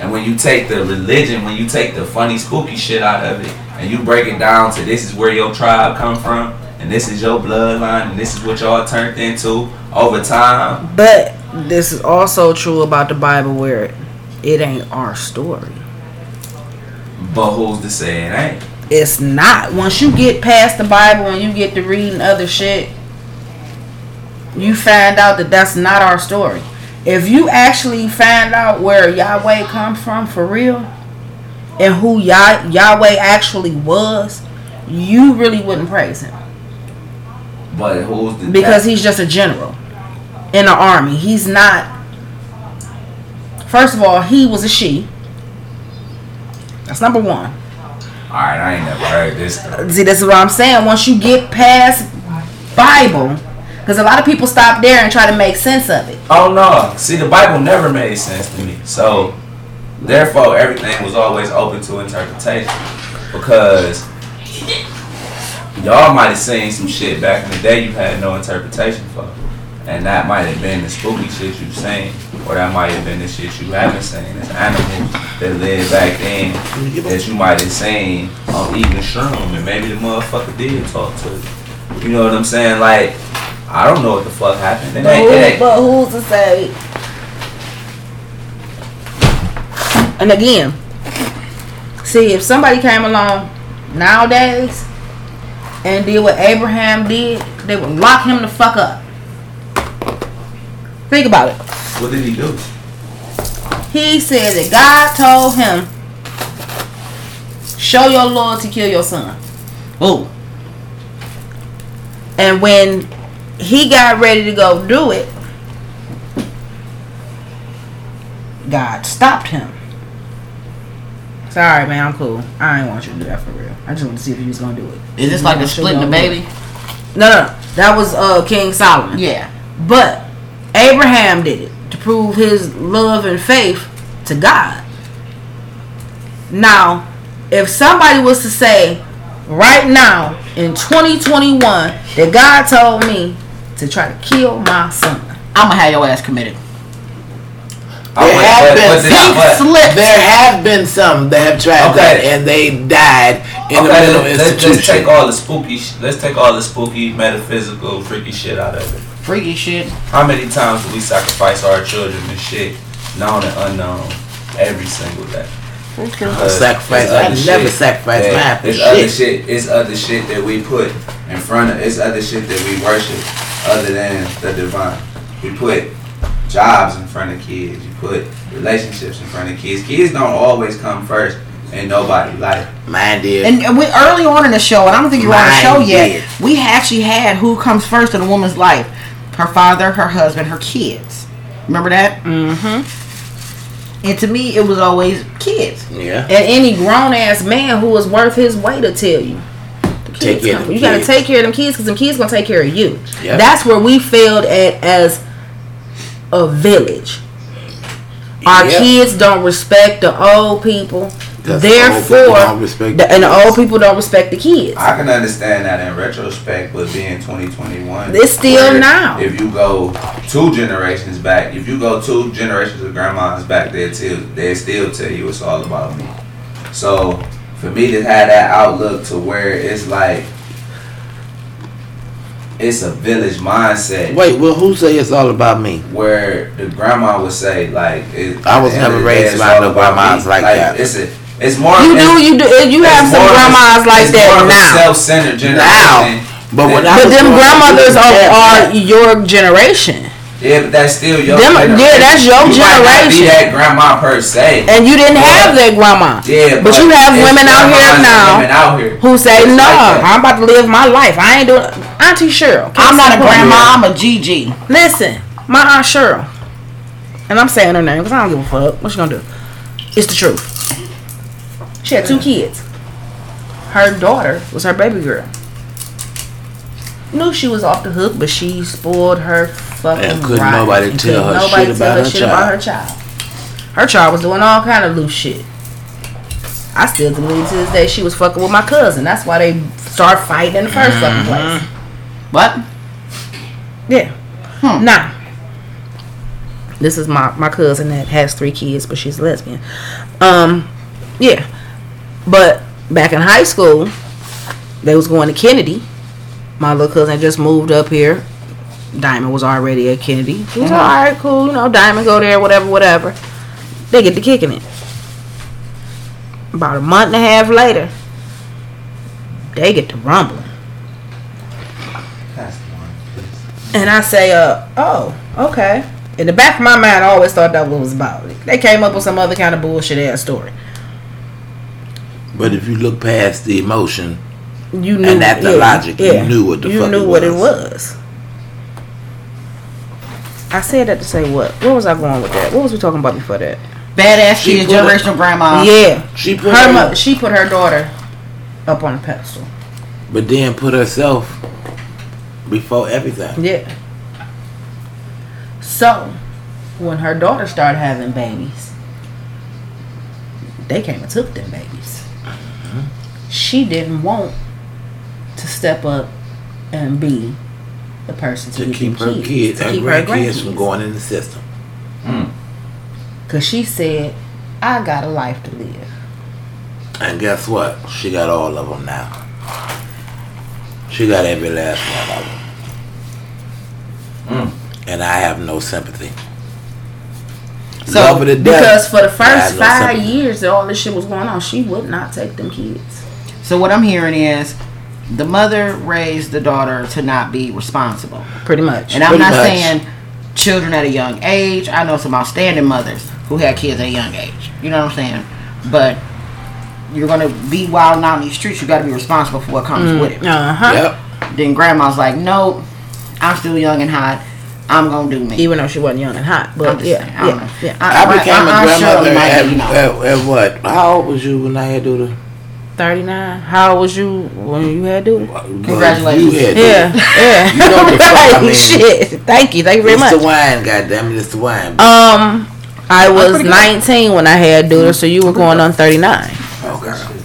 and when you take the religion, when you take the funny spooky shit out of it, and you break it down to this is where your tribe come from, and this is your bloodline, and this is what y'all turned into over time. But this is also true about the Bible where it, it ain't our story. But who's to say it ain't? It's not. Once you get past the Bible and you get to reading other shit, you find out that that's not our story. If you actually find out where Yahweh comes from for real and who Yah- Yahweh actually was, you really wouldn't praise him But who's the because he's just a general in the army. He's not. First of all, he was a she. That's number one. all right? I ain't never heard this. Though. See, this is what I'm saying. Once you get past Bible, because a lot of people stop there and try to make sense of it. Oh no! See, the Bible never made sense to me. So, therefore, everything was always open to interpretation because y'all might have seen some shit back in the day you had no interpretation for, and that might have been the spooky shit you've seen, or that might have been the shit you haven't seen. It's animals that lived back then that you might have seen on even shroom, and maybe the motherfucker did talk to you. You know what I'm saying? Like, I don't know what the fuck happened. It But, ain't, who, ain't, but who's to say? And again, see if somebody came along nowadays and did what Abraham did, they would lock him the fuck up. Think about it. what did he do? He said that God told him, "Show your Lord to kill your son." Oh. And when he got ready to go do it, God stopped him. Sorry, man, I'm cool. I ain't want you to do that for real. I just want to see if he was gonna do it. Is this like a splitting the baby? No, no, no. That was uh King Solomon. Yeah. But Abraham did it to prove his love and faith to God. Now, if somebody was to say right now in 2021 that God told me to try to kill my son, I'm gonna have your ass committed. There went- have but- been but then- some- but- There have been some that have tried Okay. that and they died in the Okay, middle of let's, let's take all the spooky. Let's take all the spooky, metaphysical, freaky shit out of it. Freaky shit. How many times do we sacrifice our children and shit, known and unknown, every single day? Because sacrifice. I never sacrifice that- mine for It's other shit. shit. It's other shit that we put in front of. It's other shit that we worship, other than the divine. We put jobs in front of kids. You put relationships in front of kids. Kids don't always come first in nobody life. Mine did. And and we early on in the show, and I don't think you were on the Mine show yet. did. We actually had who comes first in a woman's life: her father, her husband, her kids. Remember that? mm-hmm. And to me, it was always kids. yeah. and any grown ass man who is worth his weight to tell you. Take care of come- them You gotta take care of them kids because them kids gonna take care of you. Yep. That's where we failed at as a village. Our Yep. kids don't respect the old people. That's the old Therefore, respect the, the and the old people don't respect the kids. I can understand that in retrospect, but being 2021, It's still now. If you go two generations back, if you go two generations of grandmas back, they still they still tell you it's all about me. So for me to have that outlook to where it's like it's a village mindset. Wait, well, who say it's all about me? Where the grandma would say like, it, I was at the end never of the day, raised it's by all no grandmas me. like that. It's a, it's more. You do, you do, you have some more of a- grandmas like it's that more of a now. Self-centered generation. Now, but when I But them grandmothers are, didn't are your generation. Yeah, but that's still your Them- generation. yeah, that's your you Might not generation. be that grandma per se. And you didn't have that grandma. yeah, but you have women out here now Women out here. who say, "No, like. I'm about to live my life. I ain't doing." Auntie Cheryl, I'm not a Case in point. grandma. I'm a GG. Listen, my aunt Cheryl, and I'm saying her name because I don't give a fuck. What she gonna do? It's the truth. She had two kids. Her daughter was her baby girl. Knew she was off the hook, but she spoiled her fucking And couldn't nobody And tell couldn't her nobody shit about her her shit about her child. Her child was doing all kind of loose shit. I still believe to this day she was fucking with my cousin. That's why they start fighting in the 1st fucking place. What? Yeah. Hmm. Nah. This is my my cousin that has three kids, but she's lesbian. Um, yeah. But back in high school, they was going to Kennedy. My little cousin just moved up here. Diamond was already at Kennedy. He was all right, cool. You know, Diamond go there, whatever, whatever. They get to kicking it. About a month and a half later, they get to rumbling. That's one. And I say, uh, oh, okay. In the back of my mind, I always thought that was about it. They came up with some other kind of bullshit ass story. But if you look past the emotion, You knew, And at the logic, you knew what the fuck you fuck knew it what it was. was. I said that to say what? Where was I going with that? What was we talking about before that? Badass She kids, put generational grandma. yeah, she put her her, mo- she put her daughter up on a pedestal. but then put herself before everything. Yeah. So, when her daughter started having babies, they came and took them babies. She didn't want to step up and be the person to, To keep her kids, to her keep grandkids from going in the system. Cause she said, "I got a life to live." And guess what? She got all of them now. She got every last one of them. Mm. And I have no sympathy. So, Love death. because for the first have five sympathy. years that all this shit was going on, she would not take them kids. So what I'm hearing is the mother raised the daughter to not be responsible. Pretty much. And I'm Pretty not much. saying children at a young age. I know some outstanding mothers who had kids at a young age. You know what I'm saying? But you're gonna be wild out in these streets. You got to be responsible for what comes with it. uh huh. Yep. Then grandma's like, nope, I'm still young and hot. I'm gonna do me. Even though she wasn't young and hot, but I'm just yeah, saying, I don't know. yeah, yeah. I my- became my a grandmother might at, you know. at, at what? How old was you when I had to do the? Thirty nine. How old was you when you had to? Congratulations. You had Yeah, yeah. You know the fuck I (laughs) mean. Shit. Thank you. Thank you very it's much. the wine, goddamn it! It's the wine. Um, I was pretty good. 19 when I had Duda, so you were going on 39. okay.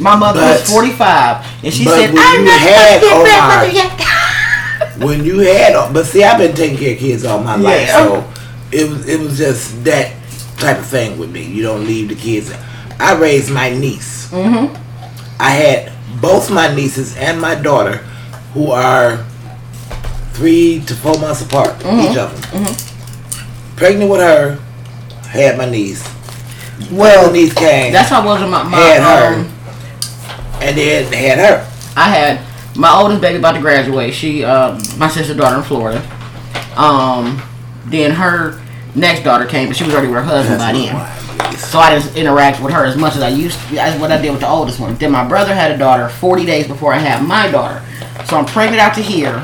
My mother But- was 45, and she said, "I'm you not had supposed to be a Omar- grandmother yet." When you had, but see, I've been taking care of kids all my life, Yeah. so it was it was just that type of thing with me. You don't leave the kids. I raised my niece. Mhm. I had both my nieces and my daughter, who are three to four months apart, each of them. Pregnant with her, had my niece. Well, niece came, That's how I was with my, my had her, um, and then had her. I had my oldest baby about to graduate. She, uh, my sister daughter in Florida. Um, then her next daughter came, but she was already with her husband by then. my. So I didn't interact with her as much as I used to. That's what I did with the oldest one. Then my brother had a daughter 40 days before I had my daughter. So I'm pregnant out to here,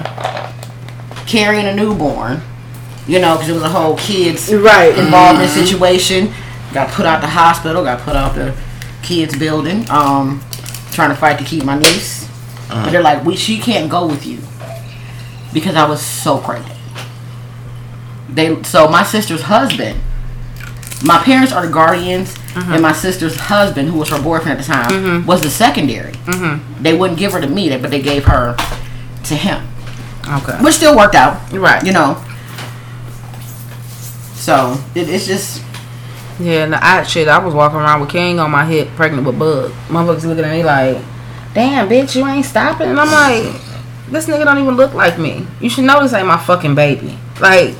carrying a newborn. You know, because it was a whole kids Right. involvement situation. Got put out the hospital. Got put out the kids building. Um, trying to fight to keep my niece. Uh-huh. But they're like, we she can't go with you because I was so pregnant. They so my sister's husband. My parents are the guardians, mm-hmm. and my sister's husband, who was her boyfriend at the time, mm-hmm. was the secondary. Mm-hmm. They wouldn't give her to me, but they gave her to him, Okay. which still worked out. Right. You know. So it, it's just Yeah, no, I shit. I was walking around with King on my hip, pregnant with Bug. Motherfuckers looking at me like, "Damn, bitch, you ain't stopping." And I'm like, "This nigga don't even look like me. You should know this ain't my fucking baby." Like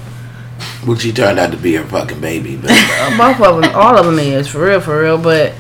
Which he turned out to be her fucking baby, but (laughs) both of them, all of them is for real, for real. But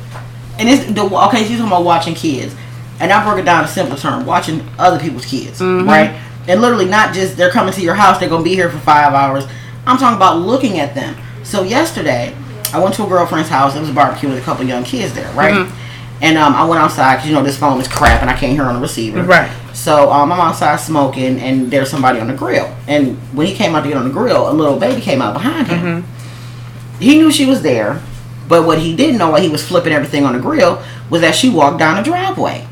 and it's the okay. She's talking about watching kids, and I broke it down in simple term: watching other people's kids, right? And literally not just they're coming to your house, they're gonna be here for five hours. I'm talking about looking at them. So yesterday, I went to a girlfriend's house. It was a barbecue with a couple young kids there, right? Mm-hmm. And um, I went outside because you know this phone is crap and I can't hear on the receiver. Right. So um, I'm outside smoking and there's somebody on the grill. And when he came out to get on the grill, a little baby came out behind him. Mm-hmm. He knew she was there, but what he didn't know while he was flipping everything on the grill was that she walked down the driveway.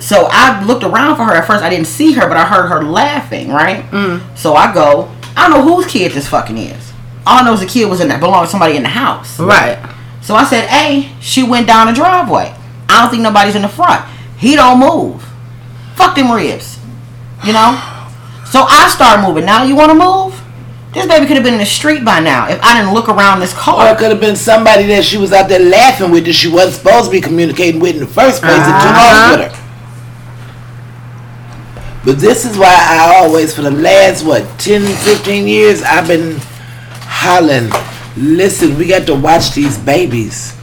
So I looked around for her. At first, I didn't see her, but I heard her laughing. Right. Mm. So I go. I don't know whose kid this fucking is. All I know is the kid was in that belonged to somebody in the house. Right. So I said, "Hey, she went down the driveway. I don't think nobody's in the front. He don't move. Fuck them ribs, you know." So I start moving. Now you want to move? This baby could have been in the street by now if I didn't look around this car. Or it could have been somebody that she was out there laughing with that she wasn't supposed to be communicating with in the first place and took Uh-huh. off with her. But this is why I always, for the last, what, 10, 15 years, I've been hollering, listen, we got to watch these babies.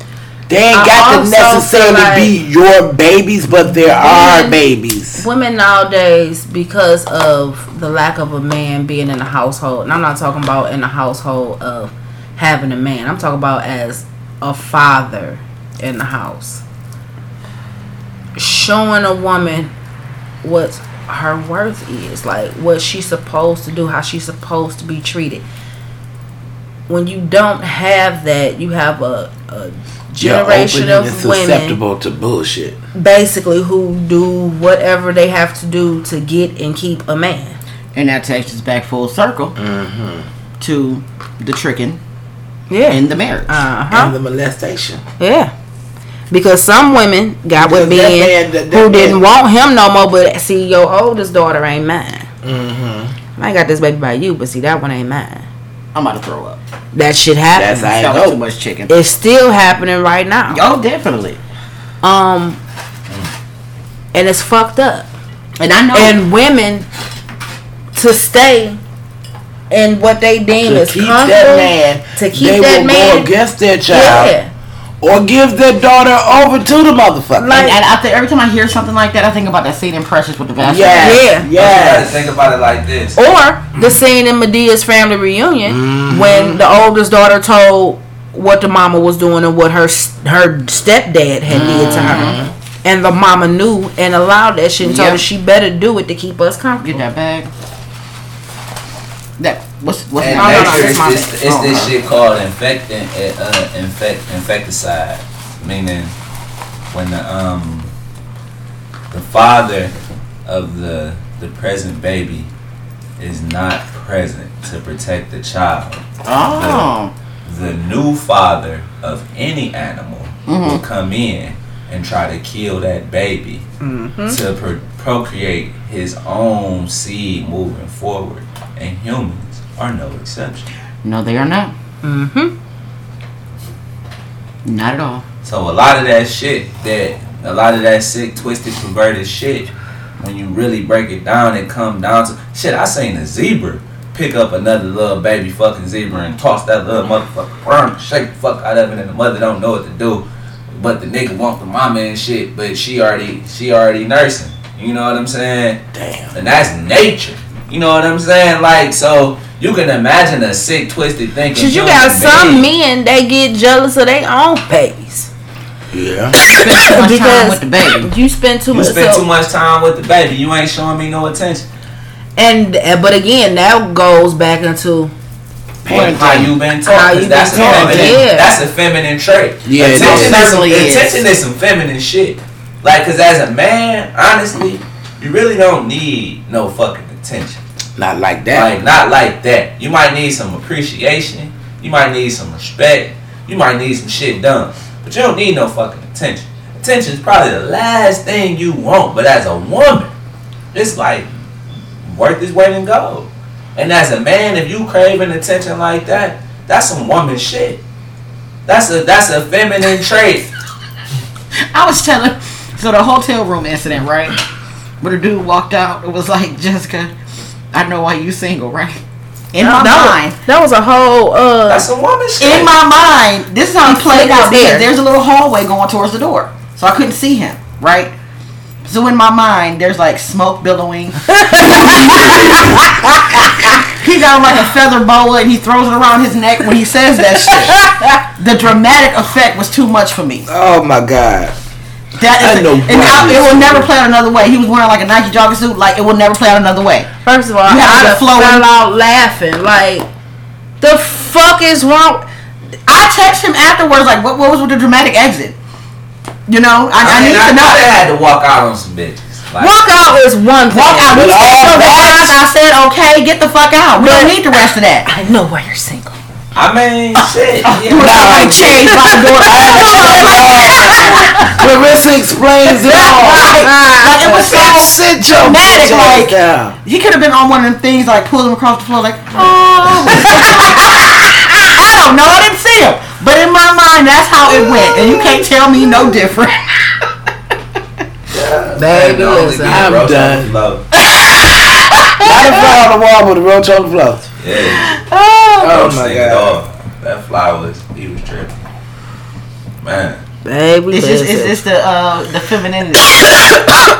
They ain't I got to necessarily like- be your babies, but there are babies. Women nowadays, because of the lack of a man being in the household, and I'm not talking about in the household of having a man. I'm talking about as a father in the house. Showing a woman what her worth is, like what she's supposed to do, how she's supposed to be treated. When you don't have that, you have a, a You're generation open and of women susceptible to bullshit. basically who do whatever they have to do to get and keep a man. And that takes us back full circle Mm-hmm. to the tricking Yeah. in the marriage. uh And the molestation. Yeah. Because some women got with Because that men man- that- that who didn't want him no more, but see, your oldest daughter ain't mine. Mm-hmm. I got this baby by you, but see, that one ain't mine. I'm about to throw up. That shit That's happened. how That it too much chicken. It's still happening right now. Oh, definitely. Um, and it's fucked up. And I know. And women to stay in what they deem To is keep comfortable. that man, to keep they that will man- go against their child Yeah. Or give their daughter over to the motherfucker. Like- and, and I think every time I hear something like that, I think about that scene in Precious with the basketball. yes, Yeah. You yes. think about it like this. Or the scene in Madea's family reunion Mm-hmm. when the oldest daughter told what the mama was doing and what her her stepdad had did to her. And the mama knew and allowed that shit and told her she better do it to keep us comfortable. Get that bag. That what's what's And is my it's, it's Oh, this shit called infecting uh, infect infecticide, meaning when the um the father of the the present baby is not present to protect the child. Oh. The new father of any animal Mm-hmm. will come in and try to kill that baby Mm-hmm. to pro- procreate his own seed moving forward, and humans are no exception. No, they are not. Mm-hmm. Not at all. So a lot of that shit, that a lot of that sick, twisted, perverted shit, when you really break it down, it come down to shit. I seen a zebra pick up another little baby fucking zebra and toss that little motherfucker around, shake the fuck out of it, and the mother don't know what to do. But the nigga want the mama and shit, but she already she already nursing. You know what I'm saying? Damn. And that's nature. You know what I'm saying? Like so you can imagine a sick, twisted thinking. Cause you human got some men that get jealous of their own babies. Yeah. Spend too much time with the baby. you spend too You much. spend so- too much time with the baby. You ain't showing me no attention. And uh, but again, that goes back into What, how you been taught? You that's been a taught, feminine. yeah. That's a feminine trait. Yeah, attention is. is. some, Certainly is. attention is some feminine shit. Like, cause as a man, honestly, you really don't need no fucking attention. Not like that. Like, not like that. You might need some appreciation. You might need some respect. You might need some shit done. But you don't need no fucking attention. Attention is probably the last thing you want. But as a woman, it's like worth its weight in gold. And as a man, if you craving attention like that, that's some woman shit. That's a that's a feminine trait. (laughs) I was telling, so the hotel room incident, right? Where the dude walked out, it was like, Jessica, I know why you single, right? In my that, mind, was, that was a whole uh That's some woman shit. in my mind, this is how he He played played out. his Because there's a little hallway going towards the door, so I couldn't see him, right? So in my mind, there's like smoke billowing. (laughs) he got like a feather boa and he throws it around his neck when he says that shit. (laughs) The dramatic effect was too much for me. Oh my god. That I is, know and I, it will never play out another way. He was wearing like a Nike jogging suit, like it will never play out another way. First of all, You have I the done flowing- fell out laughing. Like, the fuck is wrong? I text him afterwards, like, what, what was with the dramatic exit? You know, I, I, I, mean, need I, to know. I had to walk out on some bitches. Like, Walk out is one thing. Walk out. We With said all so that- I said, okay, get the fuck out. We don't need the rest of that. I know why you're single. I mean, shit. You (laughs) Yeah, was like changed by the door. Clarissa explains it all. (laughs) like it was so Sit your dramatic, bitch like- down. He could have been on one of them things like pull him across the floor, like, oh. (laughs) I don't know, I didn't see him. But in my mind, that's how it went. And you can't tell me no different. Baby, the listen. I'm done. the. Not a fly on the wall, but a roach on the floor. Yeah. Oh Roast my god. dog. That fly was, he was tripping. Man. Baby, It's just, it's, it's the, uh, the femininity. (coughs)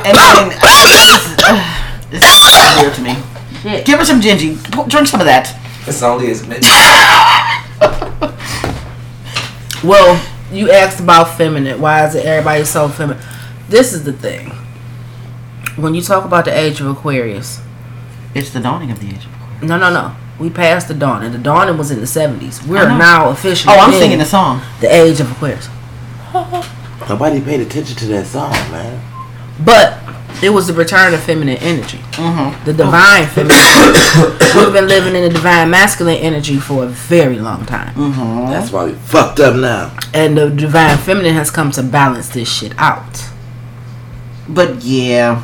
and then, it's, uh, it's weird to me. Shit. Give her some gingy. P- Drink some of that. It's only as many. (laughs) Well, you asked about feminine. Why is it everybody so feminine? This is the thing. When you talk about the age of Aquarius, It's the dawning of the age of Aquarius. no, no, no. We passed the dawn, and the dawning was in the seventies. We're now officially. Oh, I'm singing the song. the age of Aquarius. (laughs) Nobody paid attention to that song, man. But it was the return of feminine energy, Mm-hmm. the divine feminine. We've been living in the divine masculine energy for a very long time, Mm-hmm. That's why we fucked up now. and the divine feminine has come to balance this shit out. But yeah.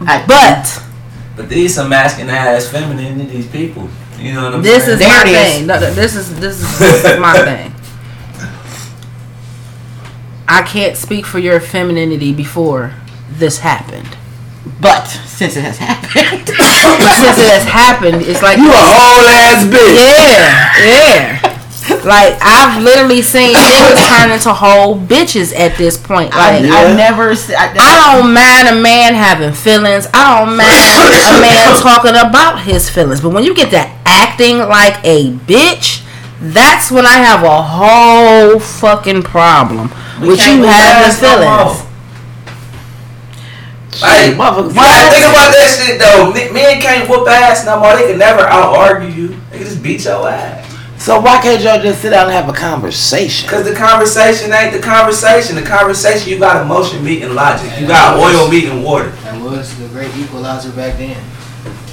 I, But But these some masculine ass feminine in these people. You know what I'm this saying? is There my it is. thing. No, no, this is this is, this is my (laughs) thing. I can't speak for your femininity before this happened. but since it has happened. (laughs) Since it has happened, it's like You a whole ass bitch. Yeah, yeah. Like I've literally seen (laughs) niggas turn into whole bitches at this point. I, Like Yeah. I've never. se- I, I don't mind a man having feelings. I don't mind a man (laughs) talking about his feelings. But when you get to acting like a bitch, that's when I have a whole fucking problem We with you move having fast no feelings. more. Like, Motherfuckers. Why think about that shit though? Men can't whoop ass no more. They can never out argue you. They can just beat your ass. So why can't y'all just sit down and have a conversation? Cause the conversation ain't the conversation. The conversation you got emotion meeting logic. You got oil meeting water. That was the great equalizer back then.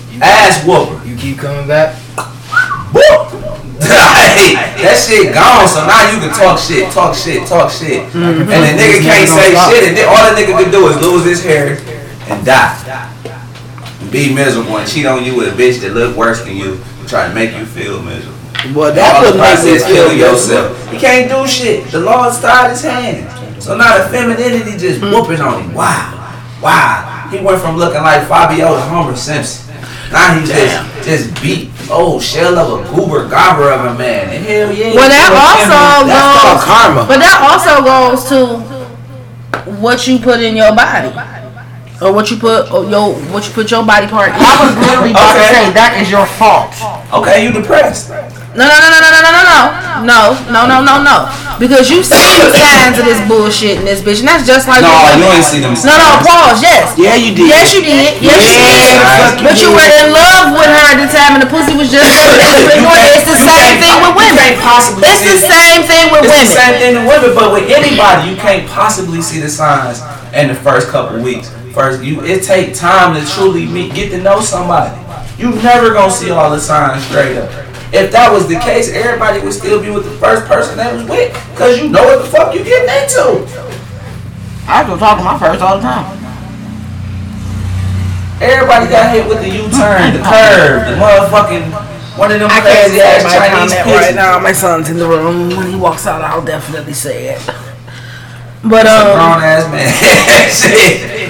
You, Ass whooper. You keep coming back. Whoop. (laughs) Hey, that shit gone. So now you can talk shit, talk shit, talk shit, and the nigga can't say shit, and then all the nigga can do is lose his hair and die. Be miserable and cheat on you with a bitch that look worse than you, and try to make you feel miserable. Well, that All the would make me process feel killing yourself. He can't do shit. The Lord's tied his hands. So now the femininity just hmm. whooping on him. Wow. Wow. He went from looking like Fabio to Homer Simpson. Now he just just beat oh shell of a goober gobber of a man. And hell yeah. Well, that also That's goes, karma. but that also goes to what you put in your body, or what you put, oh, or your what you put your body part. in. I was literally about to say that is your fault. Okay, you depressed. No, no, no, no, no, no, no, no, no, no, no, no, no. Because you see the signs of this bullshit in this bitch, and that's just like No, you ain't see them. No, no, pause. Yes. Yeah, you did. Yes, you did. Yes, you did. the But you were in love with her at the time, and the pussy was just. It's the same thing with women. You can't possibly It's the same thing with women. It's the same thing with women, but with anybody, you can't possibly see the signs in the first couple weeks. First, you it take time to truly meet, get to know somebody. You never gonna see all the signs straight up. If that was the case, everybody would still be with the first person they was with, cause you know what the fuck you getting into. I go talk to my first all the time. Everybody got hit with the U-turn, the curve, the motherfucking one of them I can't crazy say ass my Chinese comment right now. My son's in the room. When he walks out, I'll definitely say it. But Some um, grown ass man. (laughs)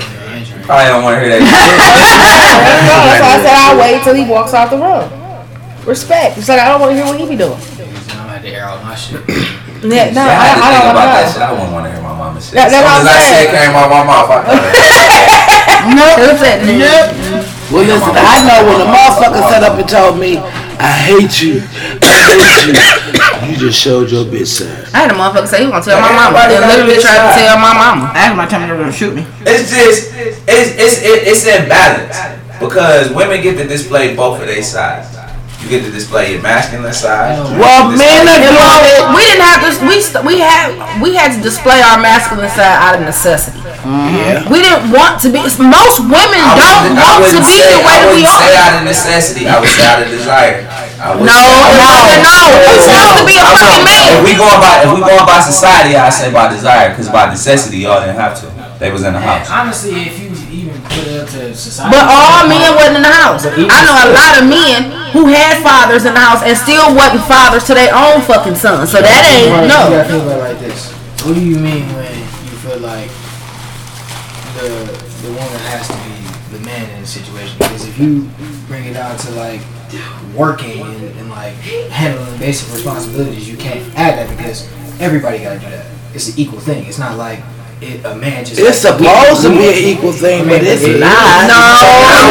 Shit. Probably don't want to hear that. (laughs) (laughs) that's why I said I'll wait till he walks out the room. Respect. It's like I don't want to hear what he be doing. I'm at to air out my shit. (clears throat) Yeah, no, I I, I don't about that shit. I wouldn't want to hear my mama shit. That- that's what I'm that saying. shit came out my mouth, I Who said (laughs) nope? Well, listen, I know when the motherfucker set up and told me, I hate you, I hate you, you just showed your bitch side. I had a motherfucker say he was gonna tell my mama. Everybody And literally tried to tell my mama. I asked my time they were gonna shoot me. It's just it's it's it- it's imbalance because women get to display both of their sides. You get to display your masculine side. Well, get to display- men are doing. We didn't have to. We st- we had we had to display our masculine side out of necessity. Mm-hmm. Yeah. We didn't want to be. Most women I don't want to be say- the way I we wouldn't say are. out of necessity. I would say out of desire. I No, no, no. You're supposed to be a I'm fucking talking- If we going by if we going by society, I say by desire, because by necessity y'all didn't have to. They was in the house. honestly, if you even put it up to society, But all men wasn't in the house. I know a lot of men who had fathers in the house and still wasn't fathers to their own fucking sons. So that Right, ain't You no. gotta think about it like this. What do you mean when you feel like the the woman has to be the man in the situation? Because if you bring it down to like working and, and like handling basic responsibilities, you can't add that because everybody gotta do that. It's an equal thing. It's not like it, a man just. It's supposed to be an equal thing, but it's It- not. No,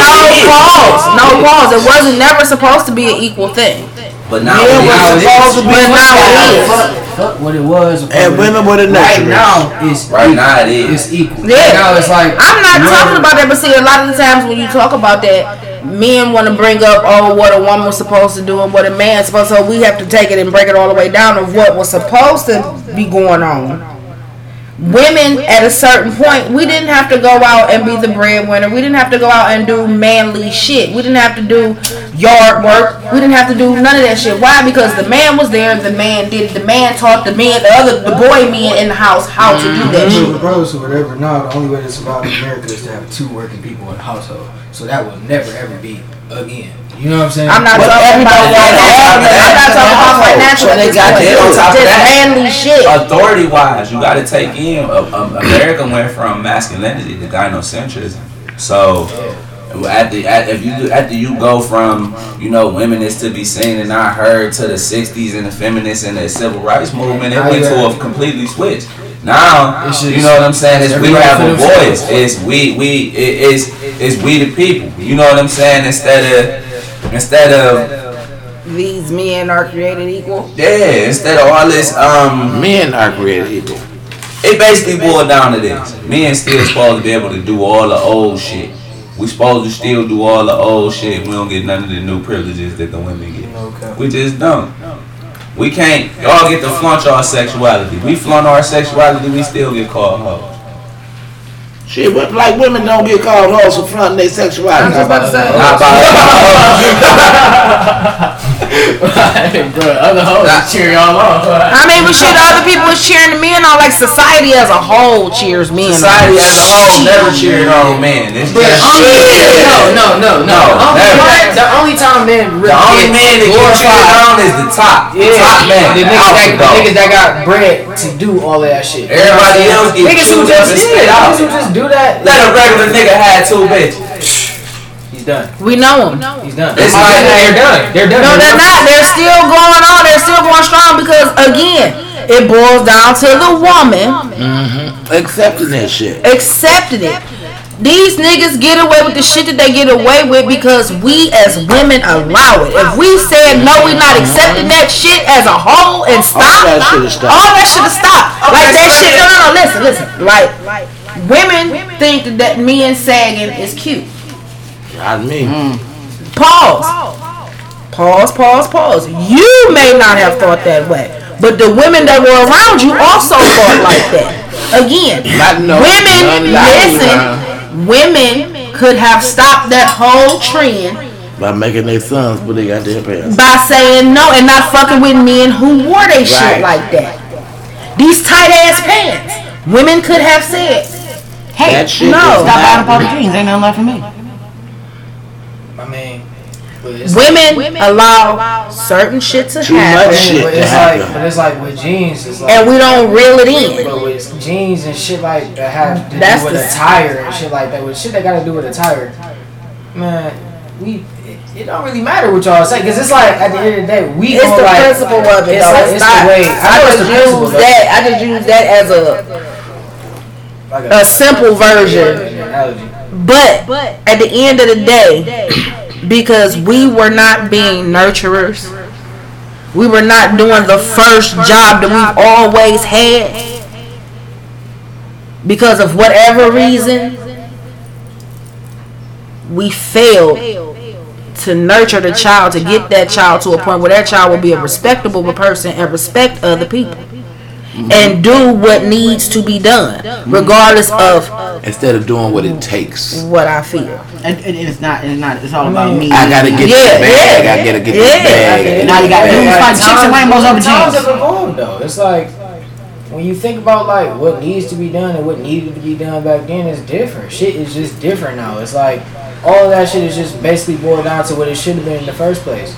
no pause. No pause. It wasn't never supposed to be an equal thing. But now Men it were is. supposed to be But now it is. Fuck, fuck what it was. And women were the Right now, it's Right now it it's equal. Yeah. Right now it's like I'm not whoever- talking about that, but see, a lot of the times when you talk about that, men want to bring up, oh, what a woman was supposed to do and what a man's supposed to. So we have to take it and break it all the way down of what was supposed to be going on. Women at a certain point, we didn't have to go out and be the breadwinner. We didn't have to go out and do manly shit. We didn't have to do yard work. We didn't have to do none of that shit. Why? Because the man was there. The man did. it The man taught the man, the other, the boy men in the house how to do that mm-hmm. shit. Regardless of whatever, no, the only way to survive in America is to have two working people in a household. So that will never ever be again. You know what I'm saying? I'm not But talking about everybody that. I'm not talking about financial. So they got point. that. On top of Just that, manly shit. Authority wise, you got to take in. Um, America went from masculinity to gynocentrism. So. At the at, if you after you go from you know women is to be seen and not heard to the '60s and the feminists and the civil rights movement, it went to a completely switch. Now It's you know what I'm saying? Is we have a voice. It's we we it, it's it's we the people. You know what I'm saying? Instead of instead of These men are created equal. yeah, instead of all this um Men are created equal. it basically boiled down to this. Men still supposed to be able to do all the old shit. We supposed to still do all the old shit. We don't get none of the new privileges that the women get. Okay. We just don't. We can't. Y'all get to flaunt our sexuality. We flaunt our sexuality. We still get called hoes. Shit, but like women don't get called hoes for fronting their sexuality. Not (laughs) (laughs) (laughs) by Bro, other hoes Nah. cheer y'all on. I mean, but shit, other people was cheering the men on. Like society as a whole cheers men. society on. as a whole never cheered on men. It's But just only, shit. no, no, no, no. No, Only- never. the only time men really The only get man that get cheered glorified- on is the top. The Yeah, top man. the the niggas, that, the niggas that got bread to do all that shit. Everybody else get niggas who just and yeah, spit out. niggas who just do that. Let a regular nigga have two bitches. He's done. We know them. He's done. It's My like- they're done. They're done. No, they're not. They're still going on. They're still going strong because again, it boils down to the woman mm-hmm. Accepting that shit. accepting it. These niggas get away with the shit that they get away with because we as women allow it. If we said no, we not accepting that shit as a whole and stop, all that should've stopped. all that should have stopped. Like that shit. then- No, no, no. Listen, listen. Like women think that men sagging is cute. Not me. Mm. Mm. Pause. Pause, pause, pause. You may not have thought that way, but the women that were around you also thought like that. Again, Not no- women, none like listen, you, women could have stopped that whole trend By making their sons put they got their goddamn pants. by saying no and not fucking with men who wore they shit Right. like that. These tight ass pants. Women could have said, hey, That shit no. Stop buying not- a of jeans. Ain't nothing left for me. I mean, but it's Women allow certain shit to Too much happen. shit. But to it's happen. like, but it's like with jeans, it's like. and we don't reel it in. But with jeans and shit like that have to That's do with the- attire and shit like that, with shit that gotta do with attire, man, we it, it don't really matter what y'all say because it's like at the end of the day we It's the like, principle of it, It's, though. like, It's it's not. the way. I know it's just the use that. I just use that as a Like a simple version. analogy. But at the end of the day, because we were not being nurturers, we were not doing the first job that we've always had. Because of whatever reason, we failed to nurture the child to get that child to a point where that child will be a respectable person and respect other people and do what needs to be done regardless of Instead of doing what it takes. what I feel. And, and it's not. It's not. It's all about me. I gotta get Yeah, the bag. yeah. I gotta get Yeah. the bag. Now you got dudes Like, fighting chicks and times- rainbows over times have evolved though. It's like when you think about like what needs to be done and what needed to be done back then is different. Shit is just different now. It's like all of that shit is just basically boiled down to what it should have been in the first place.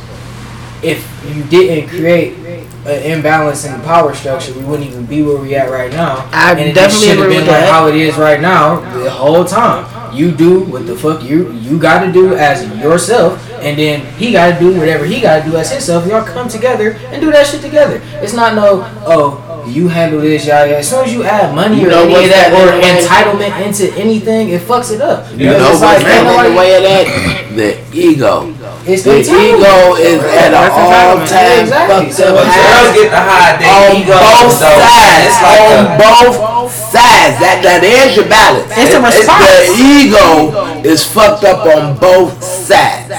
If you didn't create an imbalance in the power structure, we wouldn't even be where we at right now. I and it definitely should have agree been with like that. how it is right now the whole time. You do what the fuck you you got to do as yourself, and then he got to do whatever he got to do as himself. Y'all come together and do that shit together. It's not no oh you handle this y'all. As soon as you add money You or know any of that that or in the way- entitlement into anything, it fucks it up. You Because know it's what's like, ain't the nobody- way of that? The ego. It's The entitlement. ego is at an all entitlement. time Exactly. fucked up. it's high. Girls get to hide their on ego. both though. sides. It's like on a- both sides. That that there's your balance. It's a It- response. the ego is fucked up on both sides.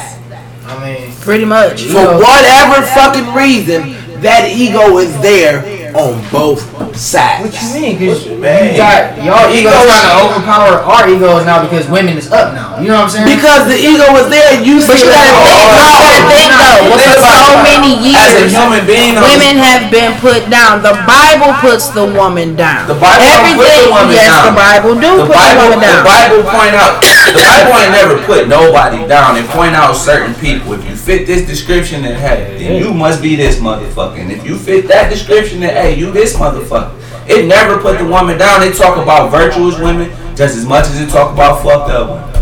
I mean, Pretty much. For whatever fucking reason, that ego is there on both sides. what you mean? Because you Man. got y'all egos trying to overpower our egos now because women is up now. You know what I'm saying? Because the ego was there, you But see you gotta that think, all you gotta think though, Think for so it. many As a human being, women have been put down. The Bible puts the woman down. The Bible don't put the Everything, woman yes, down. the Bible do the put the Bible, woman the. Bible point out, the Bible ain't never put nobody down and point out certain people. If you fit this description, then hey, then you must be this motherfucker. And if you fit that description, then hey, you this motherfucker. It never put the woman down. They talk about virtuous women just as much as it talk about fucked up women.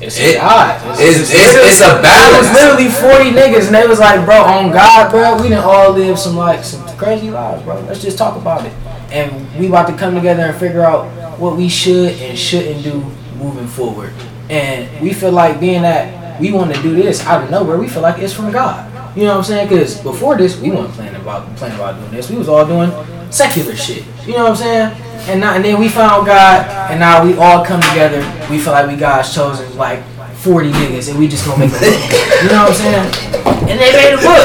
It's It- God. it's- it's- it's a It was literally 40 niggas, and they was like, bro, on God, bro, we didn't all live some like some crazy lives, bro. Let's just talk about it. And we about to come together and figure out what we should and shouldn't do moving forward. And we feel like being that we want to do this out of nowhere, we feel like it's from God. You know what I'm saying? Because before this, we weren't planning about planning about doing this. We was all doing secular shit. You know what I'm saying? And now, and then we found God, and now we all come together. We feel like we God's chosen, like 40 niggas, and we just gonna make a book. You know what I'm saying? And they made a book,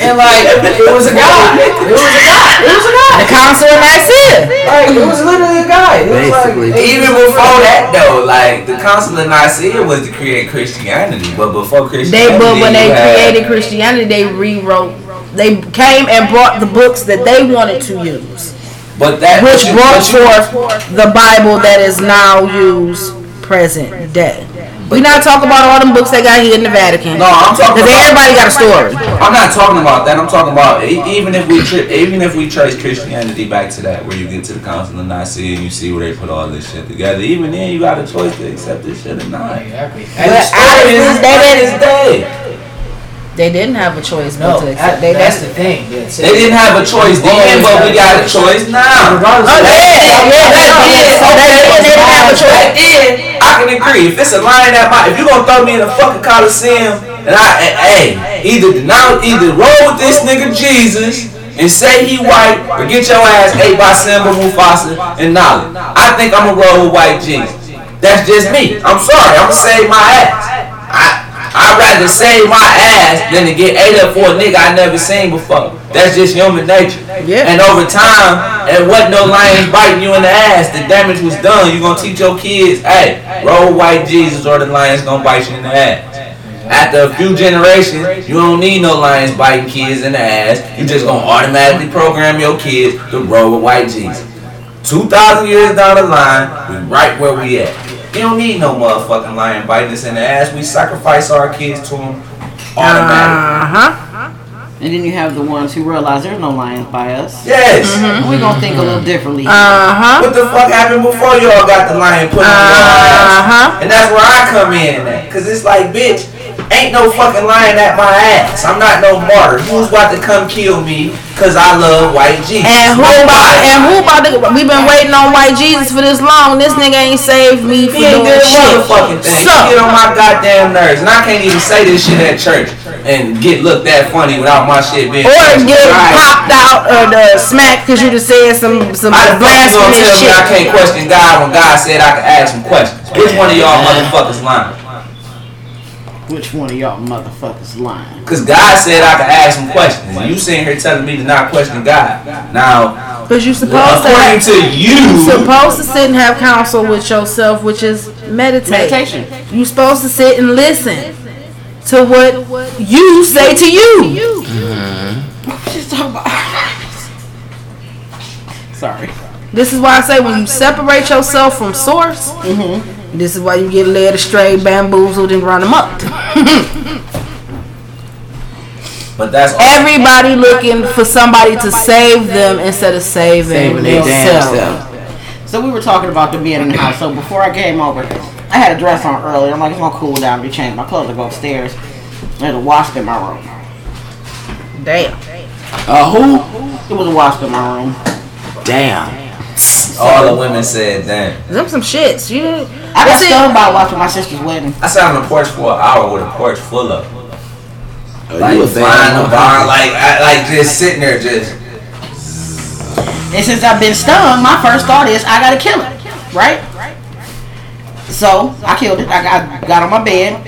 and like it was a guy. It was a guy. It was a guy. The council of Nicaea. Like it was literally a guy. It was Basically. like, Even before that though, like the Council of Nicaea was to create Christianity, but before Christianity, They, but when they you had- created Christianity, they rewrote. They came and brought the books that they wanted to use, but that which but you- brought forth the Bible that is now used present day. We not talking about all them books they got here in the Vatican. No, I'm talking Because everybody got a story. I'm not talking about that. I'm talking about e- even if we tri- even if we trace Christianity back to that, where you get to the Council of Nicaea and you see where they put all this shit together. Even then, you got a choice to accept this shit or not. Exactly. But And the story is honestly, they didn't- is day. They didn't have a choice No, but to that, accept. They, that's they, the thing. That's They didn't have a choice then, but we got a choice now. Regardless Oh, of yeah, yeah, yeah, Back then, yeah. So they okay, didn't- they didn't have a choice. Back then, I can agree. If it's a lion at my, if you gonna throw me in a fucking coliseum, and I, hey, either denounce, either roll with this nigga Jesus and say he white, or get your ass ate by Simba Mufasa and Nala. I think I'm gonna roll with white Jesus. That's just me. I'm sorry. I'm gonna save my ass. I. I'd rather save my ass than to get ate up for a nigga I never seen before. That's just human nature. Yeah. And over time, and what no lions biting you in the ass, the damage was done. You're gonna teach your kids, hey, roll white Jesus or the lions gonna bite you in the ass. After a few generations, you don't need no lions biting kids in the ass. You just gonna automatically program your kids to roll with white Jesus. 2,000 years down the line, we right where we at. You don't need no motherfucking lion biting us in the ass. We sacrifice our kids to them automatically. uh huh. And then you have the ones who realize there's no lions by us. Yes. And we're gonna think a little differently. Uh huh. What the fuck happened before y'all got the lion put on your Uh ass? huh. And that's where I come in at. Cause it's like, bitch, ain't no fucking lying at my ass. I'm not no martyr. Who's about to come kill me because I love white Jesus? And who about and who about to? We've been waiting on white Jesus for this long. This nigga ain't saved me for He ain't doing shit. motherfucking thing. So- get on my goddamn nerves, and I can't even say this shit at church and get looked that funny without my shit being. Or get Right. popped out or the smack because you just said some some How the fuck you gonna blasphemous me I can't question God when God said I could ask him questions? Which one of y'all motherfuckers lying? Which one of y'all motherfuckers lying? Cause God said I could ask him questions. And you sitting here telling me to not question God. Now, Because you supposed to according have, to you, supposed to sit and have counsel with yourself, which is meditate. Meditation. You're supposed to sit and listen to what you say to you. Mm-hmm. She's talking about. Sorry. This is why I say when you separate yourself from source, mm-hmm. This is why you get led astray, bamboozled, and run them up. (laughs) but that's all. Everybody looking for somebody to save them instead of saving, Saving themselves. So we were talking about the being in the house. So before I came over, I had a dress on earlier. I'm like, it's gonna cool down, be change my clothes, I go upstairs. There's a wasp in my room. Damn. Uh, who? It was a wasp in my room. Damn. All the women said, damn. Them some shits. You. I got That's it. stung by a wasp at my sister's wedding. I sat on the porch for an hour with a porch full of them. Oh, Like you a flying fan? the barn, like I, like just sitting there, just And since I've been stung, my first thought is I gotta kill it, right? So I killed it. I got got on my bed.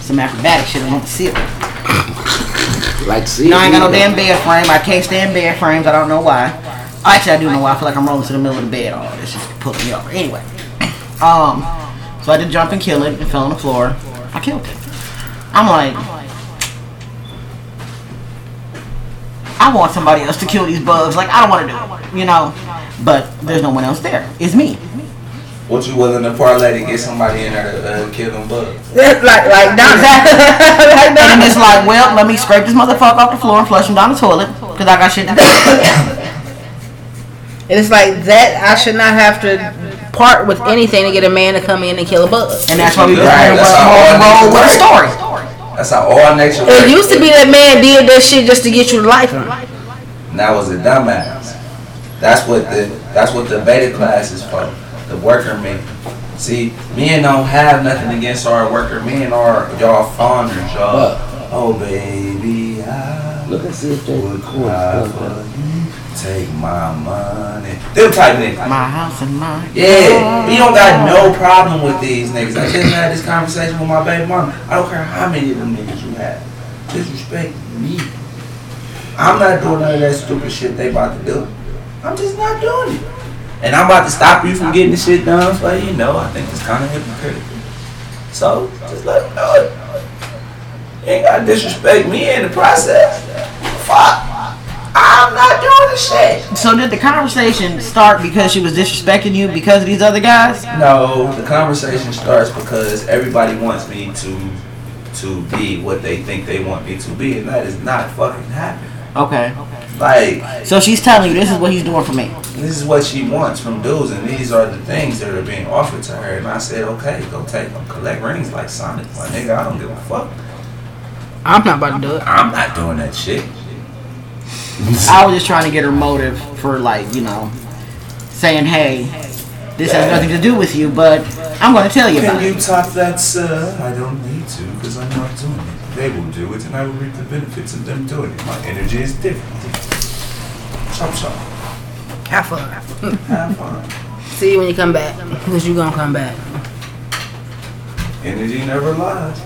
Some acrobatic shit on the ceiling. Like, see. No, I ain't got no damn bed frame. I can't stand bed frames. I don't know why. Actually, I do know why. I feel like I'm rolling to the middle of the bed. Oh, this is pulling me over. Anyway, um, so I did jump and kill it. and fell on the floor. I killed it. I'm like, I want somebody else to kill these bugs. Like I don't want to do it, you know. But there's no one else there. It's me. what you willing to parlay to get somebody in there to uh, kill them bugs. (laughs) like like down (laughs) like And it's like, well, let me scrape this motherfucker off the floor and flush him down the toilet because I got shit to (coughs) do. And it's like that. I should not have to part with anything to get a man to come in and kill a bug. And that's why we just Right, right, that's how all roll with a works. story. That's how all nature It used to be that man did that shit just to get you to like him. And that was a dumbass. That's what the that's what the beta class is for. The worker men. See, men don't have nothing against our worker men or y'all fawners, y'all. Oh baby, I Look at see if they would record. cry for you. Take my money. Them type niggas. My house and my Yeah, we don't got no problem with these niggas. I just had this conversation with my baby mama. I don't care how many of them niggas you have. Disrespect me. I'm not doing none of that stupid shit they about to do. I'm just not doing it. And I'm about to stop you from getting the shit done for you. know, I think it's kind of hypocritical. So, just let them know it. You ain't gotta disrespect me in the process. Fuck. I'm not doing the shit. So did the conversation start because she was disrespecting you because of these other guys? No, the conversation starts because everybody wants me to to be what they think they want me to be, and that is not fucking happening. Okay. Like So she's telling you this is what he's doing for me. this is what she wants from dudes, and these are the things that are being offered to her. And I said, okay, go take them, collect rings like Sonic, my nigga. I don't give a fuck. I'm not about to do it. I'm not doing that shit. I was just trying to get her motive for like, you know, saying, hey, this has nothing to do with you, but I'm going to tell you about Can you it. top that, sir? I don't need to because I'm not doing it. They will do it, and I will reap the benefits of them doing it. My energy is different. Chop chop. Have fun. Have fun. See you when you come back, because you gonna come back. Energy never lies.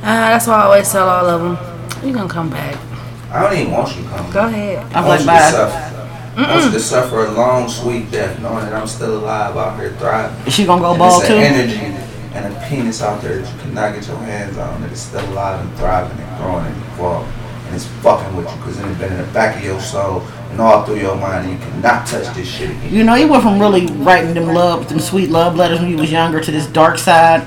Ah, that's why I always tell all of them, you gonna come back. I don't even want you to come. Go ahead. I'm I want like, you to bye. suffer. I want you to suffer a long, sweet death, knowing that I'm still alive out here thriving. Is she going to go And bald it's too? an energy and a penis out there that you cannot get your hands on that is still alive and thriving and growing and evolving. And it's fucking with you because it's been in the back of your soul and all through your mind and you cannot touch this shit again. You know, you went from really writing them love, them sweet love letters when you was younger to this dark side.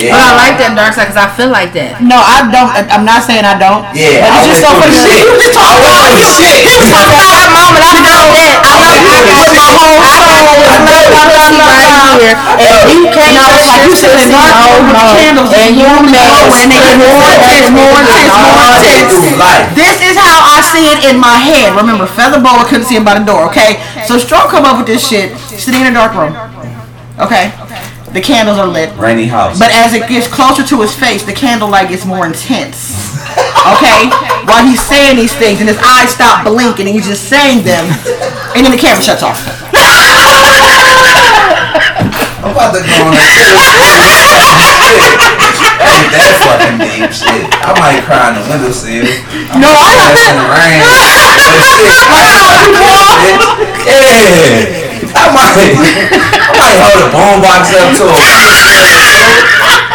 Yeah. But I like that dark side, because I feel like that. No, I don't. I- I'm not saying I don't. Yeah, But I it's just so went funny. through (laughs) the shit. You was talking I went about through the shit. You was talking about that moment, I felt that. I know you went through put the my shit. whole soul in love, love, love, love, here, and you can't No, touch like you your said, pussy, no, no, no. no. Candles And just you warm and nasty. glow, and they get more intense, more intense, more All day intense. through life. This is how I see it in my head. Remember, Feather Boa couldn't see him by the door, okay? So Stroke come up with this shit, sitting in a dark room. Okay. Okay? The candles are lit. Rainy house. But as it gets closer to his face, the candlelight gets more intense. (laughs) Okay? While he's saying these things and his eyes stop blinking and he's just saying them, and then the camera shuts off. (laughs) I'm about to go on a. (laughs) Ain't that fucking deep shit. I might cry in the windowsill. No, I That's in the rain. But shit, (laughs) Yeah. I might, I might hold a boombox up to a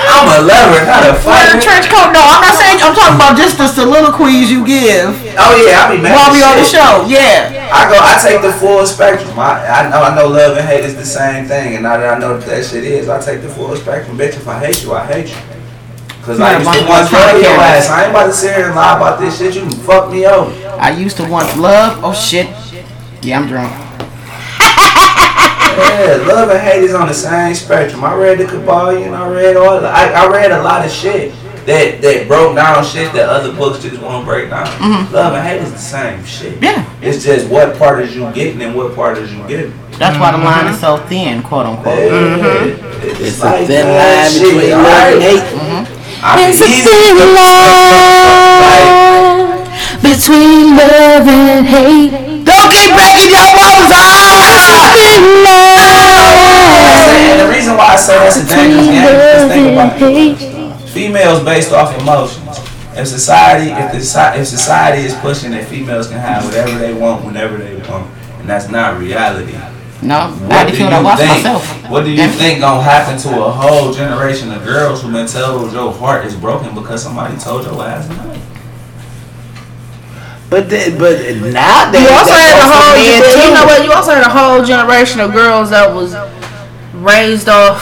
I'm a lover, not a Wear a trench coat. No, I'm not saying. I'm talking about just the soliloquies you give Oh yeah, I be mad. while we on the show. Yeah. I go, I take the full spectrum. I, I know, I know love and hate is the same thing, and now that I know what that shit is, I take the full spectrum. Bitch, if I hate you, I hate you. Cause I You used to gotta once your ass. I ain't about to sit here and lie about this shit. You can fuck me up. I used to want love. Oh shit. Yeah, I'm drunk. Yeah, love and hate is on the same spectrum. I read the Kybalion. I read all. I, I read a lot of shit that that broke down shit that other books just won't break down. Mm-hmm. Love and hate is the same shit. Yeah. It's just what part is you getting and what part is you giving. That's why the line is mm-hmm. so thin, quote unquote. Yeah. Mm-hmm. It's like a thin line shit, between alright? love and hate. I It's a thin line between love and hate. Don't keep breaking your off! Ah. Thin And the reason why I say that's a dangerous game is think about it. Females based off emotions. If society, if the if society is pushing that females can have whatever they want whenever they want, and that's not reality. No, I What had to do you that watch think? myself. What do you think gonna happen to a whole generation of girls who been told your heart is broken because somebody told your ass no? But the, but nowadays, You also had a goes for whole, you too. know what? You also had a whole generation of girls that was raised off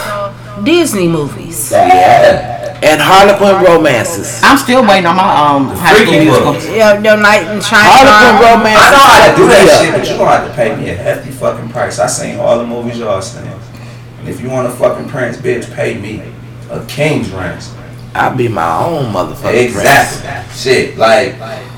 Disney movies. Yeah. And Harlequin romances. I'm still waiting on my um high school freaky musical. books. Yeah, your night in China. Harlequin romances. I know how to do that shit, but you gonna have to pay me a hefty fucking price. I seen all the movies y'all seen. And if you want a fucking prince, bitch, pay me a king's ransom. I'll be my own motherfucker. Exactly. Shit, like,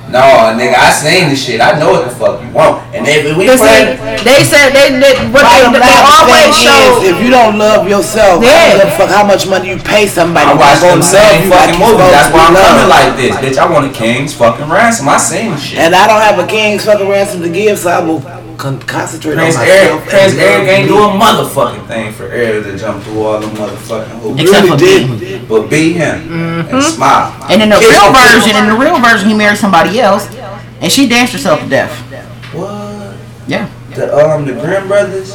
no, nigga, I seen this shit. I know what the fuck you want. And if we They play, said, they said they, they what Bottom they, they always show. is, if you don't love yourself, I Yeah. don't give a fuck how much money you pay somebody. I watch They're them gonna same you fucking you're movies. That's why I'm be coming like this, bitch. I want a king's fucking ransom. I seen the shit. And I don't have a king's fucking ransom to give, so I will con- concentrate Prince on Eric, myself. Prince and Eric ain't me. do a motherfucking thing for Eric to jump through all the motherfucking hoops. Except Really for didn't. me. But be him and smile. And in the Kiss real version, in the real version, he married somebody else, and she danced herself to death. What? Yeah. The um the Grimm brothers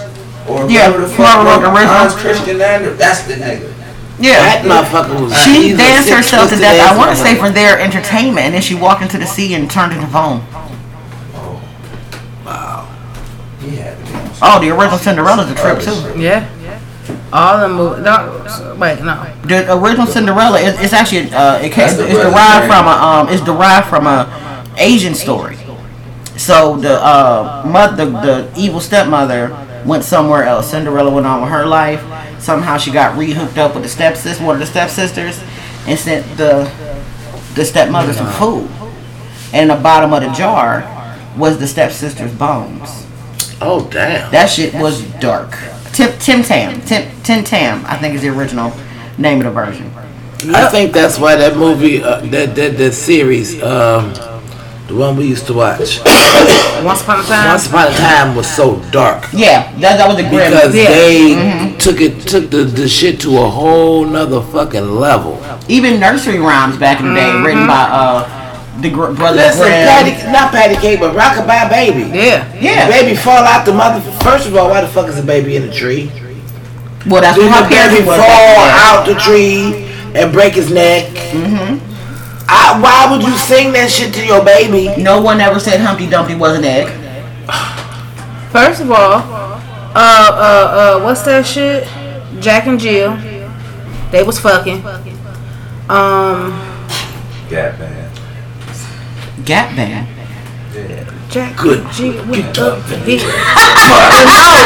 or Yeah, whoever the whoever fuck wrote the wrote original. Hans Christian Andersen. That's the nigga. Yeah. That motherfucker was. She danced herself to death. I want to say motherfucker. for their entertainment, and then she walked into the sea and turned into foam. Oh, the original Cinderella's a trip too. shit. Yeah. All the movies. No, wait, no. The original Cinderella is it's actually uh, it came, it's derived from a um it's derived from a Asian story. So the uh mother the, evil stepmother went somewhere else. Cinderella went on with her life. Somehow she got re-hooked up with the stepsister, one of the stepsisters, and sent the the stepmother some food. And in the bottom of the jar was the stepsister's bones. Oh damn. That shit was dark. Tim Tim Tam. Tim Tim Tam, I think is the original name of the version. I think that's why that movie, uh, that that that series, um, the one we used to watch, (coughs) Once upon a time. Once Upon a Time, was so dark Yeah, that, that was the grim. because Yeah. they took it took the, the shit to a whole nother fucking level. Even nursery rhymes back in the day, written by uh the gr- brothers Listen, Patty, not Patty Cake, but Rockabye Baby. Yeah. Yeah. Baby fall out the mother. First of all, why the fuck is a baby in a tree? Well, that's Did what the my parents baby fall Yeah. out the tree and break his neck? Mm-hmm. I, why would you sing that shit to your baby? No one ever said Humpty Dumpty was an egg. First of all, uh, uh, uh, what's that shit? Jack and Jill. They was fucking. Um, Gap band. Gap band. Jack, Good. G, Get up and He- (laughs) no,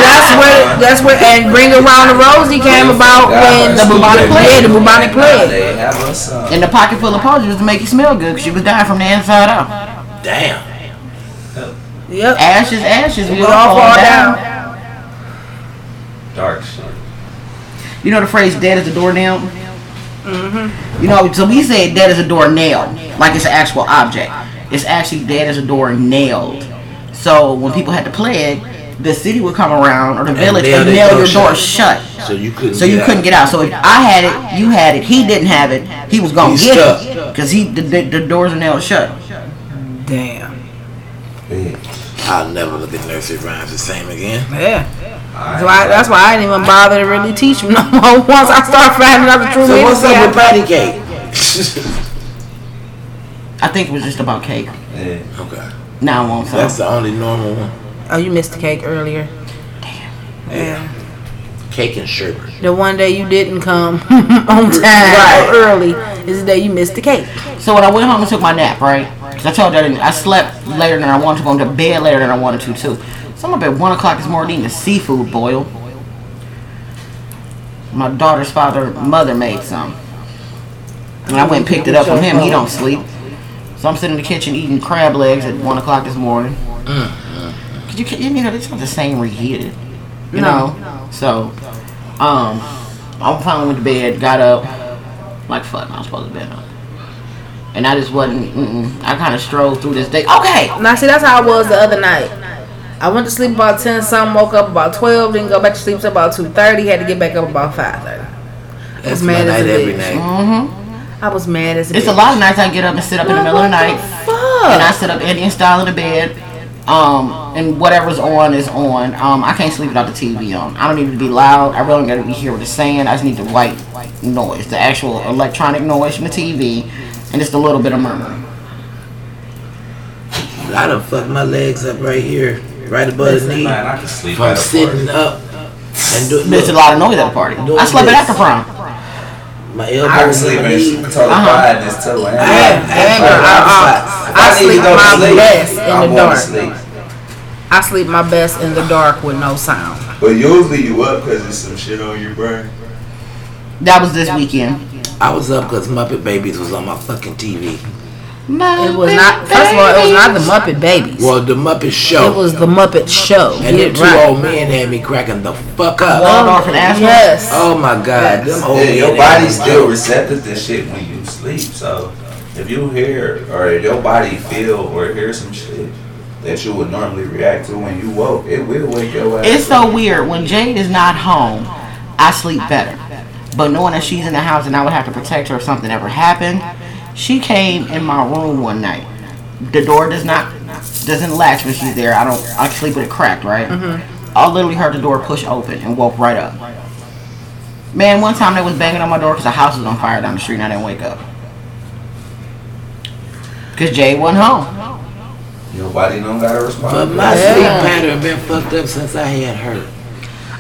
that's where that's where and bring around the rosy came about when The bubonic plague. Yeah, the bubonic plague. They have a son. And the pocket full of potions was to make you smell good because she was dying from the inside out. Damn. Yep. Ashes, ashes, we We all all fall fall down. down. Dark shit. You know the phrase "dead as a doornail." Mm-hmm. You know, so we say "dead as a doornail," like it's an actual object. It's actually dead as a door nailed. So when people had to play it, the city would come around or the village nail and nail door your door shut. shut. So you couldn't. So you get couldn't out. get out. So if I had it, you had it, he didn't have it, he was gonna He's get stuck. it because he the, the, the doors are nailed shut. Damn. Bitch. I'll never look at nursery rhymes the same again. Yeah. That's why, that's why I didn't even bother to really teach them no more. (laughs) Once I start finding out the truth. So what's up with patty cake? (laughs) I think it was just about cake. Yeah. okay, Now I want some. that's the only normal one. Oh, you missed the cake earlier. Damn. Yeah. Cake and sherbet. The one day you didn't come (laughs) on time or early is the day you missed the cake. So when I went home and took my nap, right? Because I told you I, didn't, I slept later than I wanted to, go to bed later than I wanted to too. So I'm up at one o'clock this morning eating a seafood boil. My daughter's father, mother made some, and I went and picked it up from him. He don't sleep, so I'm sitting in the kitchen eating crab legs at one o'clock this morning. Cause you, can, you know, it's not the same reheated, you No. know. So, um, I finally went to bed, got up, like fuck, I was supposed to be up. And I just wasn't. Mm-mm. I kind of strolled through this day. Okay, Now, see, that's how I was the other night. I went to sleep about 10 Some woke up about 12, didn't go back to sleep till about 2.30, had to get back up about 5.30. That's mad my as night a every bitch. night. I was mad as a it's a lot of nights I get up and sit up in the middle of the night, Fuck? and I sit up Indian style in the bed. Um, and whatever's on is on. Um, I can't sleep without the TV on. I don't need it to be loud. I really don't got to be hear what it's saying. I just need the white noise, the actual electronic noise from the TV, and just a little bit of murmur. I done fucked my legs up right here, right above the knee, Man, I can sleep from sitting party. up and doing. There's a lot of noise at the party. I slept at after prom. My I can elbows, sleep in knees. total Uh-huh. quietness too. man. I had- I had I- I- If I need sleep go my sleep, best in I'm the dark. sleep. I sleep my best in the dark with no sound. But usually you up because there's some shit on your brain. That was this weekend. I was up because Muppet Babies was on my fucking TV. It was not, first of all, it was not the Muppet Babies. Well, the Muppet Show. It was the Muppet Show. and Get them two right. old men had me cracking the fuck up. Waldorf and Ashland. Yes. Oh my god, them old Yeah, your had body's still cracking. receptive to shit when you sleep. So if you hear or if your body feel or hear some shit that you would normally react to when you woke, it will wake your ass. It's so weird. When Jade is not home, I sleep better. But knowing that she's in the house and I would have to protect her if something ever happened, she came in my room one night. The door does not doesn't latch when she's there. I don't. I sleep with it cracked, right? Mm-hmm. I literally heard the door push open and woke right up. Man, one time they was banging on my door because the house was on fire down the street and I didn't wake up. Cause Jay wasn't home. Your body don't gotta But my Yeah. sleep pattern been fucked up since I had her.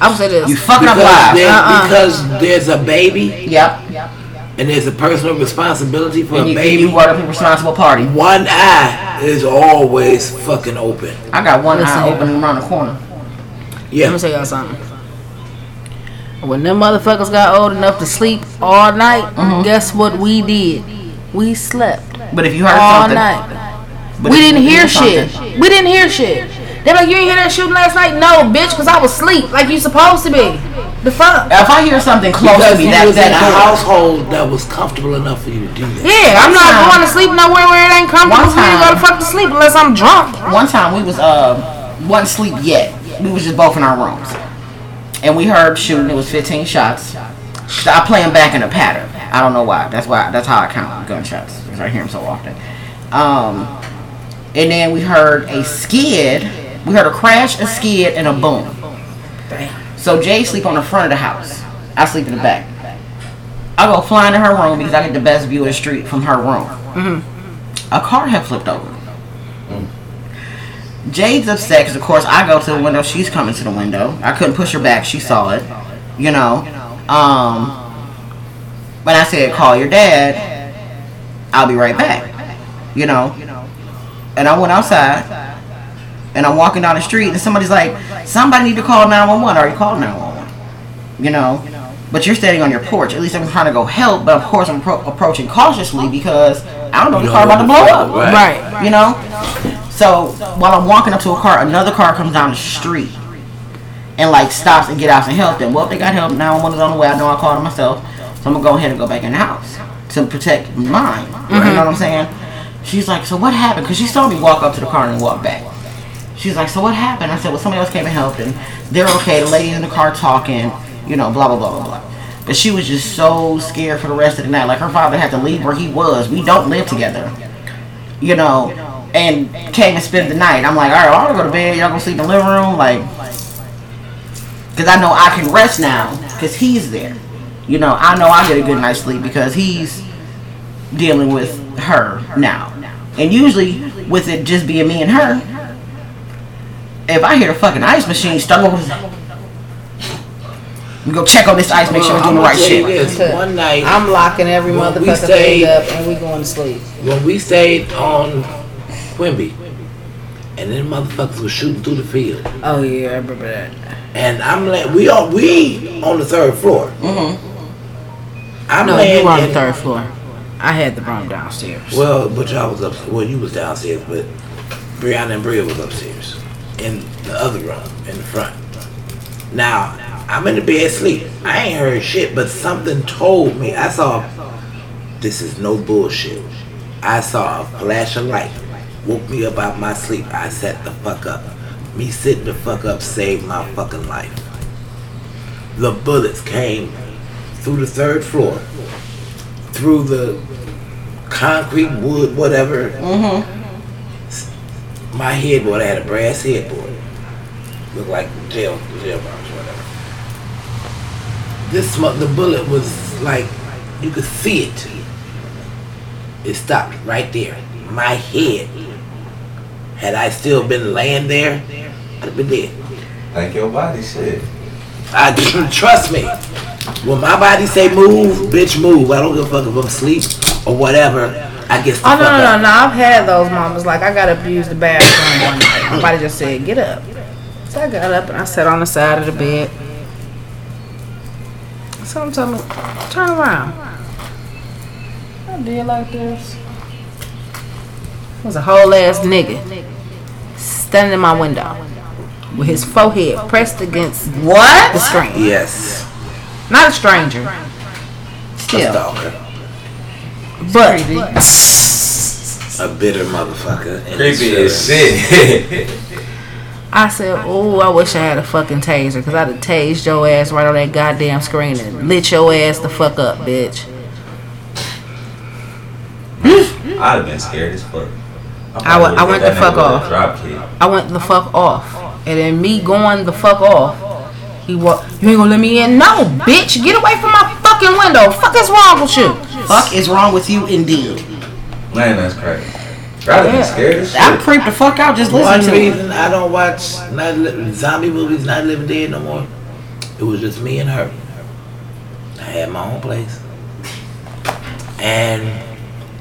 I would say this. You fucking up Because, lives. there- Uh-uh. because there's a baby Yep. Yep. And there's a personal responsibility for And a you, and baby. you brought up a responsible party. One eye is always fucking open. I got one Listen eye open around the corner. Yeah. Let me tell y'all something. When them motherfuckers got old enough to sleep all night, Mm-hmm. guess what we did? We slept But if you heard all something, night. but we didn't hear hear shit. We didn't hear shit. They're like, you ain't hear that shooting last night? No, bitch, because I was asleep like you supposed to be. The fuck? If I hear something close to Because me, you that was in a that household that was comfortable enough for you to do that. Yeah, I'm not time- going to sleep nowhere where it ain't comfortable One for me to go to fuck to sleep unless I'm drunk. One time we was uh wasn't sleep yet. We was just both in our rooms, and we heard shooting. It was 15 shots. I play them back in a pattern. I don't know why. That's why. That's how I count gunshots because I hear them so often. Um, and then we heard a skid. We heard a crash, a skid, and a boom. So Jay sleep on the front of the house. I sleep in the back. I go flying to her room because I get the best view of the street from her room. A car had flipped over. Jade's upset because, of course, I go to the window. She's coming to the window. I couldn't push her back. She saw it. You know. Um, when I said, call your dad, I'll be right back. You know. And I went outside. And I'm walking down the street, and somebody's like, "Somebody need to call 911." Or you call 911, you know. But you're standing on your porch. At least I'm trying to go help, but of course I'm appro- approaching cautiously because I don't know the You car about to blow up. fuck, Right. You know. So while I'm walking up to a car, another car comes down the street and like stops and get out and help them. Well, if they got help, 911 is on the way. I know I called it myself, so I'm gonna go ahead and go back in the house to protect mine. You know mm-hmm. what I'm saying? She's like, so what happened? Because she saw me walk up to the car and walk back. She's like, so what happened? I said, well, somebody else came and helped, and they're okay. The lady in the car talking, you know, blah blah blah blah blah. But she was just so scared for the rest of the night. Like her father had to leave where he was. We don't live together, you know, and came and spent the night. I'm like, all right, well, I'm gonna go to bed. Y'all gonna sleep in the living room, like, because I know I can rest now because he's there. You know, I know I get a good night's sleep because he's dealing with her now. And usually, with it just being me and her, if I hear the fucking ice machine start over, we go check on this ice, make sure we're doing the right shit. this, One night, I'm locking every motherfucker we stayed- up and we going to sleep. when we stayed on Quimby, and then motherfuckers were shooting through the field, Oh yeah, I remember that. and I'm like, we on we on the third floor. Mhm. I'm No, you were on the third floor. I had the room downstairs. Well, but y'all was up. Well, you was downstairs, but Brianna and Bria was upstairs in the other room in the front. Now I'm in the bed asleep. I ain't heard shit, but something told me. I saw. This is no bullshit. I saw a flash of light. Woke me up out my sleep. I sat the fuck up. Me sitting the fuck up saved my fucking life. The bullets came through the third floor, through the concrete, wood, whatever. Mhm. My headboard, I had a brass headboard. Looked like jail, jail bars, whatever. This, the bullet was like, you could see it. It stopped right there. My head. Had I still been laying there, I'd have been dead. Like your body shit. I (laughs) trust me. When my body say move, bitch move. I don't give a fuck if I'm asleep or whatever. I the Oh no, no, no, no! I've had those moments. Like I got abused the bathroom one night. My body just said, "Get up." So I got up and I sat on the side of the bed. Someone told me, "Turn around." I did like this. It was a whole ass nigga standing in my window with his forehead pressed against what the screen. Yes. Not a stranger, Still. A stalker. But A bitter motherfucker. and Creepy as shit. (laughs) I said, "Oh, I wish I had a fucking taser, cause I'd have tased your ass right on that goddamn screen and lit your ass the fuck up, bitch." I'd have been scared as fuck. I went- the fuck off. I went the fuck off, and then me going the fuck off, he wa You ain't gonna let me in? No, bitch, get away from my fucking window. Fuck is wrong with you? Fuck is wrong with you, indeed. Man, that's crazy. I'd have been Yeah. scared. I'm creeped the fuck out just One listening to it. reason I don't watch Night Li- zombie movies, Not Living Dead no more. It was just me and her. I had my own place, and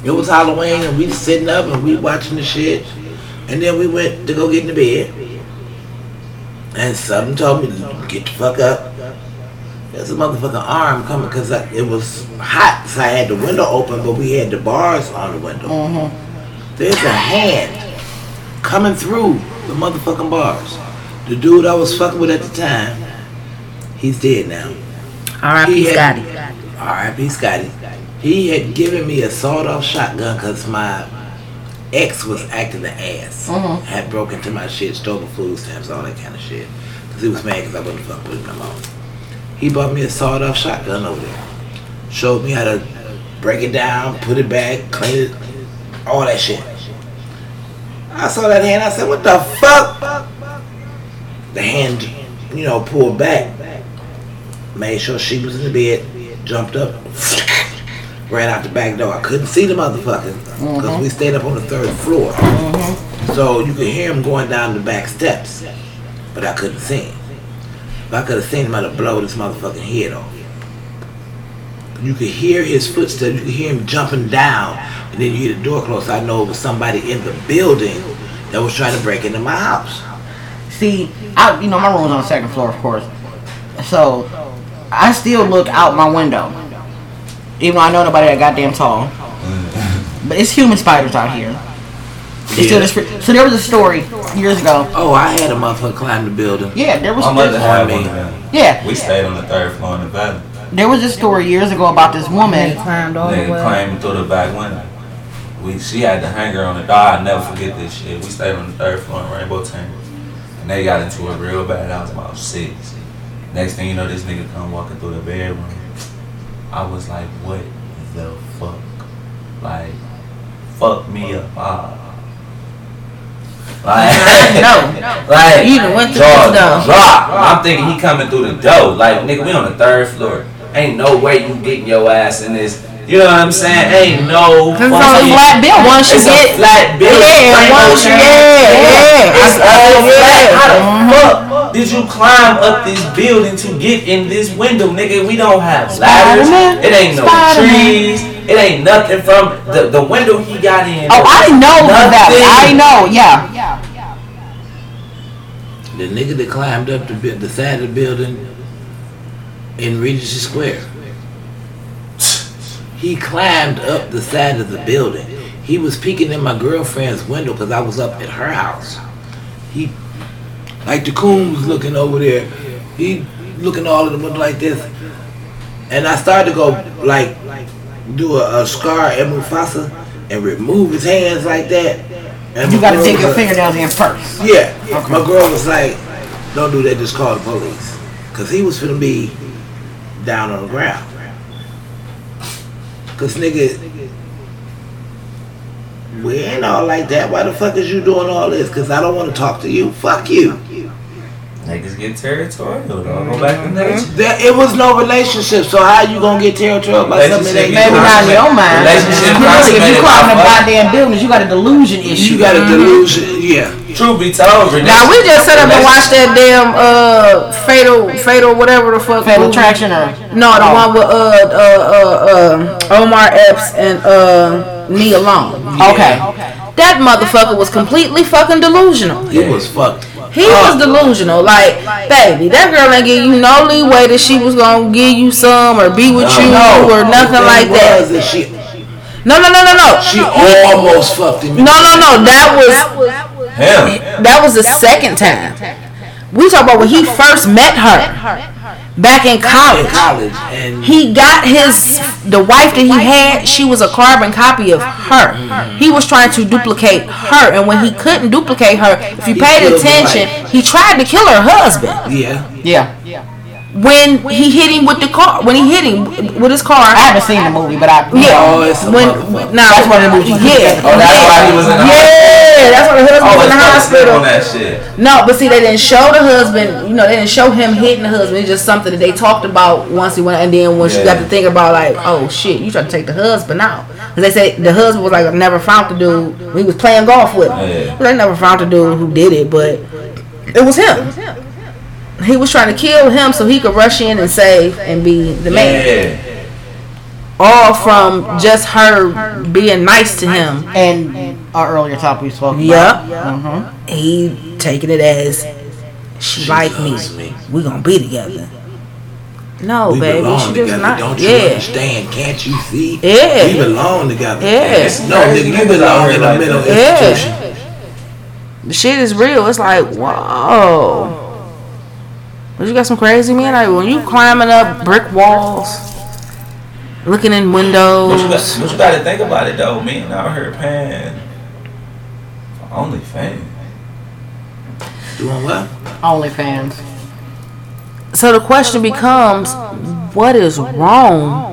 it was Halloween, and we sitting up and we watching the shit, and then we went to go get in the bed, and something told me to get the fuck up. There's a motherfucking arm coming because it was hot, so I had the window open, but we had the bars on the window. Mm-hmm. There's a hand coming through the motherfucking bars. The dude I was fucking with at the time, he's dead now. R.I.P. Scotty. R.I.P. Scotty. He had given me a sawed-off shotgun because my ex was acting the ass. Mm-hmm. Had broke into my shit, stole my food stamps, all that kind of shit. Because he was mad because I wasn't fucking with him no more. He bought me a sawed-off shotgun over there. Showed me how to break it down, put it back, clean it, all that shit. I saw that hand. I said, "What the fuck?" The hand, you know, pulled back. Made sure she was in the bed. Jumped up, (laughs) ran out the back door. I couldn't see the motherfucker because we mm-hmm. stayed up on the third floor, mm-hmm. so you could hear him going down the back steps, but I couldn't see him. If I could have seen him, I'd have blown his motherfucking head off. You could hear his footsteps. You could hear him jumping down, and then you hear the door close. I know it was somebody in the building that was trying to break into my house. See, I you know my room's on the second floor, of course. So I still look out my window, even though I know nobody that goddamn tall. (laughs) But it's human spiders out here. It's Yeah. this, so there was a story years ago. Oh, I had a motherfucker climb the building. Yeah, there was My mother there, had one of them. yeah We stayed on the third floor in the valley. there was a story years ago about this woman. climbed all the Nigga way. climbing through the back window. We she had the hanger on the door. I'll never forget this shit. We stayed on the third floor in Rainbow Terrace. And they got into it real bad. I was about six. Next thing you know, this nigga come walking through the bedroom. I was like, what the fuck? Like, fuck me up. Ah. Like, (laughs) No. (laughs) like, You done went through the drop. I'm thinking he coming through the door. Like, nigga, we on the third floor. Ain't no way you getting your ass in this. You know what I'm saying? Ain't no. Cause it's on a flat building. Once you it's get a flat building. Yeah, once you yeah, yeah. It's all flat. How the mm-hmm. fuck did you climb up this building to get in this window, nigga? We don't have ladders. Spider-Man. It ain't no Spider-Man. trees. It ain't nothing from the, the window he got in. Oh, I know that. I know. Yeah. The nigga that climbed up the, the side of the building in Regency Square. He climbed up the side of the building. He was peeking in my girlfriend's window because I was up at her house. He, like the coon was looking over there. He looking all of the window like this. And I started to go like do a, a scar at Mufasa and remove his hands like that. And You gotta dig your fingernails in first. yeah. My girl was like, don't do that, just call the police. Because he was finna be down on the ground. Because, nigga, we ain't all like that. Why the fuck is you doing all this? Because I don't want to talk to you. Fuck you. Niggas get territorial, though. Go back to nature. There, it was no relationship, so how you gonna get territorial about something that ain't Relationship Maybe not in your mind. Relationship Really, if you consummated climb the by goddamn buildings, you got a delusion issue. You got a delusion, yeah. Truth be told, Now we just set up and watched that damn uh fatal fatal whatever the fuck Fatal attraction or No, the one with uh uh uh uh Omar Epps and uh Nia Long. Okay. That motherfucker was completely fucking delusional. It was fucked. He was ah. delusional. Like, baby, that girl ain't give you no leeway that she was gonna give you some or be with you or nothing like thing that. She, No, no, no, no, no. she almost fucked him. No, no, no. That was him. that was the second time. We talk about when he first met her back in college. college and He got his the wife that he had. She was a carbon copy of her. He was trying to duplicate her, and when he couldn't duplicate her, if you He paid attention, he tried to kill her husband. Yeah. Yeah. Yeah. When he hit him with the car, when he hit him with his car. I haven't seen the movie, but I Yeah, Oh, it's a when motherfucker. now That's one of the movies you Yeah. Oh, that's yeah. why he was in the Yeah, that's why the husband Oh, was in the oh, hospital. on that shit. No, but see, they didn't show the husband. You know, they didn't show him hitting the husband. It's just something that they talked about once he went, and then once you got to think about like, oh shit, you tried to take the husband out. Because they said the husband was like never found the dude. He was playing golf with him. Yeah. They never found the dude who did it, but it was him. He was trying to kill him so he could rush in and save and be the man. Yeah. All from just her being nice to him. And our earlier topic we spoke about. Yep. Uh-huh. He taking it as she, like me. me. We gonna be together. No, We baby, belong she just together. not. Don't you yeah. understand? Can't you see? Yeah. We belong together. Yeah. No, nigga, you belong in a mental Yeah. institution. The shit is real. It's like, whoa. But you got some crazy men. Like when you climbing up brick walls, looking in But you, windows. got, but you gotta think about it though. Me and out here paying for OnlyFans. Doing what? OnlyFans. So the question becomes, what is wrong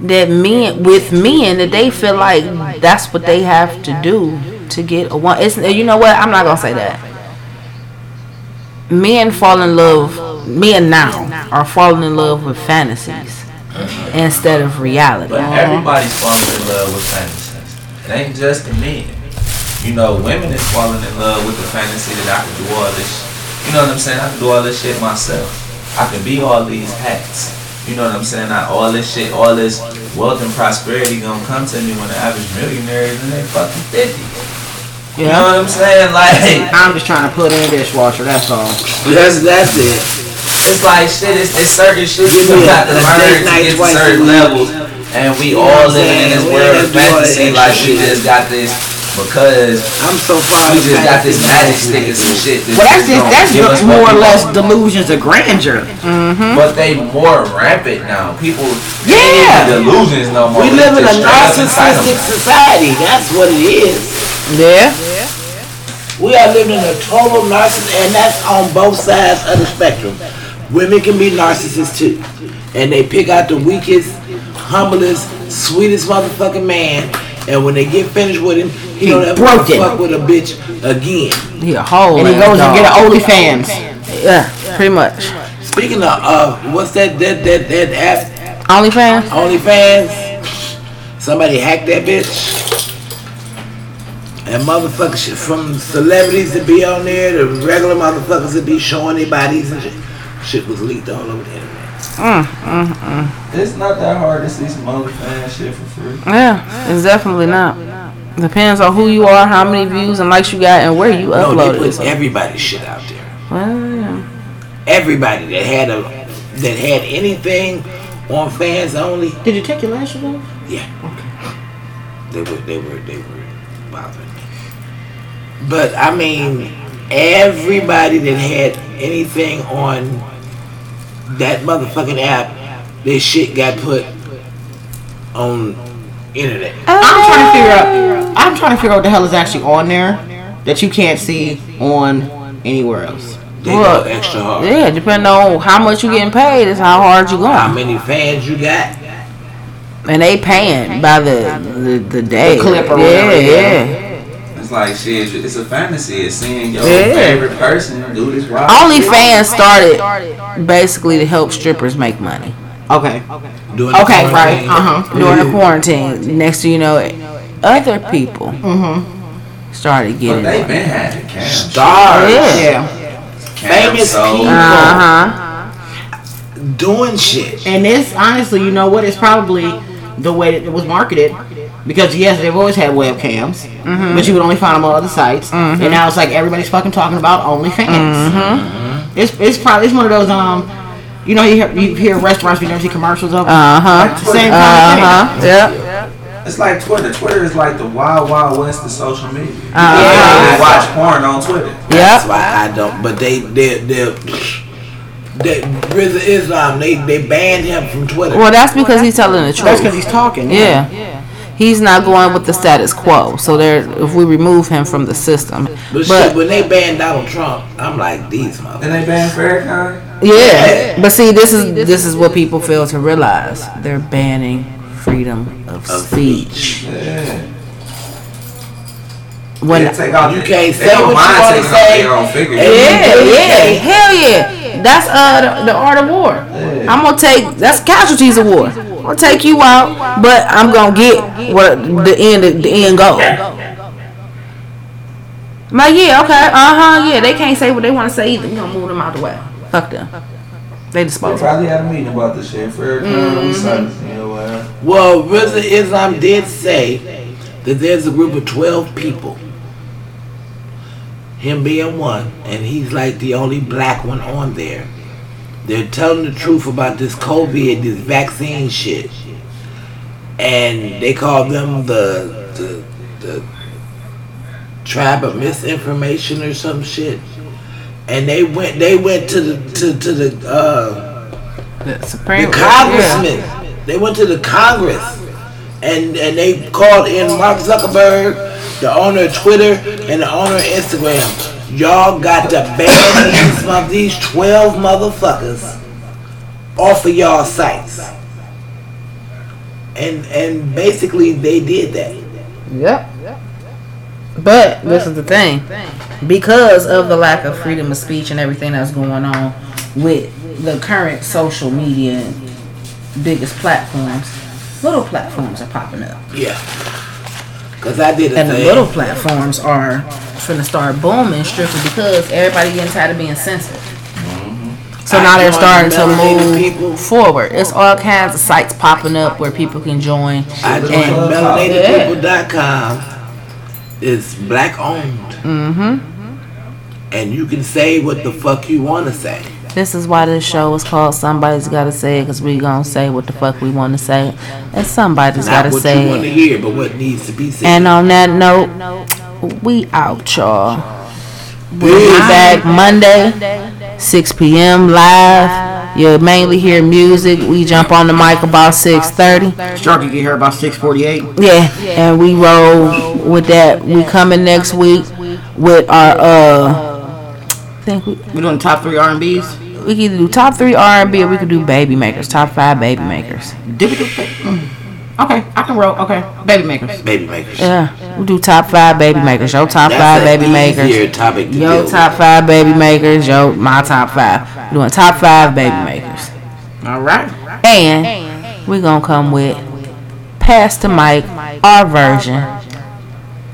that men with men that they feel like that's what they have to do to get a one? It's you know what? I'm not gonna say that. Men fall in love. Men now are falling in love with fantasies instead of reality. But everybody's falling in love with fantasies. It ain't just the men. You know, women is falling in love with the fantasy that I can do all this. You know what I'm saying? I can do all this shit myself. I can be all these hats. You know what I'm saying? I, all this shit, all this wealth and prosperity gonna come to me when the average millionaire is in their fucking 50s. You know what I'm saying? Like, (laughs) I'm just trying to put in a dishwasher. That's all. That's that's it. it's like shit. It's, it's certain shit Give you got to a learn to night get to certain levels, and we know all what I'm living in this world We of ain't gotta do all fantasy. Like we just got this because I'm so far. we just got this magic stick and some shit. Well, that's just that's just what more or less want. delusions of grandeur. Mm-hmm. But they more rampant now. People Yeah. delusions no more. We live in a just straight up narcissistic society. That's what it is. Yeah. Yeah? We are living in a total narcissist, and that's on both sides of the spectrum. Women can be narcissists too, and they pick out the weakest, humblest, sweetest motherfucking man, and when they get finished with him, he, He don't ever broke it. fuck with a bitch again. He a whole And he ass goes and get an OnlyFans. Yeah, pretty much. Speaking of, uh, what's that that that that app? OnlyFans. OnlyFans. Somebody hacked that bitch. And motherfuckers shit from celebrities to be on there to regular motherfuckers to be showing their bodies and shit. Shit was leaked all over the internet. Mm, mm, mm. It's not that hard to see some OnlyFans shit for free. Yeah, it's definitely not. Depends on who you are, how many views and likes you got, and where you No, they put everybody's shit out there. Well, yeah. Everybody that had a that had anything on fans only, Did you take your lashes off? yeah. Okay. They were they were they were bothering me. But I mean, everybody that had anything on that motherfucking app, their shit got put on internet. Oh, I'm trying to figure out. I'm trying to figure out what the hell is actually on there that you can't see on anywhere else. They Well, go extra hard. Yeah, depending on how much you're getting paid is how hard you How going. many fans you got? And they paying by the the, the day. The clip or yeah, whatever, yeah. It's like shit. It's a fantasy. It's seeing your Yeah. favorite person do this wild OnlyFans started basically to help strippers make money Okay. Doing the Okay. Right. Uh huh. during the quarantine. Next thing you know, other people started But getting they it. been having cams. Stars. Yeah. Yeah. Famous people. Uh huh. Doing shit. And it's honestly, you know what? It's probably the way that it was marketed. Because yes, they've always had webcams, but you would only find them on other sites. And now it's like everybody's fucking talking about OnlyFans. It's it's probably it's one of those um, you know you hear, you hear restaurants you never see commercials of. Uh huh. It's the same Uh kind of huh. Yep. It's like Twitter. Twitter is like the wild, wild west of social media. Uh-huh. You watch porn on Twitter. That's why I don't. But they, they, they, they Rizza Islam, they, they banned him from Twitter. Well, that's because he's telling the truth. That's because he's talking. yeah Yeah. He's not going with the status quo. So there, if we remove him from the system, But, shit, when they banned Donald Trump, I'm like, these motherfuckers. Then they banned Farrakhan. yeah. But see, this is this is what people fail to realize. They're banning freedom of Of speech. Yeah. When They You can't say don't what you wanna say. off their own figure. Yeah. Yeah, yeah, hell yeah. That's uh the, the art of war. I'm gonna take that's casualties of war. I'm gonna take you out, but I'm gonna get what the end the end goal. I'm like, yeah, okay, uh huh, yeah. They can't say what they want to say either. We gonna move them out the way. Fuck them. They They disposable. probably had a meeting about this shit. Farrakhan, Mm-hmm. we you know, uh, Well, Rizza Islam did say that there's a group of 12 people, him being one, and he's like the only black one on there. They're telling the truth about this COVID, this vaccine shit. And they call them the, the, the tribe of misinformation or some shit. And they went, they went to the, to, to the, uh, The Supreme the yeah. They went to the Congress and and they called in Mark Zuckerberg, the owner of Twitter and the owner of Instagram. Y'all got to ban these of these twelve motherfuckers off of y'all sites. And and basically they did that. Yep. But this is the thing. Because of the lack of freedom of speech and everything that's going on with the current social media biggest platforms, little platforms are popping up. Yeah. Cause I did And the little platforms are finna start booming strictly because everybody getting tired of being censored. So I now they're starting to move people. forward. It's all kinds of sites popping up where people can join. I joined melanatedpeople.com is black owned, Mm-hmm. and you can say what the fuck you want to say. This is why this show is called Somebody's Gotta Say It, because we gonna say what the fuck we want to say. And somebody's Not gotta what say you want to hear, but what needs to be said. And on that note, we out, y'all. We'll be back Monday, 6 p.m. live. You'll mainly hear music. We jump on the mic about 6.30. Sharky get here about six forty eight. Yeah, and we roll with that. We coming next week with our uh, think we, We doing top three R and B's. we can either do top three R and B or we could do baby makers, top five baby makers. Did we do? mm. Okay, I can roll. Okay, baby makers. Baby makers. Yeah, we'll do top five baby makers. Your top five baby makers. easier topic to deal Your with. five baby makers. Yo, my top five. We're doing top five baby makers, All right. and we're gonna come with pass the mic, our version.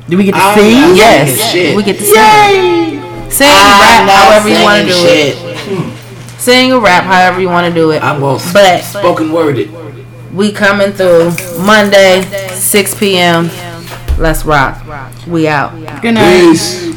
Do we get to I'm Yes, shit. we get to sing. Sing, rap, I'm not however you want to do singing it. shit. Sing or rap, however you want to do it. I'm gonna sp- But spoken word it. we coming through Monday, 6 p.m. Let's rock. We out. Good night. Peace.